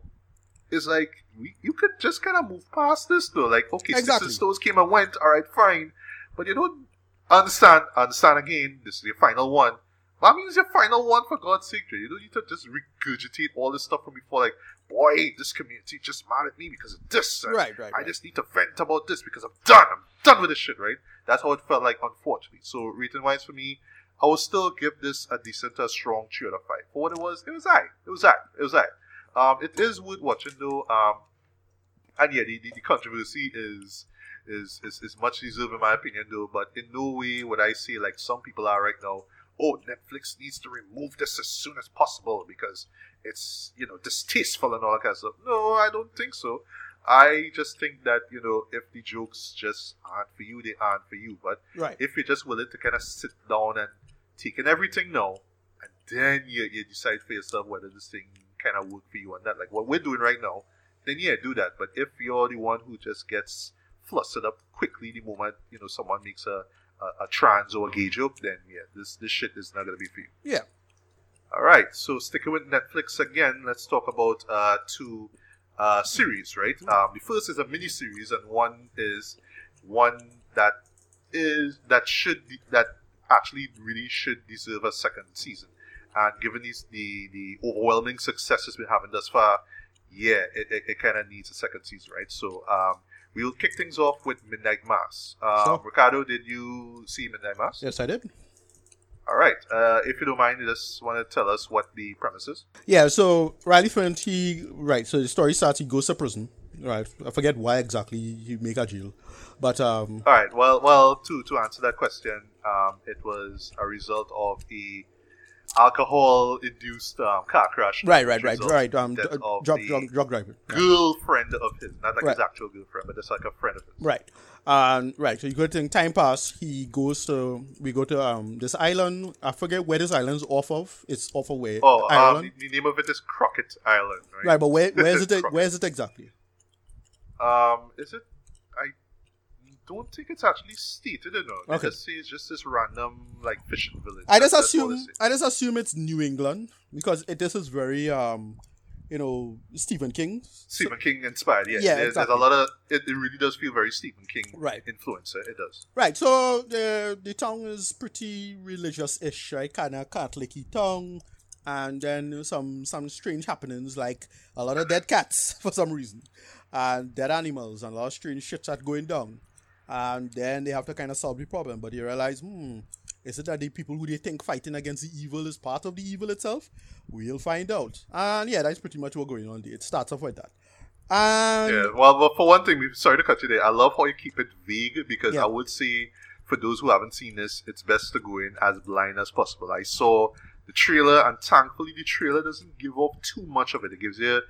it's like we, you could just kind of move past this, though. Like, okay, Exactly. and stones came and went. All right, fine. But you don't understand. Understand again. This is your final one. That means your final one for God's sake. Jay. You don't need to just regurgitate all this stuff from before. Like, boy, this community just mad at me because of this. and Right. Right. I right. just need to vent about this because I'm done. I'm done with this shit, right? That's how it felt like, unfortunately. So, rating wise for me, I will still give this a decent, a strong three out of five. For what it was, it was I. It was I. It was I. Um, it is worth watching though. Um, and yeah, the, the, the controversy is, is is is much deserved in my opinion though. But in no way would I say like some people are right now. Oh, Netflix needs to remove this as soon as possible because it's you know distasteful and all that kind of stuff. No, I don't think so. I just think that you know if the jokes just aren't for you, they aren't for you. But Right. if you're just willing to kind of sit down and take everything now, and then you, you decide for yourself whether this thing kind of work for you or not, like what we're doing right now, then yeah, do that. But if you're the one who just gets flustered up quickly the moment you know someone makes a a, a trans or a gay joke, then yeah, this this shit is not gonna be for you. Yeah. All right, so sticking with Netflix again, let's talk about uh, two uh, series, right? Um, the first is a mini series, and one is one that is that should be, that actually really should deserve a second season. And given these the the overwhelming successes we're having thus far, yeah, it, it, it kind of needs a second season, right? So um, we'll kick things off with Midnight Mass. Um. Ricardo, did you see Midnight Mass? Yes, I did. All right. Uh, if you don't mind, you just want to tell us what the premise is. Yeah, so Riley Flynn, he right. So the story starts. He goes to prison. Right, I forget why exactly he make a jail, but um, All right. Well, well, to to answer that question, um, it was a result of the alcohol-induced um, car crash. right, right, right, right. Um, d- drug, drug, drug driver. Yeah. girlfriend of his, not like Right. his actual girlfriend, but just like a friend of his. Right. And right, so you go to time pass, he goes to we go to um this island. I forget where this island's off of. It's off of where Oh, um, the, the name of it is Crockett Island, right? right, but where where is it where is it exactly? Um, is it? I don't think it's actually stated. Know, they Okay. just say it's just this random like fishing village. I just That's- assume. I just assume it's New England because it, this is very um you know Stephen King. Stephen King inspired. Yeah, Yeah, there's, exactly. there's a lot of. It, it really does feel very Stephen King Right. influencer. It does. Right, so the the town is pretty religious-ish, right? Kind of Catholic-y town, and then some some strange happenings like a lot of dead cats for some reason, and dead animals, and a lot of strange shit that going down, and then they have to kind of solve the problem. But they realize, hmm, is it that the people who they think fighting against the evil is part of the evil itself? We'll find out. And yeah, that's pretty much what's going on. there. It starts off with that. And Yeah. Well, well, for one thing, sorry to cut you there. I love how you keep it vague because Yeah. I would say for those who haven't seen this, it's best to go in as blind as possible. I saw the trailer, and thankfully, the trailer doesn't give off too much of it. It gives you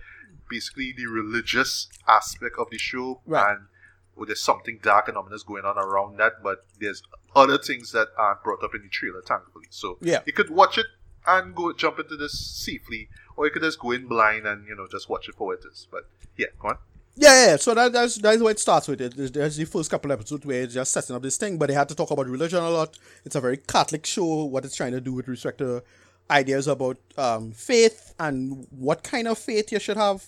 basically the religious aspect of the show, Right. and well, there's something dark and ominous going on around that, but there's other things that aren't brought up in the trailer, thankfully. So Yeah. you could watch it and go jump into this safely, or you could just go in blind and you know just watch it for what it is. But yeah, go on. Yeah, yeah. So that, that's that's where it starts with it. There's, there's the first couple episodes where it's just setting up this thing, but they had to talk about religion a lot. It's a very Catholic show. What it's trying to do with respect to ideas about um, faith and what kind of faith you should have,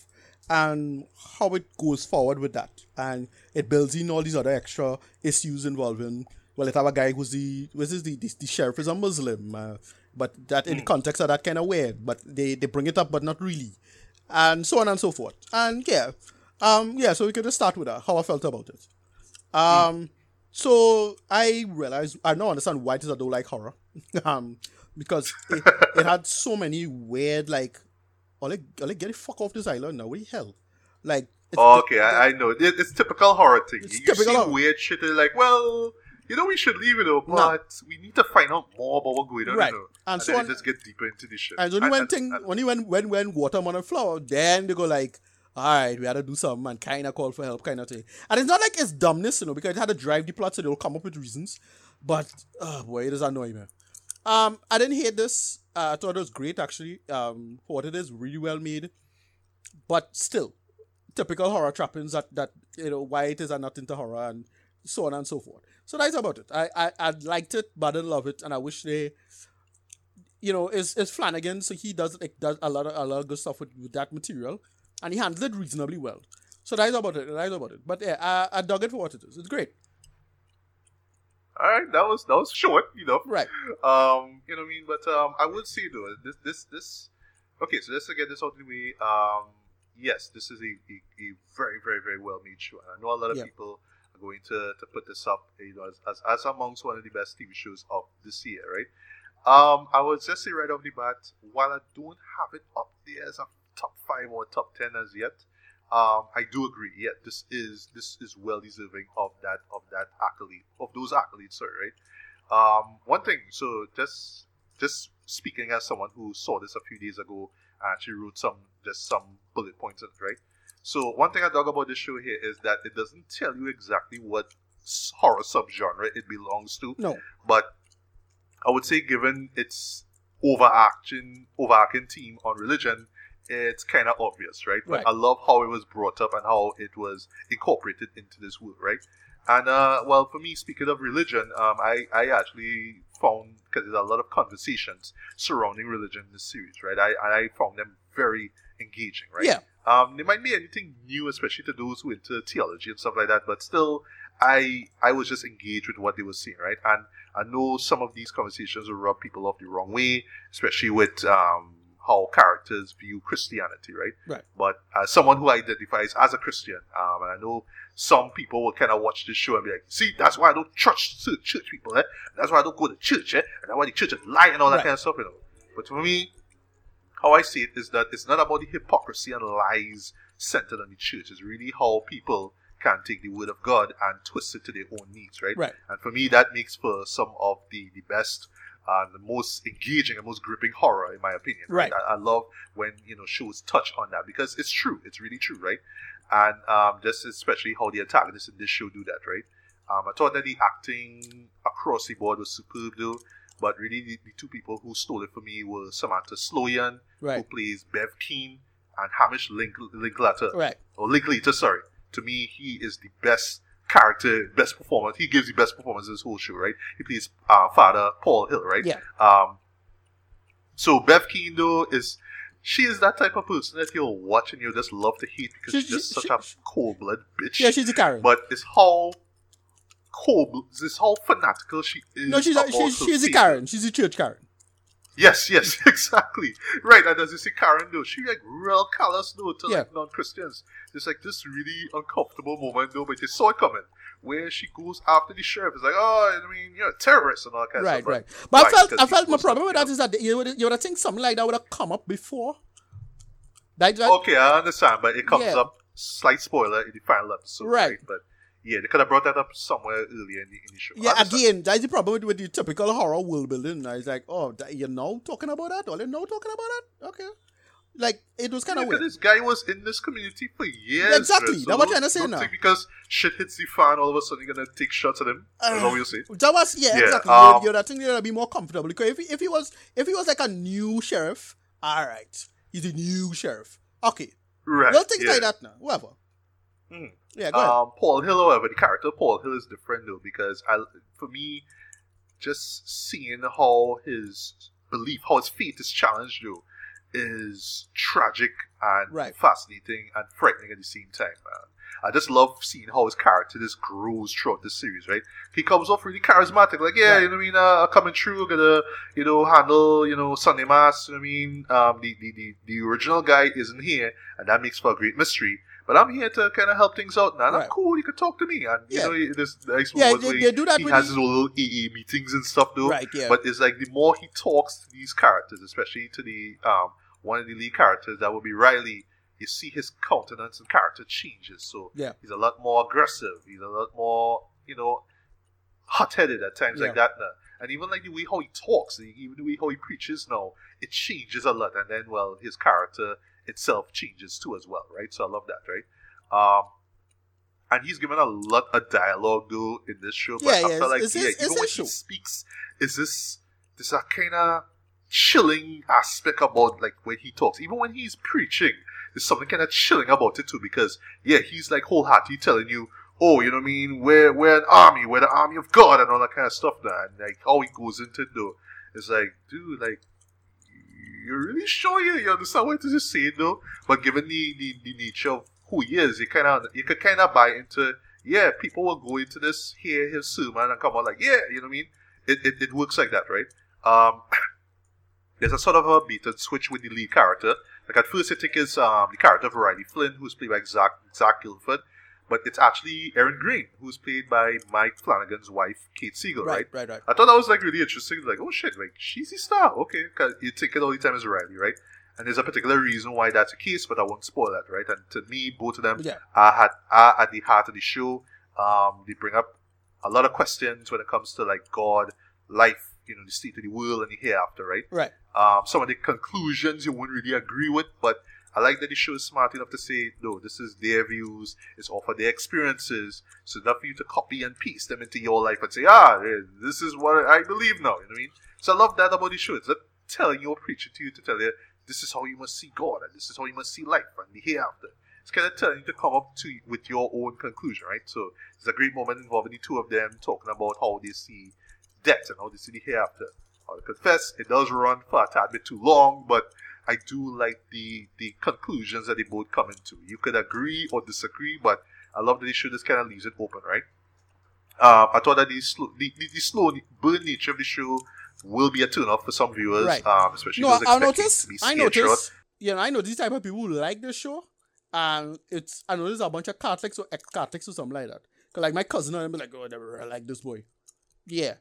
and how it goes forward with that. And it builds in all these other extra issues involving. Well, it have a guy who's the who's this, the, the the sheriff is a Muslim, uh, but that in the context of that kind of weird. But they they bring it up, but not really and so on and so forth. And yeah, um, yeah. So we could just start with that. How I felt about it. Um, so I realized I don't understand why it is I don't like horror. um, because it, it had so many weird like, oh, like, oh, like get the fuck off this island now. What the hell? Like, Oh, okay, I, I know. It, it's typical horror thing. It's you typical see horror. weird shit and like, well, you know, we should leave it, though, but we need to find out more about what's going on. Right. You know? And And, so then on- just get deeper into this shit. And only when thing, only when when when watermelon and flower, then they go like, all right, we had to do something and kind of call for help, kind of thing. And it's not like it's dumbness, you know, because it had to drive the plot, so they'll come up with reasons. But oh boy, it is annoying me. Um, I didn't hate this. Uh, I thought it was great actually. Um, for what it is, really well made. But still, typical horror trappings that that you know why it is I'm not into horror and so on and so forth. So that's about it. I I, I liked it, but I didn't love it, and I wish they you know, is is Flanagan, so he does does a lot of a lot of good stuff with, with that material, and he handled it reasonably well. So that's about it. That's about it. But yeah, I, I dug it for what it is. It's great. All right, that was that was short, you know. Right. Um, you know what I mean? But um, I would say though, this this this. Okay, so let's get this out of the way. Um, yes, this is a, a, a very very very well made show, and I know a lot of Yeah. people are going to, to put this up, you know, as, as as amongst one of the best TV shows of this year, right? Um, I would just say right off the bat, while I don't have it up there as a top five or top ten as yet, um, I do agree. Yeah, this is this is well deserving of that of that accolade of those accolades, sorry, right? Um, one thing, so just just speaking as someone who saw this a few days ago, and actually wrote some just some bullet points, in it, right? So one thing I dug about this show here is that it doesn't tell you exactly what horror subgenre it belongs to, No. but I would say given its overarching overarching theme on religion, it's kind of obvious, right? But Right. I love how it was brought up and how it was incorporated into this world, right? And uh, well, for me, speaking of religion, um, I I actually found because there's a lot of conversations surrounding religion in this series, right? I I found them very engaging, right? Yeah. Um, there might be anything new, especially to those who into theology and stuff like that, but still, I I was just engaged with what they were saying, right? And I know some of these conversations will rub people off the wrong way, especially with um, how characters view Christianity, right? Right. But as someone who identifies as a Christian, um, and I know some people will kind of watch this show and be like, "See, that's why I don't trust church, church people, eh? That's why I don't go to church, eh? And that's why the church is lying and all that Right. kind of stuff, you know." But for me, how I see it is that it's not about the hypocrisy and lies centered on the church. It's really how people can take the word of God and twist it to their own needs, right? Right. And for me, that makes for some of the, the best and the most engaging and most gripping horror, in my opinion. Right. I, I love when you know shows touch on that because it's true. It's really true, right? And um, just especially how the antagonists in this show do that, right? Um, I thought that the acting across the board was superb, though. But really, the, the two people who stole it for me were Samantha Sloyan, who plays Bev Keane, and Hamish Link- Linklater Right. or Linklater, sorry. To me, he is the best character, best performance. He gives the best performance in this whole show, right? He plays uh, Father Paul Hill, right? Yeah. Um. So Bev Keane though is she is that type of person that you'll watch and you'll just love to hate because She- she's just she- such she- a cold blood bitch. Yeah, she's a Karen. but it's how cold, this how fanatical she is. no, she's a, she's she's a. Karen. She's a church Karen. Yes, yes, exactly. Right, and as you see Karen though, she like real callous though to Yeah. like non-Christians. There's like this really uncomfortable moment though, but you saw it coming, where she goes after the sheriff. It's like, oh, I mean, you're a terrorist and all that kind Right, of stuff. right. But I Right, felt I felt my problem with that is that you would you would have think something like that would have come up before. That, that Okay, I understand, but it comes Yeah. up slight spoiler in the final episode, Right. right? But yeah, they could have brought that up somewhere earlier in the, in the show. Yeah, again, that's the problem with, with the typical horror world building. It's like, oh, that, you're now talking about that? Or you're now talking about that? Okay. Like, it was kind of weird. this guy was in this community for years. Exactly, man. that's what I'm trying to say now. because shit hits the fan, all of a sudden you're gonna take shots at him. That's Uh, all you say. That was yeah, Yeah, exactly. um, you'd, you'd have think you'd be more comfortable because if he, if he was if he was like a new sheriff, all right, he's a new sheriff. Okay, Right. well, things yeah. like that now. Whatever. Mhm. Yeah, go ahead. Um, Paul Hill, however, the character Paul Hill is different though because I, for me, just seeing how his belief, how his faith is challenged though, is tragic and Right. fascinating and frightening at the same time, man. I just love seeing how his character just grows throughout the series, right? He comes off really charismatic, like, yeah, Right. you know what I mean, uh, coming through, gonna, you know, handle, you know, Sunday Mass, you know what I mean? Um, the, the, the, the original guy isn't here, and that makes for a great mystery. But I'm here to kind of help things out, man. Right. I'm cool. You can talk to me, and you Yeah. know, there's nice Yeah, where they do that he has his little EE meetings and stuff, though. right, yeah. But it's like the more he talks to these characters, especially to the um one of the lead characters, that would be Riley. You see his countenance and character changes. So Yeah. he's a lot more aggressive. He's a lot more, you know, hot-headed at times like that. Now. And even like the way how he talks, even the way how he preaches now, it changes a lot. And then, well, his character itself changes too as well, right? So I love that, right? Um, and he's given a lot of dialogue though in this show. But Yeah, I yeah, feel like it's- yeah, it's- even it's when he show. speaks, is this this a kind of chilling aspect about like when he talks, even when he's preaching, there's something kind of chilling about it too. Because yeah, he's like wholeheartedly telling you, oh, you know what I mean? We're we're an army, we're the army of God, and all that kind of stuff. Now, and like how he goes into it though, it's like, dude, like. You're really sure you, you understand what he's saying though? But given the, the, the nature of who he is, you kind of you could kind of buy into yeah, people will go into this, hear his sermon, and come out like, yeah, you know what I mean? It, it, it works like that, right? Um, there's a sort of a beat and switch with the lead character. Like at first, I think it's um, the character of Riley Flynn, who's played by Zach, Zach Gilford, but it's actually Erin Greene, who's played by Mike Flanagan's wife, Kate Siegel, right? right, right, right. I thought that was like really interesting. Like, oh shit, like she's the star. Okay, because you take it all the time as Riley, right? And there's a particular reason why that's the case, but I won't spoil that, right? And to me, both of them Yeah, are, had, are at the heart of the show. Um, they bring up a lot of questions when it comes to like God, life, you know, the state of the world, and the hereafter, right? right. Um, some of the conclusions you wouldn't really agree with, but I like that the show is smart enough to say, no, this is their views, it's all for their experiences, so not for you to copy and paste them into your life and say, ah, eh, this is what I believe now, you know what I mean? So I love that about the show. It's not telling you or preaching to you to tell you, this is how you must see God, and this is how you must see life, and the hereafter. It's kind of telling you to come up to with your own conclusion, right? So it's a great moment involving the two of them talking about how they see death and how they see the hereafter. I'll confess, it does run for a tad bit too long, but I do like the the conclusions that they both come into. You could agree or disagree, but I love that the show just kind of leaves it open, right? Um, I thought that the slow, the, the, the slow burn nature of the show will be a turn off for some viewers, Right. um, especially No, those I expecting notice. to be I scared short. notice. You know, I know these type of people who like this show, and it's I know there's a bunch of Catholics or ex Catholics or something like that. Cause like my cousin and be like, oh, never I like this boy. Yeah,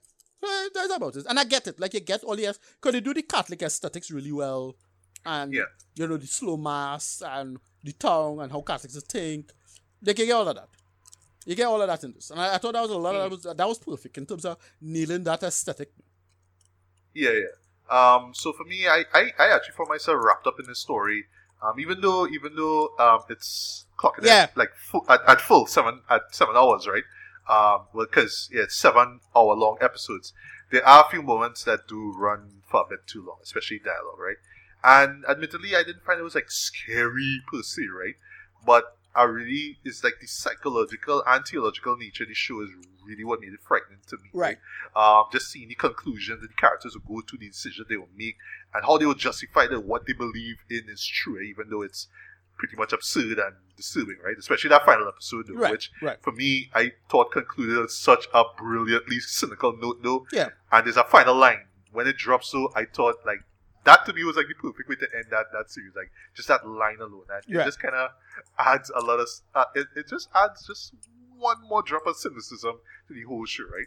that's about it, and I get it. Like you get all the because they do the Catholic aesthetics really well, and Yeah. you know the slow mass and the tongue and how Catholics think. They can get all of that. You get all of that in this, and I, I thought that was a lot. Of, that was that was perfect in terms of nailing that aesthetic. Yeah, yeah. Um, so for me, I, I, I actually found myself wrapped up in this story. Um, even though even though um, it's clocking Yeah. at like full, at, at full seven at seven hours, right? Um, well, because yeah, it's seven hour long episodes. There are a few moments that do run for a bit too long, especially dialogue, right? And admittedly, I didn't find it was like scary per se, right? But I really, it's like the psychological and theological nature of the show is really what made it frightening to me, Right. um, just seeing the conclusions that the characters will go to, the decision they will make, and how they will justify that what they believe in is true, even though it's pretty much absurd and disturbing, right? Especially that final episode, though, Right, which right. for me I thought concluded on such a brilliantly cynical note, though. Yeah. And there's a final line when it drops, so I thought like that to me was like the perfect way to end that that series, like just that line alone, and it just kind of adds a lot of uh, it, it just adds just one more drop of cynicism to the whole show, right?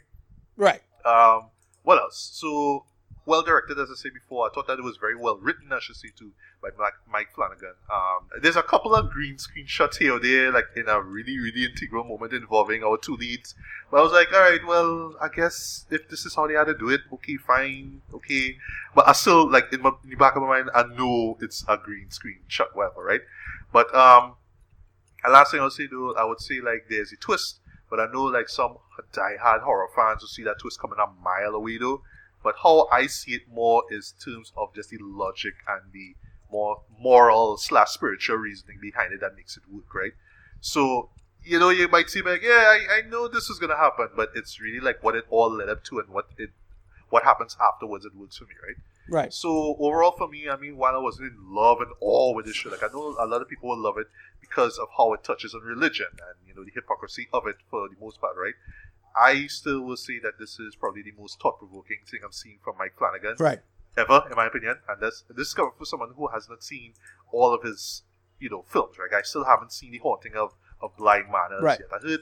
Right. Um, what else? So well directed, as I said before. I thought that it was very well written, I should say, too, by Mike, Flanagan. Um, there's a couple of green screen shots here or there, like in a really, really integral moment involving our two leads. But I was like, all right, well, I guess if this is how they had to do it, okay, fine, okay. But I still, like, in, my, in the back of my mind, I know it's a green screen shot, whatever, right? But um, and last thing I'll say though, I would say like there's a twist, but I know like some die-hard horror fans will see that twist coming a mile away though. But how I see it more is terms of just the logic and the more moral slash spiritual reasoning behind it that makes it work, right? So you know, you might see like, yeah, I, I know this is gonna happen, but it's really like what it all led up to and what it what happens afterwards it works for me, right? Right. So overall, for me, I mean, while I wasn't in love and awe with this show, like I know a lot of people will love it because of how it touches on religion and you know the hypocrisy of it for the most part, right? I still will say that this is probably the most thought-provoking thing I've seen from Mike Flanagan Right. ever, in my opinion. And that's this is coming from someone who has not seen all of his, you know, films. Right? I still haven't seen the haunting of of Bly Manors Right. yet. I heard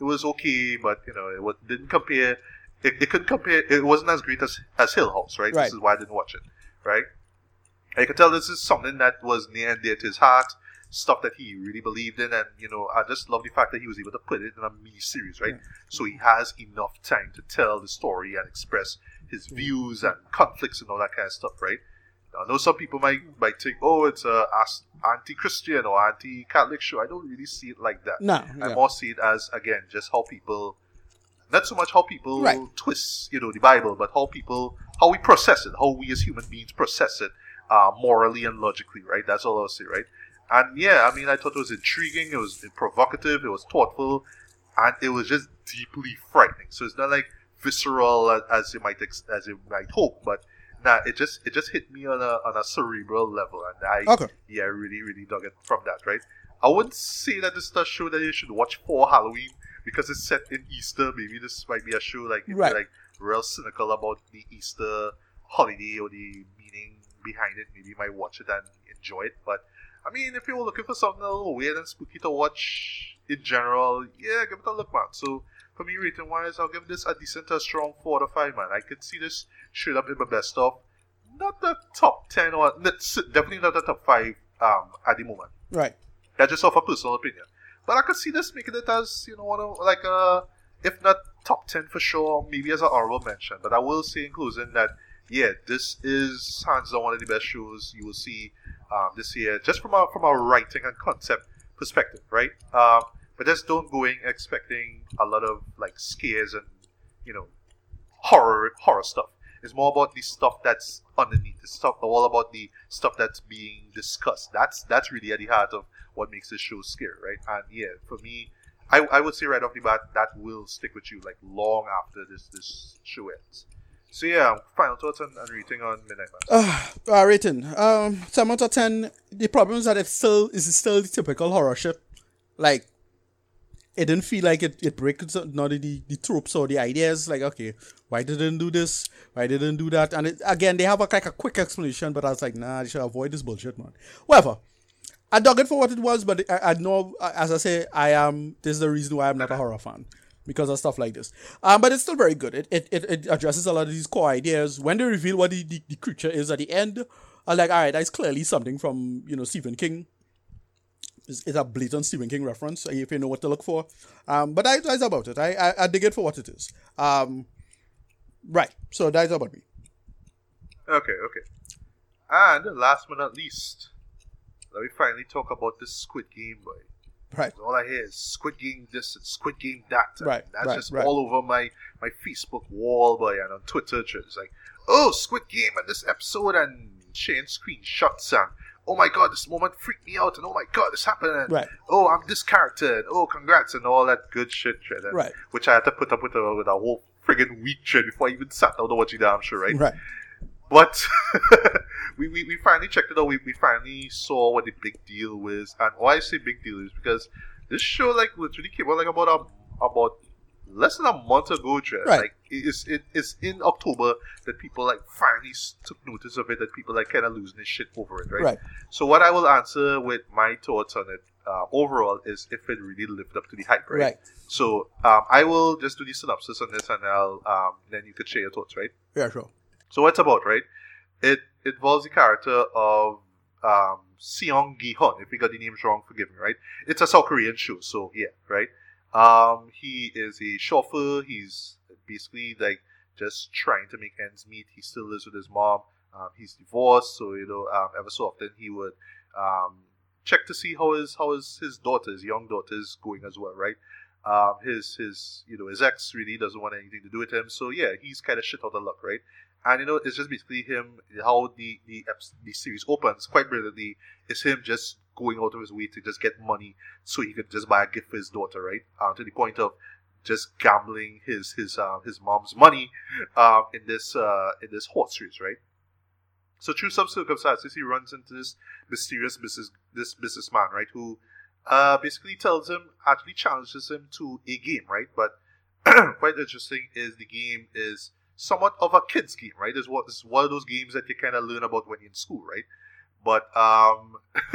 it was okay, but you know, it was, didn't compare. It, it couldn't compare. It wasn't as great as as Hill House, right? Right. This is why I didn't watch it, right? I could tell this is something that was near and dear to his heart, stuff that he really believed in, and you know, I just love the fact that he was able to put it in a mini series, right? So he has enough time to tell the story and express his views and conflicts and all that kind of stuff, right? I know some people might might think, oh, it's a anti-Christian or anti-Catholic show. I don't really see it like that. No. I yeah. more see it as again just how people, not so much how people Right. twist, you know, the Bible, but how people how we process it, how we as human beings process it, uh, morally and logically, right? That's all I'll say, right? And yeah, I mean, I thought it was intriguing, it was provocative, it was thoughtful, and it was just deeply frightening. So it's not like visceral as, as you might ex- as you might hope, but nah, it just it just hit me on a on a cerebral level, and I Okay. yeah, I really, really dug it from that, right? I wouldn't say that this is a show that you should watch for Halloween because it's set in Easter. Maybe this might be a show like if you're, Right. like real cynical about the Easter holiday or the meaning behind it. Maybe you might watch it and enjoy it. But I mean, if you were looking for something a little weird and spooky to watch in general, yeah, give it a look, man. So for me, rating wise, I'll give this a decent, a strong four out of five, man. I could see this straight up in my best of. Not the top ten or definitely not the top five um, at the moment. Right. That's just off a personal opinion. But I could see this making it as, you know, one of, like a, if not top 10 for sure, maybe as an honorable mention. But I will say in closing that, yeah, this is hands down one of the best shows you will see um, this year, just from a, from a writing and concept perspective, right? Um, but just don't go in expecting a lot of, like, scares and, you know, horror horror stuff. It's more about the stuff that's underneath the stuff, all about the stuff that's being discussed. That's that's really at the heart of what makes this show scary, right? And yeah, for me, I, I would say right off the bat that will stick with you like long after this this show ends. So yeah, final thoughts and, and rating on Midnight Mass. Uh, uh, rating. Um, seven out of ten. The problem is that it still is still the typical horror shit. Like, it didn't feel like it, it breaks none of the, the tropes or the ideas. Like, okay, why didn't do this? Why didn't do that? And it, again, they have a, like a quick explanation, but I was like, nah, I should avoid this bullshit, man. Whatever. I dug it for what it was, but I, I know, as I say, I am. This is the reason why I'm not a horror fan because of stuff like this. Um, but it's still very good. It, it, it, it addresses a lot of these core ideas. When they reveal what the, the, the creature is at the end, I'm like, all right, that's clearly something from you know Stephen King. It's, it's a blatant Stephen King reference if you know what to look for. Um, but that, that's about it. I, I, I dig it for what it is. Um, right. So that's about me. Okay, okay. And last but not least, let me finally talk about this Squid Game, boy. Right. All I hear is Squid Game this and Squid Game that. And Right, That's right, just right. all over my, my Facebook wall, boy, and on Twitter. It's like, oh, Squid Game and this episode and sharing screenshots and oh my god, this moment freaked me out and oh my god, this happened. And, Right. Oh, I'm this character. And, oh, congrats and all that good shit. And, Right. Which I had to put up with a, with a whole friggin' week shit before I even sat down to watch it damn show, right? Right. But we, we, we finally checked it out. We, we finally saw what the big deal was. And why I say big deal is because this show like literally came out like about a, about less than a month ago, Dre. Right. Like it's it, it's in October that people like finally took notice of it. That people like kind of losing their shit over it, right? Right. So what I will answer with my thoughts on it uh, overall is if it really lived up to the hype, right? Right. So um, I will just do the synopsis on this, and I'll um, then you could share your thoughts, right? Yeah, sure. So what's about, right? It involves the character of um, Seong Gi Hun. If we got the names wrong, forgive me, right? It's a South Korean show, so yeah, right? Um, he is a chauffeur. He's basically like just trying to make ends meet. He still lives with his mom. Um, he's divorced, so you know, um, ever so often he would um, check to see how his how his his daughter, his young daughter, is going as well, right? Um, his his you know his ex really doesn't want anything to do with him, so yeah, he's kind of shit out of luck, right? And you know, it's just basically him. How the the the series opens quite brilliantly is him just going out of his way to just get money so he could just buy a gift for his daughter, right? Um, to the point of just gambling his his uh, his mom's money um, in this uh, in this horse race, right? So through some circumstances, he runs into this mysterious business this businessman, right? Who uh, basically tells him, actually challenges him to a game, right? But quite interesting is the game is somewhat of a kids game, right? It's what it's one of those games that you kind of learn about when you're in school, right? But um,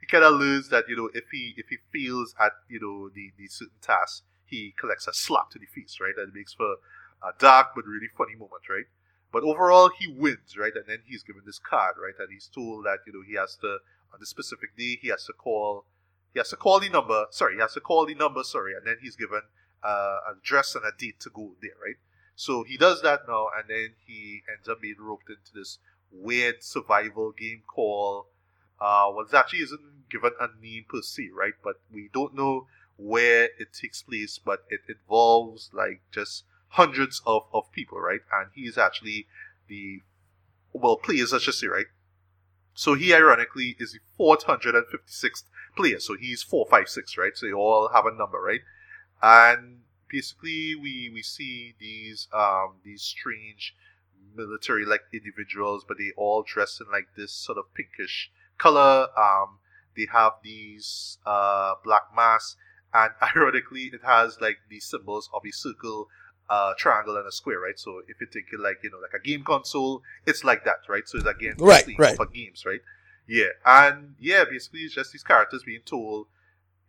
he kind of learns that you know if he if he fails at you know the the certain task, he collects a slap to the face, right? That makes for a dark but really funny moment, right? But overall, he wins, right? And then he's given this card, right? And he's told that you know he has to on the specific day he has to call he has to call the number. Sorry, he has to call the number. Sorry, and then he's given uh, an address and a date to go there, right? So he does that now, and then he ends up being roped into this weird survival game called. Uh, well, it actually isn't given a name per se, right? But we don't know where it takes place, but it involves like just hundreds of, of people, right? And he's actually the well players, I should say, right? So he ironically is the 456th player. So he's 456, right? So they all have a number, right? And basically we we see these um these strange military like individuals, but they all dress in like this sort of pinkish color. Um they have these uh black masks and ironically it has like these symbols of a circle uh, triangle and a square, right? So if you think it like you know like a game console, it's like that, right? So it's again Right, right. for games, right? Yeah, and yeah, basically it's just these characters being told,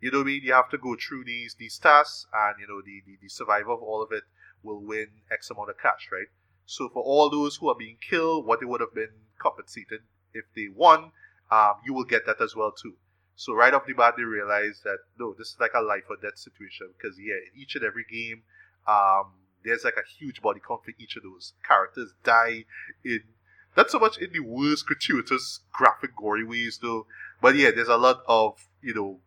you know, what I mean, you have to go through these these tasks, and you know the, the the survivor of all of it will win X amount of cash, right? So for all those who are being killed, what they would have been compensated if they won, um, you will get that as well too. So right off the bat, they realize that no, this is like a life or death situation because yeah, in each and every game, um, there's like a huge body count for each of those characters die in not so much in the worst gratuitous graphic gory ways though, but yeah, there's a lot of you know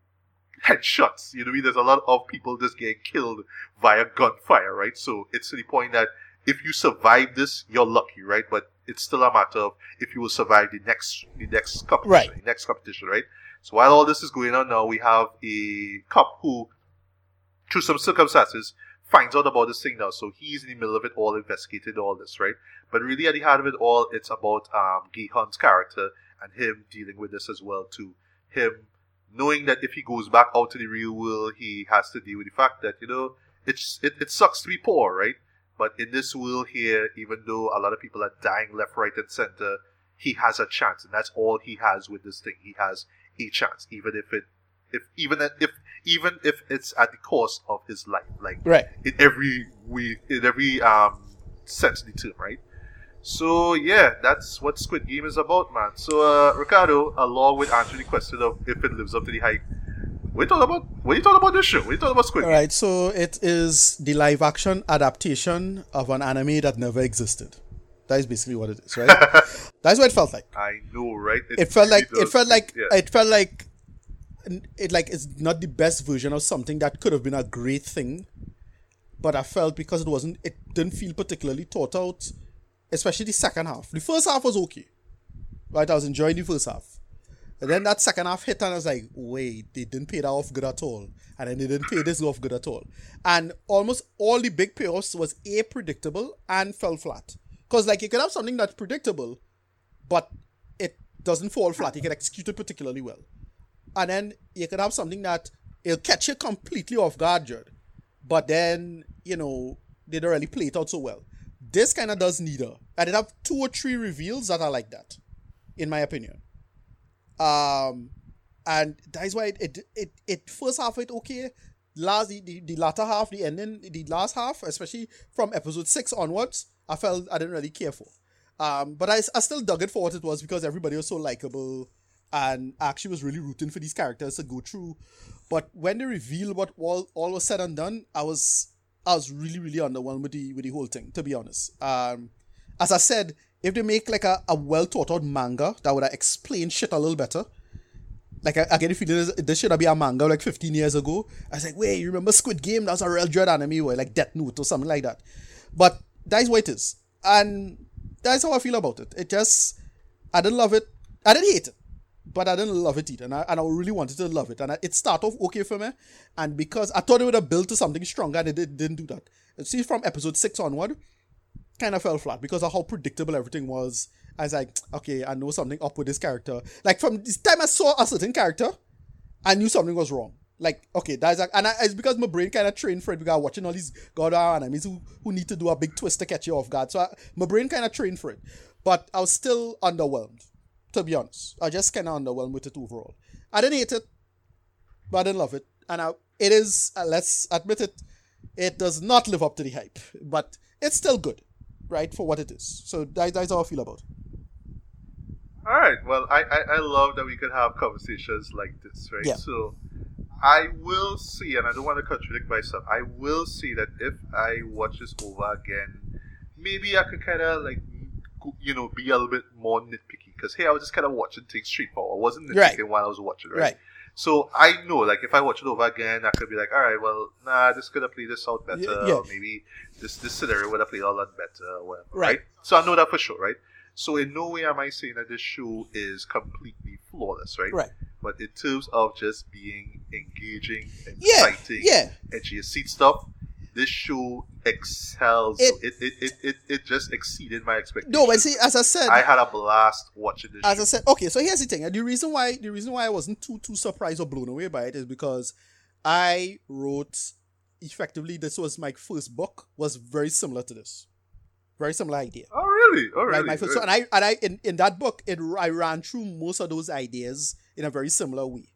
headshots. You know, what I mean? there's a lot of people just getting killed via gunfire, right? So it's to the point that if you survive this, you're lucky, right? But it's still a matter of if you will survive the next the next competition, Right. the next competition, right? So while all this is going on now, we have a cop who, through some circumstances, finds out about this thing now. So he's in the middle of it all, investigated all this, right? But really, at the heart of it all, it's about um, Gi-hun's character and him dealing with this as well too. Him knowing that if he goes back out to the real world, he has to deal with the fact that you know it's it, it sucks to be poor, right? But in this world here, even though a lot of people are dying left, right, and center, he has a chance, and that's all he has with this thing. He has a chance, even if it, if even if even if it's at the cost of his life, like Right. in every way, in every um sense of the term, right? So yeah, that's what Squid Game is about, man. So uh, Ricardo, along with answering the question of if it lives up to the hype, what you talking about? What you talking about this show? What you talking about Squid All right, so it is the live action adaptation of an anime that never existed. That is basically what it is, right? That's what it felt like. I know, right? It felt really like it felt like yeah. it felt like it like it's not the best version of something that could have been a great thing, but I felt because it wasn't, it didn't feel particularly thought out, especially the second half. The first half was okay, right? I was enjoying the first half. And then that second half hit, and I was like, wait, they didn't pay that off good at all. And then they didn't pay this off good at all. And almost all the big payoffs was A, predictable, and fell flat. Because, like, you could have something that's predictable, but it doesn't fall flat. You can execute it particularly well. And then you could have something that it'll catch you completely off guard, Judd. But then, you know, they don't really play it out so well. This kind of does neither. And it have two or three reveals that are like that, in my opinion. Um, and that is why it it, it, it first half it okay. Last the, the, the latter half, the ending, the last half, especially from episode six onwards, I felt I didn't really care for. Um, but I, I still dug it for what it was because everybody was so likable, and I actually was really rooting for these characters to go through. But when they revealed what all, all was said and done, I was I was really really underwhelmed with the with the whole thing. To be honest, um, as I said, if they make like a, a well thought out manga that would explain shit a little better. Like I, I get the feeling this, this should have been a manga like 15 years ago. I was like, wait, you remember Squid Game? That was a real dread anime where like Death Note or something like that. But that is what it is. And that's how I feel about it. It just I didn't love it. I didn't hate it. But I didn't love it either. And I, and I really wanted to love it. And I, it started off okay for me. And because I thought it would have built to something stronger, and it did, didn't do that. See, from episode 6 onward, kind of fell flat because of how predictable everything was. I was like, okay, I know something up with this character. Like from this time I saw a certain character, I knew something was wrong. Like, okay, that's like, and I, it's because my brain kind of trained for it because I'm watching all these god enemies who, who need to do a big twist to catch you off guard. So I, my brain kind of trained for it. But I was still underwhelmed, to be honest. I just kind of underwhelmed with it overall. I didn't hate it, but I didn't love it. And I, it is, uh, let's admit it, it does not live up to the hype, but it's still good, right, for what it is. So that, that's how I feel about it. All right. Well, I, I, I love that we could have conversations like this, right? Yeah. So I will see, and I don't want to contradict myself. I will see that if I watch this over again, maybe I could kind of like, you know, be a little bit more nitpicky. Because hey, I was just kind of watching things straightforward. I wasn't nitpicking Right. while I was watching, right? Right. So I know, like, if I watch it over again, I could be like, all right, well, nah, this could have played this out better, Yeah, yeah. or maybe this this scenario would have played a lot better, whatever, Right. right? So I know that for sure, right? So in no way am I saying that this show is completely flawless, right? Right. But in terms of just being engaging, Yeah. exciting, Yeah. edgy of seat stuff, this show excels. It- It it, it, it, it just exceeded my expectations. No, but see, as I said, I had a blast watching this as show. I said, okay. So here's the thing. The reason why the reason why I wasn't too too surprised or blown away by it is because I wrote effectively. This was my first book. Was very similar to this. Very similar idea. oh really? Oh Right, really? my first, so, and I and I in, in that book, it I ran through most of those ideas in a very similar way.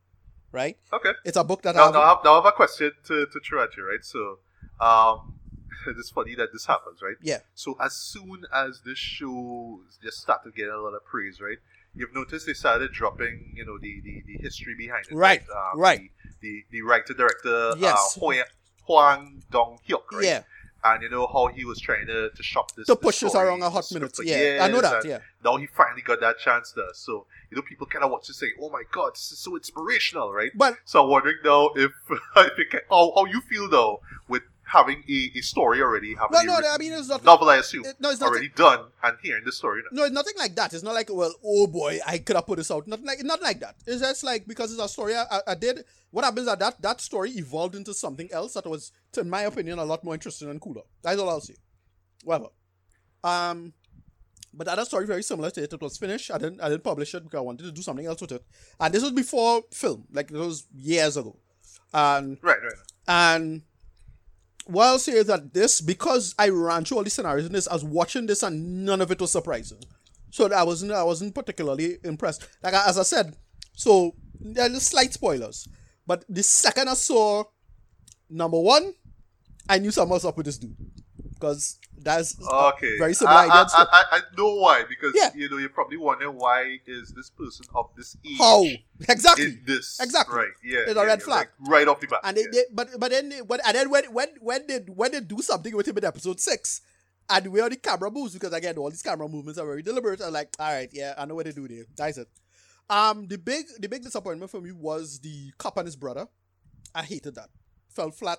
Right. okay. It's a book that Now, I now, I have, now I have a question to, to throw at you, right? So, um, it's funny that this happens, right? yeah So, as soon as this show just started getting a lot of praise, right? You've noticed they started dropping, you know, the, the, the history behind it. Right, Um, right. The, the, the writer director, Yes. uh, Hoi- Hwang Dong Hyuk, right? yeah And you know how he was trying to, to shop this. to this push us around a hot minute. Yeah, I know that. Yeah. Now he finally got that chance there. So, you know, people kind of watch this saying, oh my god, this is so inspirational, right? But So I'm wondering now if, if it can, how, how you feel though with having a, a story already, having no, a no, I mean it's not. novel, I assume, it- no, it's already done, and hearing the story. Now. No, it's nothing like that. It's not like, well, oh boy, I could have put this out. Nothing like, not like that. It's just like because it's a story I, I- did. What happens is that, that story evolved into something else that was, to in my opinion, a lot more interesting and cooler. That's all I'll say. Whatever. Um, But that story very similar to it. It was finished. I didn't I didn't publish it because I wanted to do something else with it. And this was before film, like it was years ago. And Right, right. and what I'll say that this, because I ran through all the scenarios in this, I was watching this and none of it was surprising. So I wasn't I wasn't particularly impressed. Like as I said, so there are slight spoilers. But the second I saw number one, I knew something was up with this dude. Because that's Okay. very similar I. I. I, I know why because Yeah. you know you're probably wondering why is this person of this age How? Exactly. this Exactly. right? Yeah, It's a yeah, red flag. like, right off the bat. And they, yeah. they but but then they, but and then when when when they when they do something with him in episode six, and where the camera moves because again all these camera movements are very deliberate. I'm like, all right, yeah, I know what they do there. That's it. Um, the big the big disappointment for me was the cop and his brother. I hated that. Fell flat.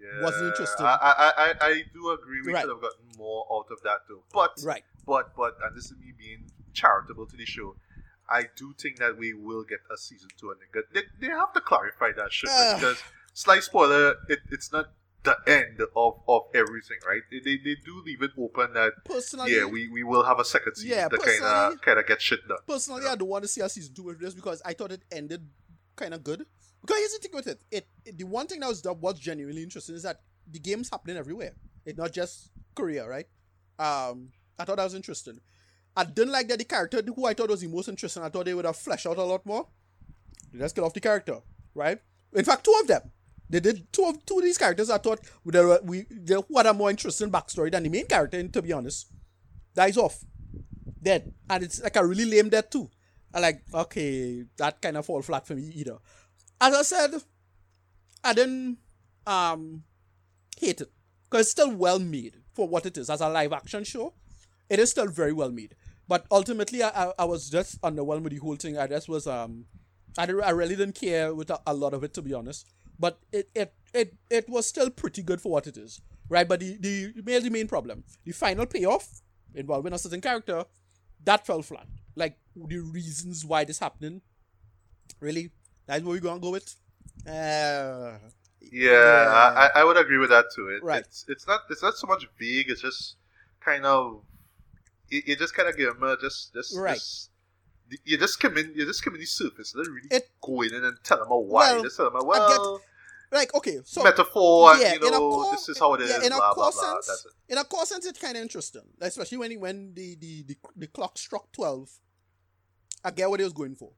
Yeah, wasn't interested. I, I, I, I do agree. We Right. could have gotten more out of that too. But Right. but but and this is me being charitable to the show. I do think that we will get a season two, and they, they, have to clarify that shit? Ugh. because slight spoiler, it, it's not the end of, of everything, right? They, they, they do leave it open that Personally, yeah, we, we will have a second season Yeah, to kind of kind of get shit done. personally, I don't want to see a season two with this because I thought it ended kind of good. Because here's the thing with it. it, it the one thing that was that was genuinely interesting is that the game's happening everywhere. It's not just Korea, right? Um, I thought that was interesting. I didn't like that the character who I thought was the most interesting. I thought they would have fleshed out a lot more. They just kill off the character, right? In fact, two of them. They did two of two of these characters. I thought were we they had a more interesting backstory than the main character. And to be honest, dies off, dead, and it's like a really lame death too. I like okay, that kind of fall flat for me either. As I said, I didn't um hate it because it's still well made for what it is as a live action show. It is still very well made, but ultimately, I, I, I was just underwhelmed with the whole thing. I just was um, I, I really didn't care with a, a lot of it to be honest. But it, it it it was still pretty good for what it is, right? But the the main the main problem, the final payoff involving a certain character, that fell flat. Like the reasons why this happening, really, that's what we're gonna go with. Uh, Yeah, I, I would agree with that too. It, Right. It's it's not it's not so much vague. It's just kind of you, you just kind of give them a just just Right. just- you just come in you just come in the surface. Don't really It- go in and tell them a why. Well, just tell them a I well like okay, so metaphor. yeah, and, you a know core- this is how it is. yeah, in a blah, core blah, blah. sense- in a core sense, it's kind of interesting, especially when when the, the the the clock struck twelve. I get what he was going for,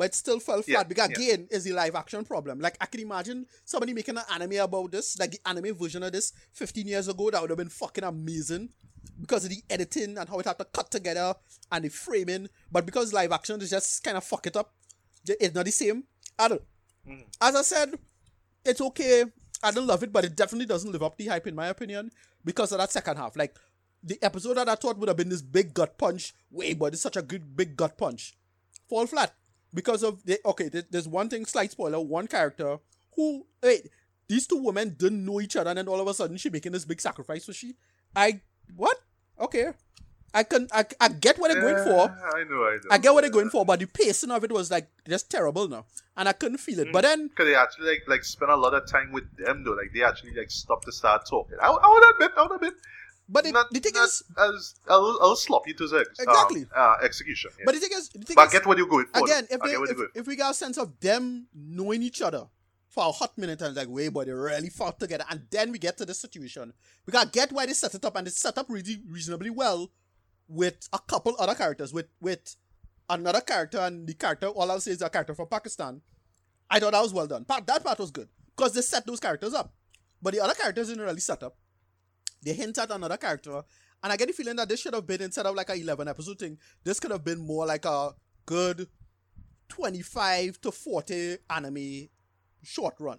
but it still fell flat Yeah, because yeah. again, is the live action problem. Like I can imagine somebody making an anime about this, like the anime version of this, fifteen years ago. That would have been fucking amazing because of the editing and how it had to cut together and the framing. But because live action is just kind of fuck it up, it's not the same. I don't. Mhm. As I said, it's okay. I don't love it, but it definitely doesn't live up the hype in my opinion because of that second half. Like the episode that I thought would have been this big gut punch, way, but it's such a good big gut punch, fall flat because of the okay. There's one thing, slight spoiler. One character who wait, these two women didn't know each other, and then all of a sudden she making this big sacrifice for she. I what? Okay, I can I, I get what they're going for. Yeah, I know, I know. I get what they're going for, but the pacing of it was like just terrible now, and I couldn't feel it. Mm. But then Because they actually like like spend a lot of time with them though. Like they actually like stop to start talking. I, I would admit, I would admit. But it, not, the thing is, as I'll, I'll sloppy to the ex- um, Exactly. uh, execution. Yeah. but the thing is, the thing But is, get what you're going for. again, if, I they, if, if we got a sense of them knowing each other for a hot minute and like, wait, but they really fought together, and then we get to the situation, we gotta get why they set it up, and they set up really reasonably well with a couple other characters, with with another character and the character. All I'll say is a character from Pakistan. I thought that was well done. Part that part was good because they set those characters up, but the other characters didn't really set up. They hint at another character, and I get the feeling that this should have been instead of like a eleven episode thing. This could have been more like a good twenty-five to forty anime short run.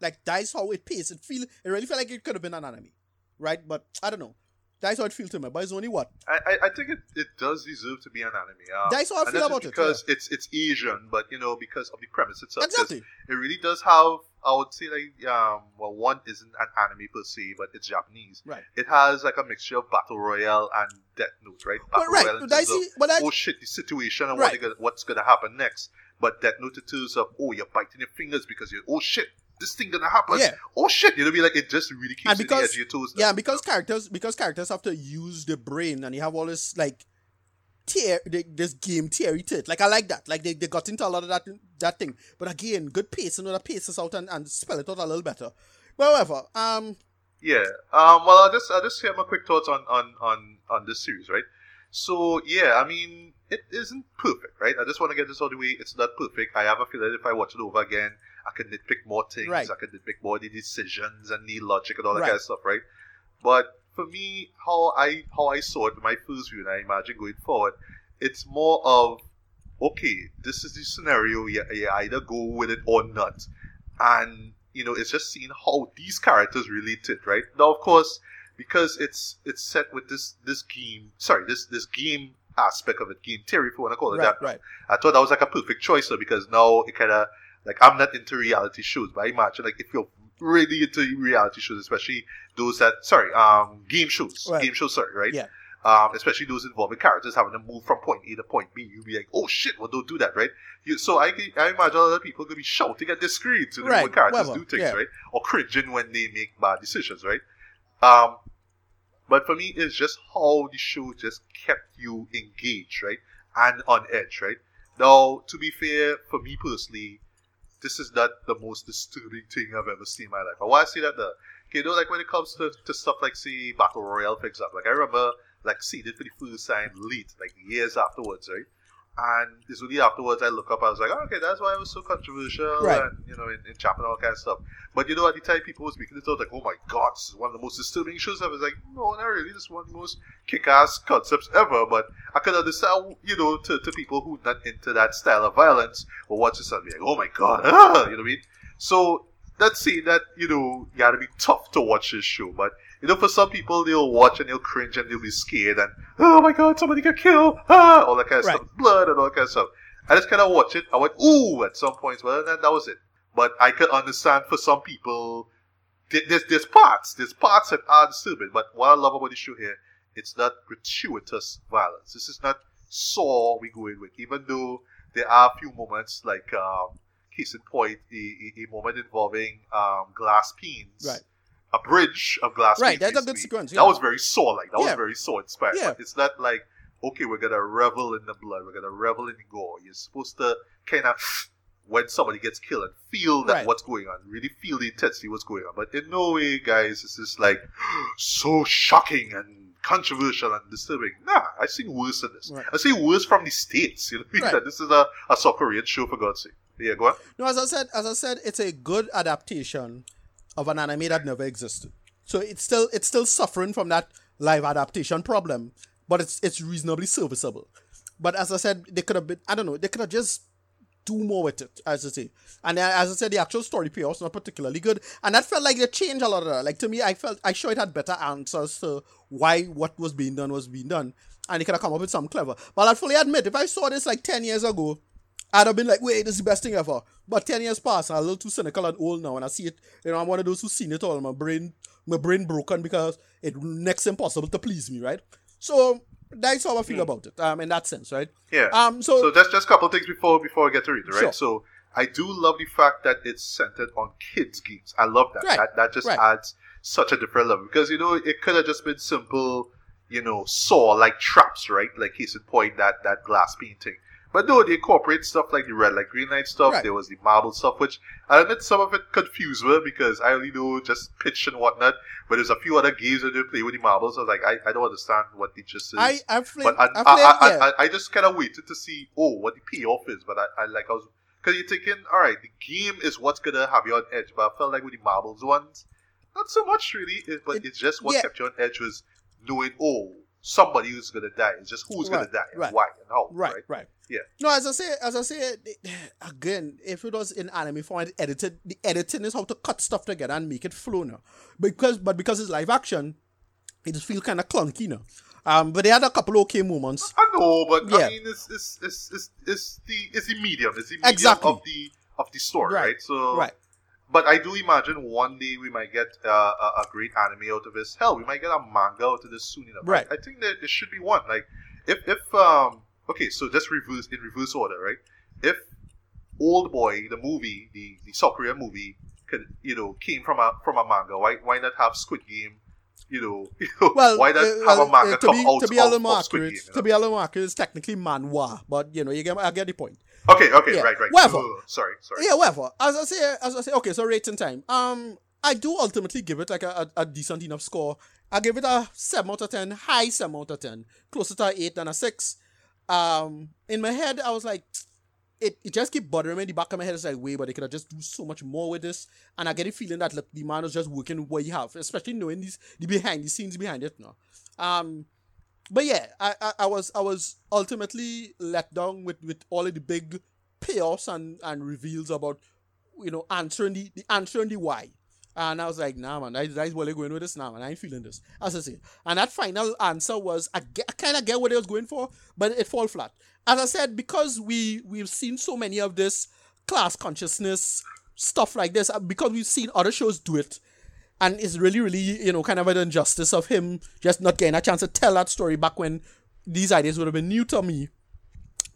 Like that's how it paced. It feel it really felt like it could have been an anime, right? But I don't know. That's how it feels to me. But it's only what I, I, I think it, it does deserve to be an anime. Uh, That's how I feel about just it, because it's it's Asian, but you know because of the premise itself. exactly. It really does have. I would say like um well one isn't an anime per se, but it's Japanese. Right. It has like a mixture of battle royale and Death Note, right? Battle But right, royale in but I of, see. But I oh shit, the situation and Right. what gonna, what's gonna happen next. But Death Note terms of oh you're biting your fingers because you're oh shit, this thing gonna happen? Yeah. Oh shit, you know, be like it just really keeps And you on the because- edge of your toes. Yeah, because characters because characters have to use the brain and you have all this like tear this game theory to it. Like I like that. Like they, they got into a lot of that that thing. But again, good pace and that pace us out and, and spell it out a little better. But however, um Yeah. Um. Well, I'll just I'll just share my quick thoughts on on on on this series, right? So yeah, I mean, it isn't perfect, right? I just want to get this out of the way. It's not perfect. I have a feeling if I watch it over again, I could nitpick more things. Right. I could nitpick more the decisions and the logic and all that Right. kind of stuff, right? But for me, how I how I saw it, my first view, and I imagine going forward, it's more of okay, this is the scenario. You, you either go with it or not, and you know, it's just seeing how these characters relate to it, right? Now, of course, because it's it's set with this this game, sorry, this this game aspect of it, game theory, if you want to call it right, that. right. I thought that was like a perfect choice, though, because now it kind of like I'm not into reality shows, but I imagine like if you're really into reality shows, especially those that sorry, um, game shows, Right. game shows, sorry, right? Yeah. Um, especially those involving characters having to move from point A to point B, you'd be like, "Oh shit! Well, don't do that, right?" You, so I, I imagine other people could be shouting at the screen to Right, when characters whatever, do things, yeah. right? Or cringing when they make bad decisions, right? Um, but for me, it's just how the show just kept you engaged, right? And on edge, right? Now, to be fair, for me personally, this is not the most disturbing thing I've ever seen in my life. And why I say that, the you know, like when it comes to, to stuff like, say, Battle Royale, for example, like I remember, like, seeing it for the first time late, like years afterwards, right? And it's only afterwards I look up, I was like, oh, okay, that's why it was so controversial, Right. and, you know, in, in Japan and all kind of stuff. But, you know, at the time people were speaking it out, like, oh my god, this is one of the most disturbing shows ever. I was like, no, not really, this is one of the most kick-ass concepts ever, but I could understand, you know, to, to people who not into that style of violence, or watch this and be like, oh my god, ah, you know what I mean? So, let's say that, you know, you gotta be tough to watch this show, but, you know, for some people, they'll watch and they'll cringe and they'll be scared and, oh my god, somebody got killed, ah, all that kind of Right. stuff, blood and all that kind of stuff. I just kind of watch it, I went, ooh, at some points, well, then that was it. But I could understand for some people, there's, there's parts, there's parts that are disturbing, but what I love about the show here, it's not gratuitous violence. This is not Saw we go in with, even though there are a few moments, like, um, case in point, a, a, a moment involving um, glass panes. Right. A bridge of glass Right, that's a good sequence, That was very Saw like. That was very Saw inspired. Yeah. It's not like, okay, we're going to revel in the blood, we're going to revel in the gore. You're supposed to kind of, when somebody gets killed, and feel that Right. what's going on, really feel the intensity of what's going on. But in no way, guys, this is like so shocking and controversial and disturbing. Nah, I've seen worse than this. Right. I've seen worse from the States. You know, what I mean? Right. this is a, a South Korean show, for God's sake. Yeah, go on. No, as I said, as I said, it's a good adaptation of an anime that never existed. So it's still it's still suffering from that live adaptation problem, but it's it's reasonably serviceable. But as I said, they could have been I don't know, they could have just do more with it, as I say. And as I said, the actual story payoff was not particularly good, and that felt like they changed a lot of that. Like to me, I felt I sure it had better answers to why what was being done was being done, and they could have come up with something clever. But I fully admit, if I saw this like ten years ago, I'd have been like, wait, this is the best thing ever. But 10 years passed, I'm a little too cynical and old now, and I see it, you know, I'm one of those who's seen it all. My brain, my brain broken because it next impossible to please me, right? So that's how I feel about it, um, in that sense, right? Yeah. Um, so, So that's just a couple things before before I get to read it, right? Sure. So I do love the fact that it's centered on kids' games. I love that. Right. That that just Right. adds such a different level because you know it could have just been simple, you know, saw like traps, right? Like case in point that that glass painting. But no, they incorporate stuff like the red light, green light stuff. Right. There was the marble stuff, which I admit some of it confused me because I only know just pitch and whatnot. But there's a few other games that they play with the marbles. I was like, I, I don't understand what the gist is. I, I've played, But I, I've I, played, I, yeah. I, I just kind of waited to see, oh, what the payoff is. But I, I like, I was, because you're thinking, all right, the game is what's going to have you on edge. But I felt like with the marbles ones, not so much really. But It- it's just what yeah. kept you on edge was knowing, oh, somebody who's going to die. It's just who's going to die and right. why and how. Right, Right. right, Yeah. No, as I say, as I say, again, if it was in anime form, edited, the editing is how to cut stuff together and make it flow now. Because, but because it's live action, it just feel kind of clunky now. Um, but they had a couple okay moments. I know, but Yeah. I mean, it's, it's, it's, it's, it's the it's the medium. It's the medium Exactly. of the of the story, Right, right? So, Right. But I do imagine one day we might get uh, a, a great anime out of this. Hell, we might get a manga out of this soon enough. Right. I, I think that there should be one. Like, if if um, okay, so just reverse in reverse order, right? If Old Boy, the movie, the the South Korean movie, could you know came from a from a manga. Why why not have Squid Game? You know, you know Well, why not uh, have a manga uh, to come be, out to be a of, of Squid Game? you to be a little more accurate, it's technically manhwa, but you know, you get, I get the point. Okay, okay, Yeah, right, right. whatever. Oh, sorry, sorry. Yeah, whatever. As I say, as I say, okay, so rating time. Um, I do ultimately give it like a, a, a decent enough score. I give it a seven out of ten, high seven out of ten, closer to a eight than a six. Um, in my head, I was like, it, it just keep bothering me in the back of my head. It's like, wait, but they could have just do so much more with this. And I get a feeling that look, the man was just working what he have, especially knowing these the behind the scenes behind it now. Um, but yeah, I, I, I was I was ultimately let down with, with all of the big payoffs and, and reveals about you know answering the, the answering the why. And I was like, nah, man, that, that is where they're going with this now, man. I ain't feeling this. As I say. And that final answer was, I, get, I kind of get what they was going for, but it fall flat. As I said, because we, we've seen so many of this class consciousness stuff like this, uh, because we've seen other shows do it, and it's really, really, you know, kind of an injustice of him just not getting a chance to tell that story back when these ideas would have been new to me.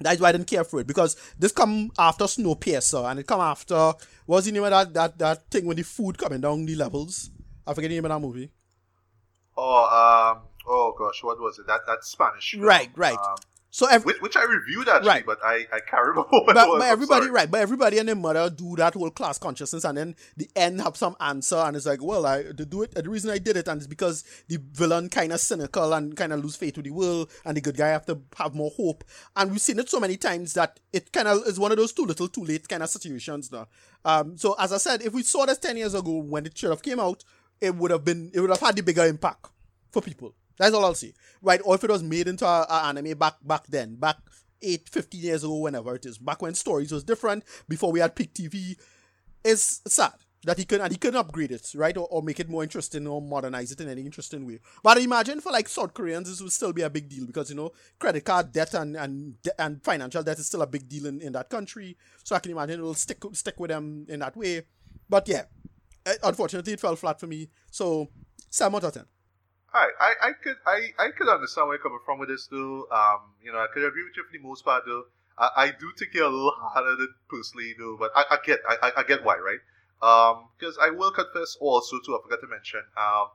That's why I didn't care for it because this come after Snowpiercer and it come after what was the name of that that that thing with the food coming down the levels. I forget the name of that movie. Oh, um, oh gosh, what was it? That that Spanish. film, Right, right. Um, So every, which, which I reviewed actually, Right. but I I can't remember but, it was. but I'm everybody right, but everybody and their mother do that whole class consciousness, and then the end have some answer, and it's like, well, I to do it. The reason I did it, and it's because the villain kind of cynical and kind of lose faith with the world, and the good guy have to have more hope. And we've seen it so many times that it kind of is one of those too little, too late kind of situations now. Um, so as I said, if we saw this ten years ago when it should have came out, it would have been, it would have had the bigger impact for people. That's all I'll say. Right? Or if it was made into a, a anime back back then, back 8, 15 years ago, whenever it is, back when stories was different, before we had Peak TV, it's sad that he couldn't and he couldn't upgrade it, right? Or, or make it more interesting or modernize it in any interesting way. But imagine for like South Koreans, this would still be a big deal because you know credit card debt and and de- and financial debt is still a big deal in, in that country. So I can imagine it will stick stick with them in that way. But yeah, eh, unfortunately, it fell flat for me. So seven out of ten. I, I, could I, I could understand where you're coming from with this though. Um, you know, I could agree with you for the most part though. I, I do think you're a little harder than personally though, but I, I get I- I get why, right? Um, because I will confess also too, I forgot to mention, um,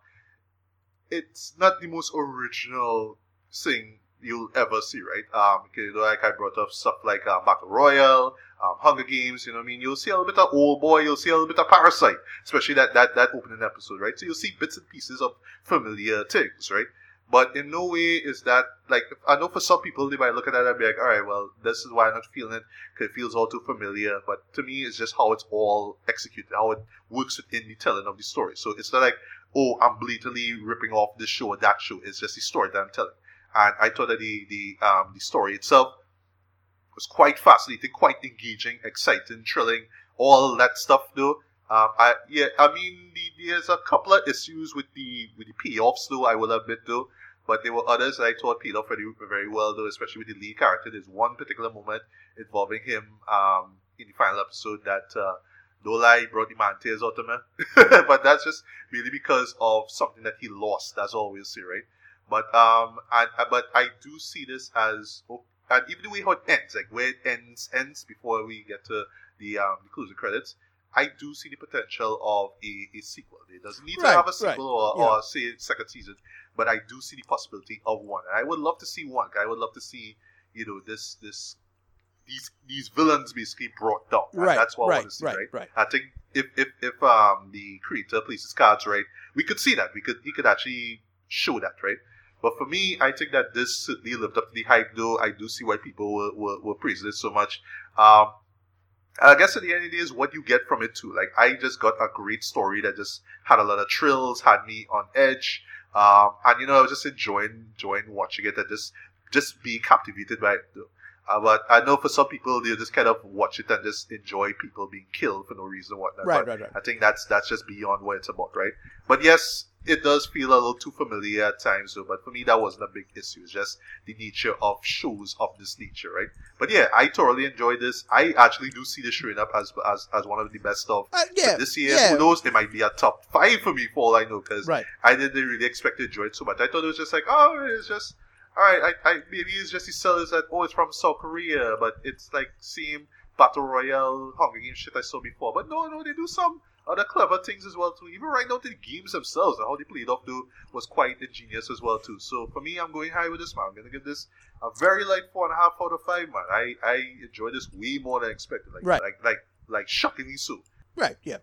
it's not the most original thing you'll ever see, right? Um, like I brought up stuff like uh, Battle Royale, um, Hunger Games. You know, what I mean, you'll see a little bit of Old Boy, you'll see a little bit of Parasite, especially that that that opening episode, right? So you'll see bits and pieces of familiar things, right? But in no way is that like I know for some people they might look at that and be like, all right, well, this is why I'm not feeling it because it feels all too familiar. But to me, it's just how it's all executed, how it works within the telling of the story. So it's not like, oh, I'm blatantly ripping off this show or that show. It's just the story that I'm telling. And I thought that the the um the story itself was quite fascinating, quite engaging, exciting, thrilling, all that stuff though. Um, I yeah, I mean, the, there's a couple of issues with the with the payoffs though. I will admit though, but there were others that I thought paid off very very well though, especially with the lead character. There's one particular moment involving him um, in the final episode that uh, no lie brought the man tears out of me. but that's just really because of something that he lost. That's all we'll see, right? But um, and uh, but I do see this as oh, and even the way how it ends, like where it ends ends before we get to the um the closing credits. I do see the potential of a, a sequel. It doesn't need to have a right, sequel or, yeah. or say second season, but I do see the possibility of one. And I would love to see one. I would love to see, you know, this this these these villains basically brought down. Right, that's what I want to see, right, right? right. I think if if if um the creator plays his cards right, we could see that. We could he could actually show that, right? But for me, I think that this certainly lived up to the hype, though. I do see why people were, were, were praising it so much. Um, I guess at the end of the day is what you get from it too. Like I just got a great story that just had a lot of thrills, had me on edge. Um, and you know, I was just enjoying enjoying watching it and just just be captivated by. Uh, but I know for some people they just kind of watch it and just enjoy people being killed for no reason whatnot. Right, But right, right. I think that's that's just beyond what it's about, right? But yes, it does feel a little too familiar at times, though. But for me, that wasn't a big issue. It's just the nature of shows of this nature, right? But yeah, I thoroughly enjoyed this. I actually do see this showing up as as, as one of the best of Uh, yeah, this year. yeah. Who knows? It might be a top five for me for all I know, because Right. I didn't really expect to enjoy it so much. I thought it was just like, oh, it's just all right. I, I maybe it's just the sellers that oh, it's from South Korea, but it's like same battle royale Hunger Games shit I saw before. But no, no, they do some other clever things as well too. Even right now, the games themselves and how they played off too was quite ingenious as well too. So for me, I'm going high with this man. I'm gonna give this a very light four and a half out of five, man. I I enjoy this way more than expected. Like Right. like like like shockingly so. Right, yeah.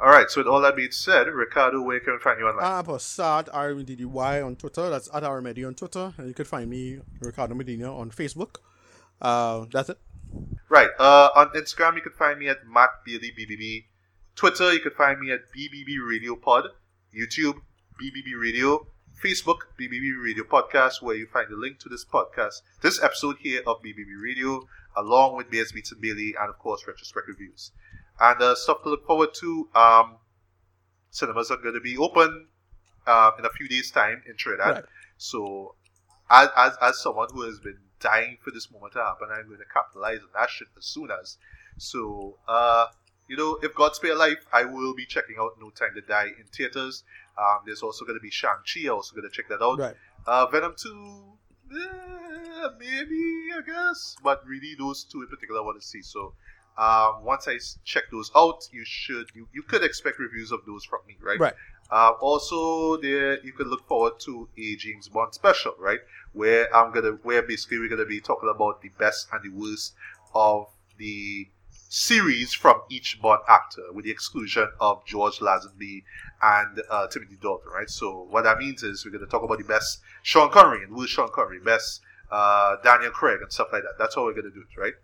All right. So with all that being said, Ricardo, where can we find you online? Uh, Passad, R-M-D-D-Y on Twitter. That's at RMD on Twitter. And you can find me, Ricardo Medina, on Facebook. Uh, that's it. Right. Uh, on Instagram, you can find me at Matt Bailey BBB. Twitter, you can find me at BBB Radio Pod. YouTube, BBB Radio. Facebook, BBB Radio Podcast, where you find the link to this podcast, this episode here of BBB Radio, along with Bears Beats and Bailey, and of course, retrospect reviews. And uh, stuff to look forward to. Um, cinemas are going to be open um, in a few days' time in Trinidad. Right. So, as, as as someone who has been dying for this moment to happen, I'm going to capitalize on that shit as soon as. So, uh, you know, if God spare life, I will be checking out No Time to Die in theaters. Um, there's also going to be Shang Chi. I'm also going to check that out. Right. Uh, Venom Two, eh, maybe I guess, but really those two in particular I want to see. So. Um, once I check those out, you should you, you could expect reviews of those from me, right? Right. Uh, also, there you can look forward to a James Bond special, right? Where I'm gonna, where basically we're gonna be talking about the best and the worst of the series from each Bond actor, with the exclusion of George Lazenby and uh, Timothy Dalton, right? So what that means is we're gonna talk about the best Sean Connery and worst Sean Connery, best uh, Daniel Craig and stuff like that. That's how we're gonna do it, right?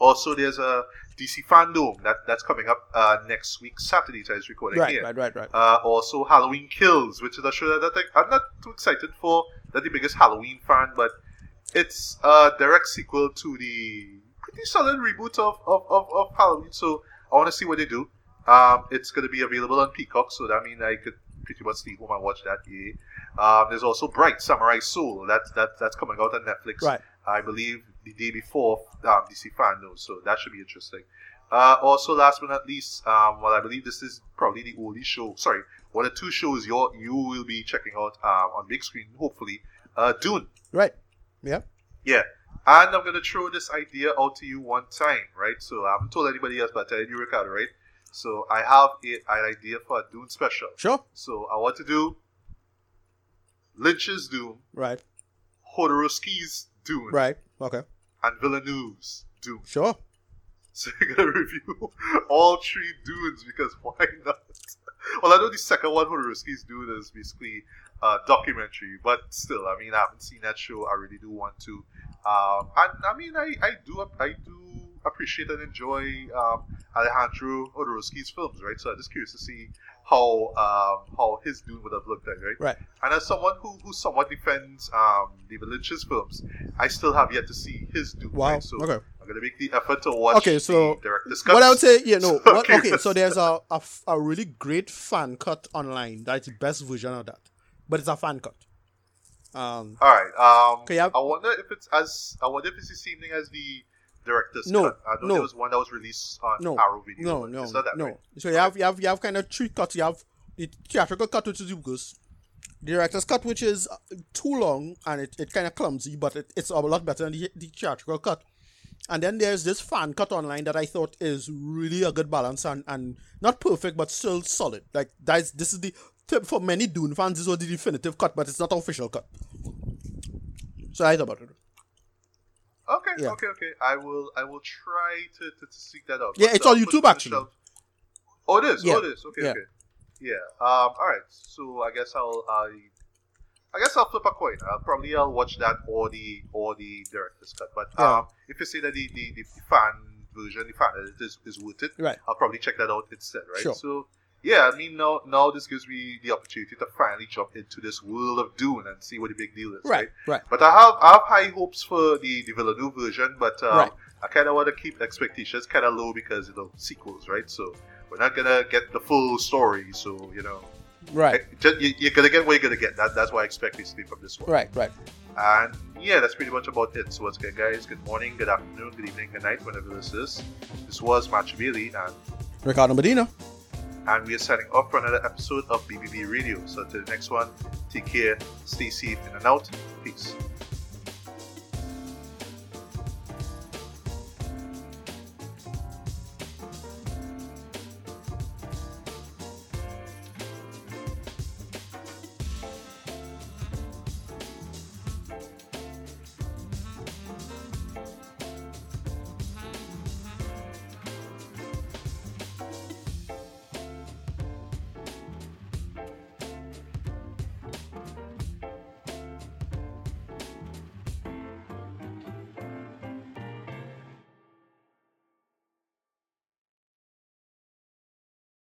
Also, there's a DC Fandom that that's coming up uh, next week, Saturday. So I was recording Right, here. right, right, right. Uh, also, Halloween Kills, which is a show that I, I'm not too excited for. Not the biggest Halloween fan, but it's a direct sequel to the pretty solid reboot of, of, of, of Halloween. So I want to see what they do. Um, it's going to be available on Peacock, so that means I could pretty much stay home and watch that. Yeah. Um, there's also Bright Samurai Soul. That's that, that's coming out on Netflix. Right. I believe the day before um, DC Fandom, so that should be interesting. Uh, also, last but not least, um, well, I believe this is probably the only show. Sorry, one of two shows you you will be checking out um, on big screen, hopefully. Uh, Dune. Right. Yeah. Yeah. And I'm gonna throw this idea out to you one time, right? So I haven't told anybody else, but I tell you, Ricardo, right? So I have a, an idea for a Dune special. Sure. So I want to do Lynch's Dune, Right. Jodorowsky's Dune, Right. Okay. and Villeneuve's Dune. Sure. So we're gonna review all three dunes because why not? Well, I know the second one, Jodorowsky's Dune, is basically a documentary, but still, I mean, I haven't seen that show. I really do want to. Um, and I mean, I, I do I do appreciate and enjoy um, Alejandro Jodorowsky's films, right? So I'm just curious to see how um, how his Dune would have looked like, right? Right. And as someone who, who somewhat defends um, David Lynch's films, I still have yet to see his Dune. Wow. Right? So Okay. I'm gonna make the effort to watch. Okay, so the director's cut. What I would say, yeah, no. So what, okay, so there's a, a, f- a really great fan cut online. That's the best version of that. But it's a fan cut. Um, All right. Um, Okay, I've- I wonder if it's as I wonder if it's the same thing as the director's No, cut. I know no. there was one that was released on no, Arrow Video. no, no, it's not that, no. right? So you have you have you have kind of three cuts. You have the theatrical cut, which is. The director's cut, which is uh, too long and it, it kind of clumsy, but it, it's a lot better than the, the theatrical cut. And then there's this fan cut online that I thought is really a good balance and, and not perfect, but still solid. Like that's this is the tip for many Dune fans. This was the definitive cut, but it's not official cut. So I thought about it. Okay, Yeah. okay, okay. I will. I will try to, to, to seek that out. Yeah, it's uh, on YouTube, it on the actually. shelf. Oh, it is. Yeah. Oh, it is. Okay, Yeah. okay. Yeah. Um. All right. So I guess I'll. I. I guess I'll flip a coin. I'll probably I'll watch that or the or the director's cut. But um, if you say that the, the, the fan version, the fan edit is, is worth it, Right. I'll probably check that out instead, right? Sure. So yeah, I mean now now this gives me the opportunity to finally jump into this world of Dune and see what the big deal is, Right, right. But I have I have high hopes for the the Villeneuve version, but um, Right. I kind of want to keep expectations kind of low because you know sequels, right? So we're not gonna get the full story, so you know. Right, Just, you, you're gonna get what you're gonna get. That, that's why I expect basically from this one. right, right. And yeah, that's pretty much about it. So once again, guys, good morning, good afternoon, good evening, good night, whenever this is. This was Bailey, and Ricardo Medina. And we are signing off for another episode of BBB Radio. So until the next one, take care, stay safe in and out. Peace.